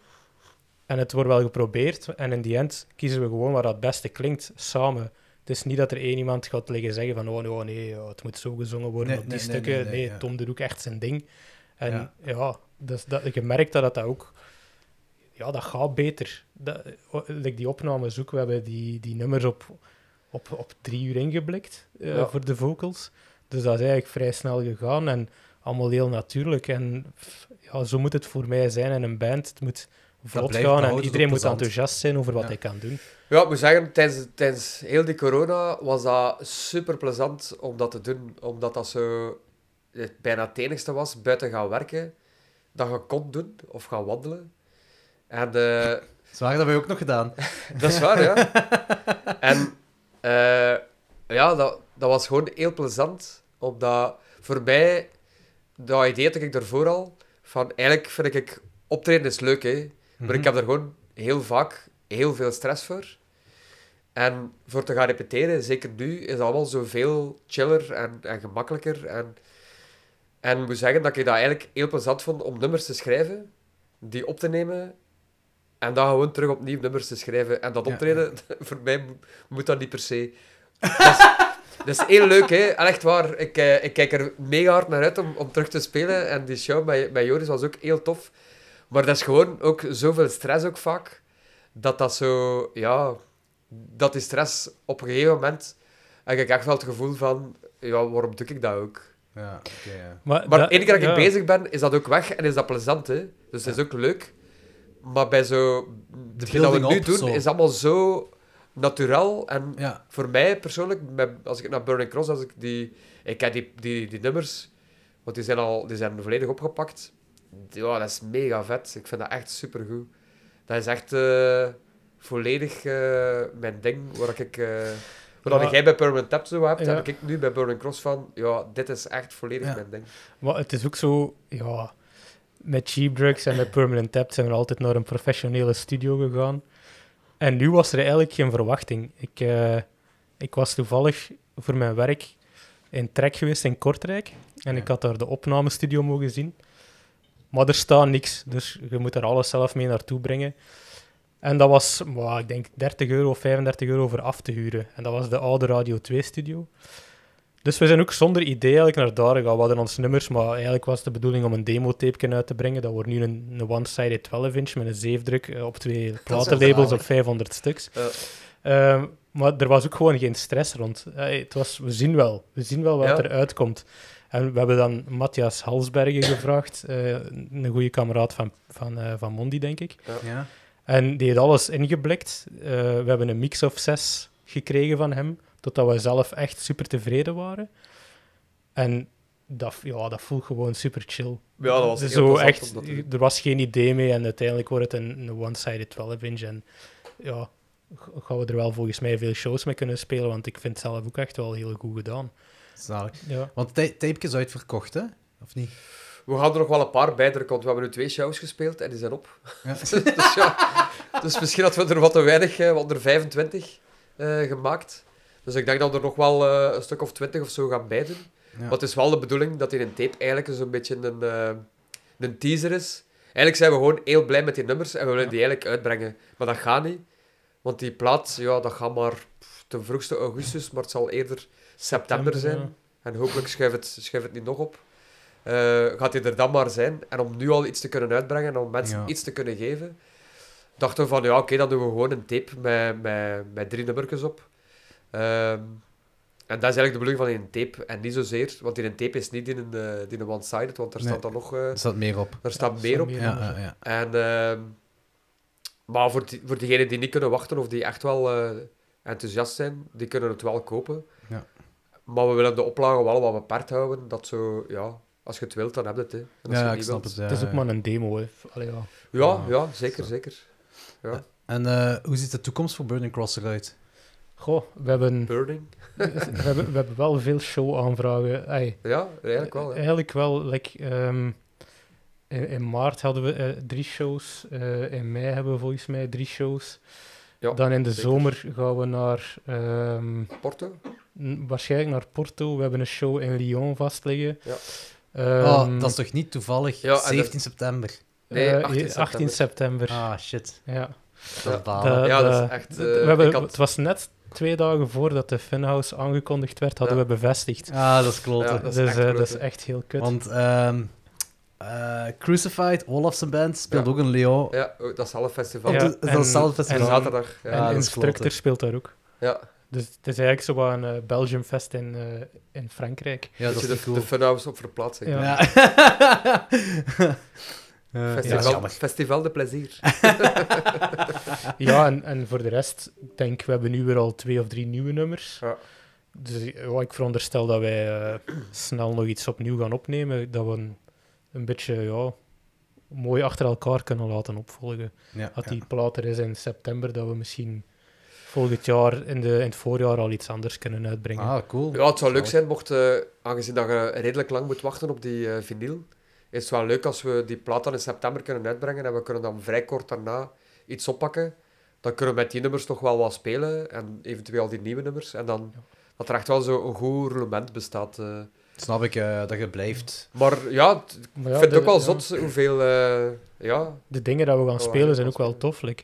en het wordt wel geprobeerd. En in die end kiezen we gewoon waar dat het beste klinkt samen. Het is niet dat er één iemand gaat liggen zeggen van oh, nee, nee ja, het moet zo gezongen worden Nee, op die nee, stukken. Nee, nee, nee, ja. Tom doet ook echt zijn ding. En Ja. ja, dus dat, je merkt dat dat ook... Ja, dat gaat beter. Dat, o- like die opnames ook, we hebben die, die nummers op, op, op drie uur ingeblikt eh, Ja. voor de vocals. Dus dat is eigenlijk vrij snel gegaan en allemaal heel natuurlijk. En ja, zo moet het voor mij zijn in een band. Het moet vlot gaan en iedereen moet enthousiast zijn over wat Ja. hij kan doen. Ja, ik moet zeggen, tijdens, tijdens heel die corona was dat super plezant om dat te doen. Omdat dat zo het bijna het enigste was, buiten gaan werken, dat je kon doen of gaan wandelen. En eh, (laughs) Zwaar, dat hebben we ook nog gedaan. (laughs) dat is waar, ja. (laughs) En eh, ja, dat, dat was gewoon heel plezant. Omdat voor mij, dat idee had ik ervoor al, van eigenlijk vind ik optreden is leuk, hè. Maar Mhm. ik heb er gewoon heel vaak heel veel stress voor. En voor te gaan repeteren, zeker nu, is het allemaal zoveel chiller en, en gemakkelijker. En, en ik moet zeggen dat ik dat eigenlijk heel plezant vond om nummers te schrijven, die op te nemen, en dan gewoon terug opnieuw nummers te schrijven. En dat Ja, optreden, (laughs) voor mij mo- moet dat niet per se. Dat is, (laughs) dat is heel leuk, hè. En echt waar. Ik, eh, ik kijk er mega hard naar uit om, om terug te spelen. En die show met, met Joris was ook heel tof. Maar dat is gewoon ook zoveel stress ook vaak. Dat dat zo... Ja... Dat die stress op een gegeven moment... Heb ik echt wel het gevoel van... Ja, waarom doe ik dat ook? Ja, oké, ja. Maar dat- één keer dat ik ja. bezig ben, is dat ook weg. En is dat plezant, hè. Dus het is ook leuk. Maar bij zo... Hetgeen dat we nu doen, zo. is allemaal zo natuurlijk. En Ja, voor mij persoonlijk, met, als ik naar Burning Cross, als ik die, ik ken die, die, die nummers, want die zijn al die zijn volledig opgepakt. Ja, dat is mega vet. Ik vind dat echt supergoed. Dat is echt eh, volledig eh, mijn ding, waar ik... eh wat Ja. jij bij Permanent Tap zo hebt, Ja. heb ik nu bij Burning Cross van, ja, dit is echt volledig Ja. mijn ding. Maar het is ook zo, ja, met Cheap Drugs en met Permanent Tap zijn we altijd naar een professionele studio gegaan. En nu was er eigenlijk geen verwachting. Ik, eh, ik was toevallig voor mijn werk in Trek geweest in Kortrijk. En ik had daar de opnamestudio mogen zien. Maar er staat niks, dus je moet er alles zelf mee naartoe brengen. En dat was, maar, ik denk, 30 euro of 35 euro voor af te huren. En dat was de oude Radio 2-studio. Dus we zijn ook zonder idee eigenlijk naar daar gegaan. We hadden ons nummers, maar eigenlijk was het de bedoeling om een demotape uit te brengen. Dat wordt nu een, een one-sided 12-inch met een zeefdruk eh, op twee platenlabels op 500 stuks. Ehm, maar er was ook gewoon geen stress rond. Eh, het was, we zien wel. We zien wel wat Ja. er uitkomt. En we hebben dan Matthias Halsbergen gevraagd, eh, een goede kameraad van, van, eh, van Mondi, denk ik. ja. En die heeft alles ingeblikt. Eh, we hebben een mix of zes gekregen van hem, totdat we zelf echt super tevreden waren. En dat, ja, dat voelt gewoon super chill. Ja, dat was heel zo echt, dat er was geen idee mee en uiteindelijk wordt het een, een one-sided 12-inch. En ja, gaan we er wel volgens mij veel shows mee kunnen spelen, want ik vind het zelf ook echt wel heel goed gedaan. Zalig. Ja. Want ta- tapeje is uitverkocht, hè? Of niet? We gaan er nog wel een paar bij want we hebben nu twee shows gespeeld en die zijn op. Ja. (laughs) dus ja, dus misschien dat we er wat te weinig, eh, wat er 25 eh, gemaakt. Dus ik denk dat we er nog wel eh, een stuk of 20 of zo gaan bij doen. Ja. Maar het is wel de bedoeling dat in een tape eigenlijk zo'n beetje een, eh, een teaser is. Eigenlijk zijn we gewoon heel blij met die nummers en we willen Ja. die eigenlijk uitbrengen. Maar dat gaat niet, want die plaat, ja, dat gaat maar ten vroegste augustus, maar het zal eerder september zijn. En hopelijk schuift het, schuift het niet nog op. Eh, gaat hij er dan maar zijn. En om nu al iets te kunnen uitbrengen en om mensen Ja. iets te kunnen geven, dachten we van ja, oké, dan doen we gewoon een tape met, met, met drie nummertjes op. Ehm, en dat is eigenlijk de bedoeling van een tape. En niet zozeer, want in een tape is niet in een, in een one-sided, want daar Nee. staat dan nog eh, Er staat meer op. daar staat Ja, meer er op. Ja. En, ehm, maar voor, die, voor diegenen die niet kunnen wachten of die echt wel eh, enthousiast zijn, die kunnen het wel kopen. Maar we willen de oplagen wel wat beperkt houden. Dat zo, ja, als je het wilt, dan heb je het. Hè. En als je Ja, het ik snap wilt- het. Ja, het is ook maar een demo, hè. Allee, ja. Ja, ja, zeker, zeker. Ja. En eh, hoe ziet de toekomst voor Burning Cross eruit? Goh, we hebben, Burning. (laughs) we, hebben, we hebben wel veel show-aanvragen. Ja, eigenlijk wel. Eigenlijk wel. Like, ehm, in, in maart hadden we eh, drie shows. eh, in mei hebben we volgens mij drie shows. Ja, Dan in de zeker. zomer gaan we naar, ehm, Porto? waarschijnlijk naar Porto. We hebben een show in Lyon vastliggen. Ja. Ehm, oh, dat is toch niet toevallig Ja, en 17 september? Nee, eh, 18 18 september. Ah, shit. Ja. Dat Ja. balen. De- ja, dat is echt... we eh, hebben, ik had- Het was net twee dagen voordat de Funhouse aangekondigd werd, hadden Ja. we bevestigd. Ah, dat is kloten. Ja, dat is dus echt eh, dat is echt heel kut. Want ehm, eh, Crucified, Olafsen Band, speelt Ja. ook in Lyon. Ja, dat is half festival. Ja, dat is en- hetzelfde En festival. zaterdag. Ja. en Instructor speelt daar ook. ja. Dus het is eigenlijk zo wat een eh, Belgium Fest in, eh, in Frankrijk. Ja, dat is de, cool. de funhouse op verplaatsing. Ja. Ja. (laughs) Eh, ja, Festival, festival de plezier. (laughs) Ja, en, en voor de rest, ik denk we hebben nu weer al twee of drie nieuwe nummers. Ja. Dus ja, ik veronderstel dat wij eh, snel nog iets opnieuw gaan opnemen. Dat we een, een beetje ja, mooi achter elkaar kunnen laten opvolgen. Ja, Dat die plaat er is in september, dat we misschien volgend jaar in, de, in het voorjaar al iets anders kunnen uitbrengen. Ah, cool. Ja, het zou leuk zijn mocht, eh, aangezien dat je redelijk lang moet wachten op die eh vinyl, is het wel leuk als we die plaat dan in september kunnen uitbrengen en we kunnen dan vrij kort daarna iets oppakken. Dan kunnen we met die nummers toch wel wat spelen en eventueel die nieuwe nummers. En dan dat er echt wel zo een goed roulement bestaat. eh. Snap ik eh, dat je blijft. Maar ja, ik ja, vind het ook wel ja. zot hoeveel... eh, ja, De dingen dat we gaan Oh, spelen zijn ook wel tof. Like,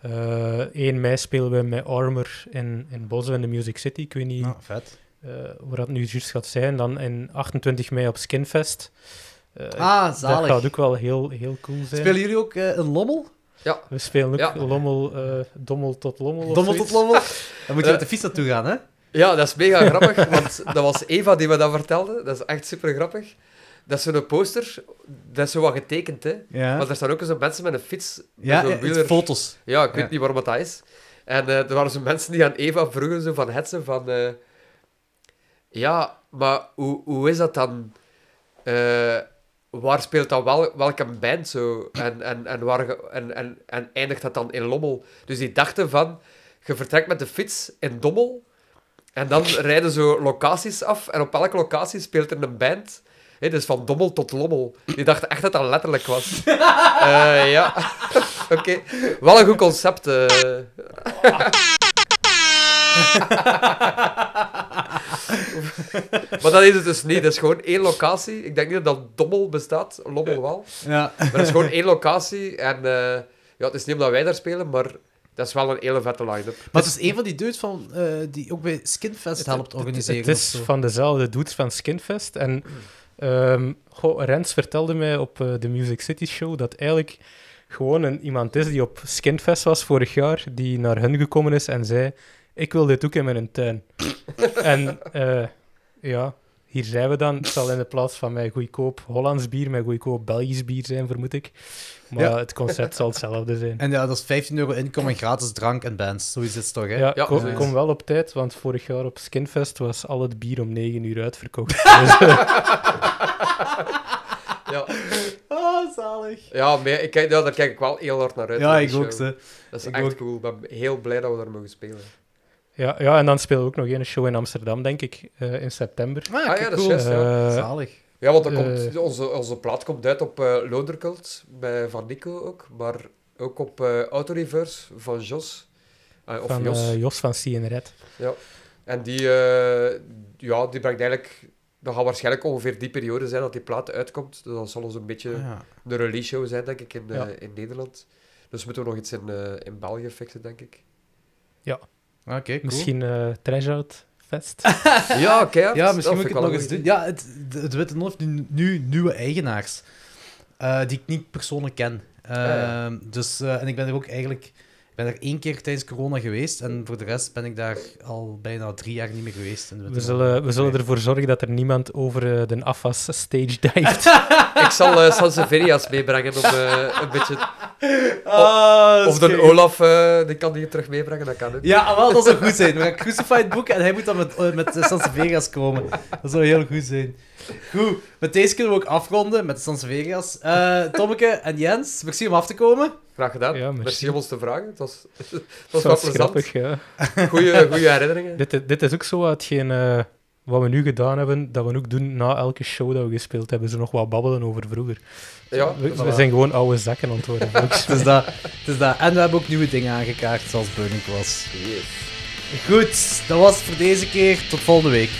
eh, 1 mei spelen we met Armor in, in in de Music City. Ik weet niet vet. eh, waar dat nu juist gaat zijn. Dan in 28 mei op Skinfest. Eh, Ah, dat zalig. gaat ook wel heel, heel cool zijn. Spelen jullie ook eh, een lommel? ja, We spelen ook Ja. Lommel, eh, Dommel tot Lommel. of Dommel tot lommel? (laughs) Dan moet je Eh. met de fiets naartoe gaan, hè? Ja, dat is mega grappig, (laughs) want dat was Eva die me dat vertelde. Dat is echt super grappig. Dat is zo'n poster, dat is zo wat getekend, hè. Ja. Maar er staan ook zo mensen met een fiets. met Ja, zo'n eh, foto's. Ja, ik weet Ja. niet waarom dat is. En eh, er waren zo mensen die aan Eva vroegen zo van hetsen van... eh, ja, maar hoe, hoe is dat dan? Waar speelt dat wel, welke band zo? En, en, en, waar, en, en, en eindigt dat dan in Lommel? Dus die dachten van... Je vertrekt met de fiets in Dommel. En dan rijden zo locaties af. En op elke locatie speelt er een band. Hè, dus van Dommel tot Lommel. Die dachten echt dat dat letterlijk was. (laughs) Eh, ja. (laughs) Oké. Wel een goed concept. eh. (laughs) maar dat is het dus niet. Dat is gewoon één locatie. Ik denk niet dat Dommel bestaat. Lommel wel. Ja. Maar het is gewoon één locatie. En eh, ja, het is niet omdat wij daar spelen, maar dat is wel een hele vette line-up. Maar het is een van die dudes van, eh, die ook bij Skinfest helpt organiseren. Het is van dezelfde dudes van Skinfest. En ehm goh, Rens vertelde mij op eh, de Music City Show dat eigenlijk gewoon een, iemand is die op Skinfest was vorig jaar, die naar hun gekomen is en zei: Ik wil dit ook in mijn tuin. (laughs) en eh, ja, hier zijn we dan. Het zal in de plaats van mijn goedkoop Hollands bier, mijn goedkoop Belgisch bier zijn, vermoed ik. Maar Ja. het concept zal hetzelfde zijn. En ja, dat is 15 euro inkomen en gratis drank en bands. Zo is het toch, hè? Ja, Ja, kom, kom wel op tijd, want vorig jaar op Skinfest was al het bier om 9 uur uitverkocht. Dus, (laughs) Ja, Ah, zalig. ja maar ik ja, daar kijk ik wel heel hard naar uit. Ja, ik ook. show. Ze. Dat is Ik echt ook. cool. Ik ben heel blij dat we daar mogen spelen. Ja, ja, en dan spelen we ook nog een show in Amsterdam, denk ik, eh, in september. Ah, Ah, kijk, ja, dat is juist, ja. Eh, Zalig. Ja, want dan Eh. komt, onze, onze plaat komt uit op eh Lodercult, bij Van Nico ook, maar ook op eh Autoreverse van Jos. Eh, of van Jos. Jos van CN Red. En die, eh, ja, die brengt eigenlijk... Dat gaat waarschijnlijk ongeveer die periode zijn dat die plaat uitkomt. Dus dat zal ons een beetje Ah, ja. de release show zijn, denk ik, in, eh, Ja. in Nederland. Dus moeten we nog iets in, eh, in België fixen, denk ik. Oké, cool. Misschien eh Trash Out Fest. (laughs) Ja, keihard. Ja, misschien moet ik het nog eens een doen. Ja, het, Witte Nul heeft nu, nu nieuwe eigenaars. eh, die ik niet persoonlijk ken. ja. Ehm, Dus, eh, en ik ben er ook eigenlijk ben er één keer tijdens corona geweest en voor de rest ben ik daar al bijna drie jaar niet meer geweest. in We zullen, we zullen ervoor zorgen dat er niemand over eh, de afwas stage divet. (laughs) Ik zal eh Sanseverias meebrengen om eh, een beetje... Ah, Of de Olaf, eh, die kan die terug meebrengen, dat kan ook. Ja, wel, dat zou goed zijn. We gaan Crucified boeken en hij moet dan met, met uh, Vegas komen. Dat zou heel goed zijn. Goed, met deze kunnen we ook afronden met Vegas. Eh Tommeke en Jens, merci om af te komen. Graag gedaan. Ja, merci. merci. om ons te vragen. Het was, het was (laughs) Dat wel was plezant. grappig, ja. (laughs) Goeie, goeie herinneringen. Dit, is- dit is ook zo hetgeen eh, wat we nu gedaan hebben, dat we ook doen na elke show dat we gespeeld hebben. Zo nog wat babbelen over vroeger. Ja, we, zijn gewoon oude zakken aan het worden. (laughs) volgens Het is dat. Het is dat. En we hebben ook nieuwe dingen aangekaart, zoals Burning Cross. Yes. Goed, dat was het voor deze keer. Tot volgende week.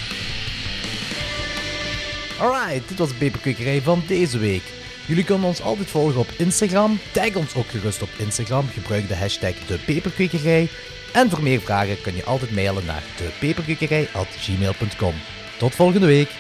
Alright, dit was de Peperkwekerij van deze week. Jullie kunnen ons altijd volgen op Instagram. Tag ons ook gerust op Instagram. Gebruik de hashtag de. En voor meer vragen kun je altijd mailen naar depeperkwekerij.gmail.com. Tot volgende week.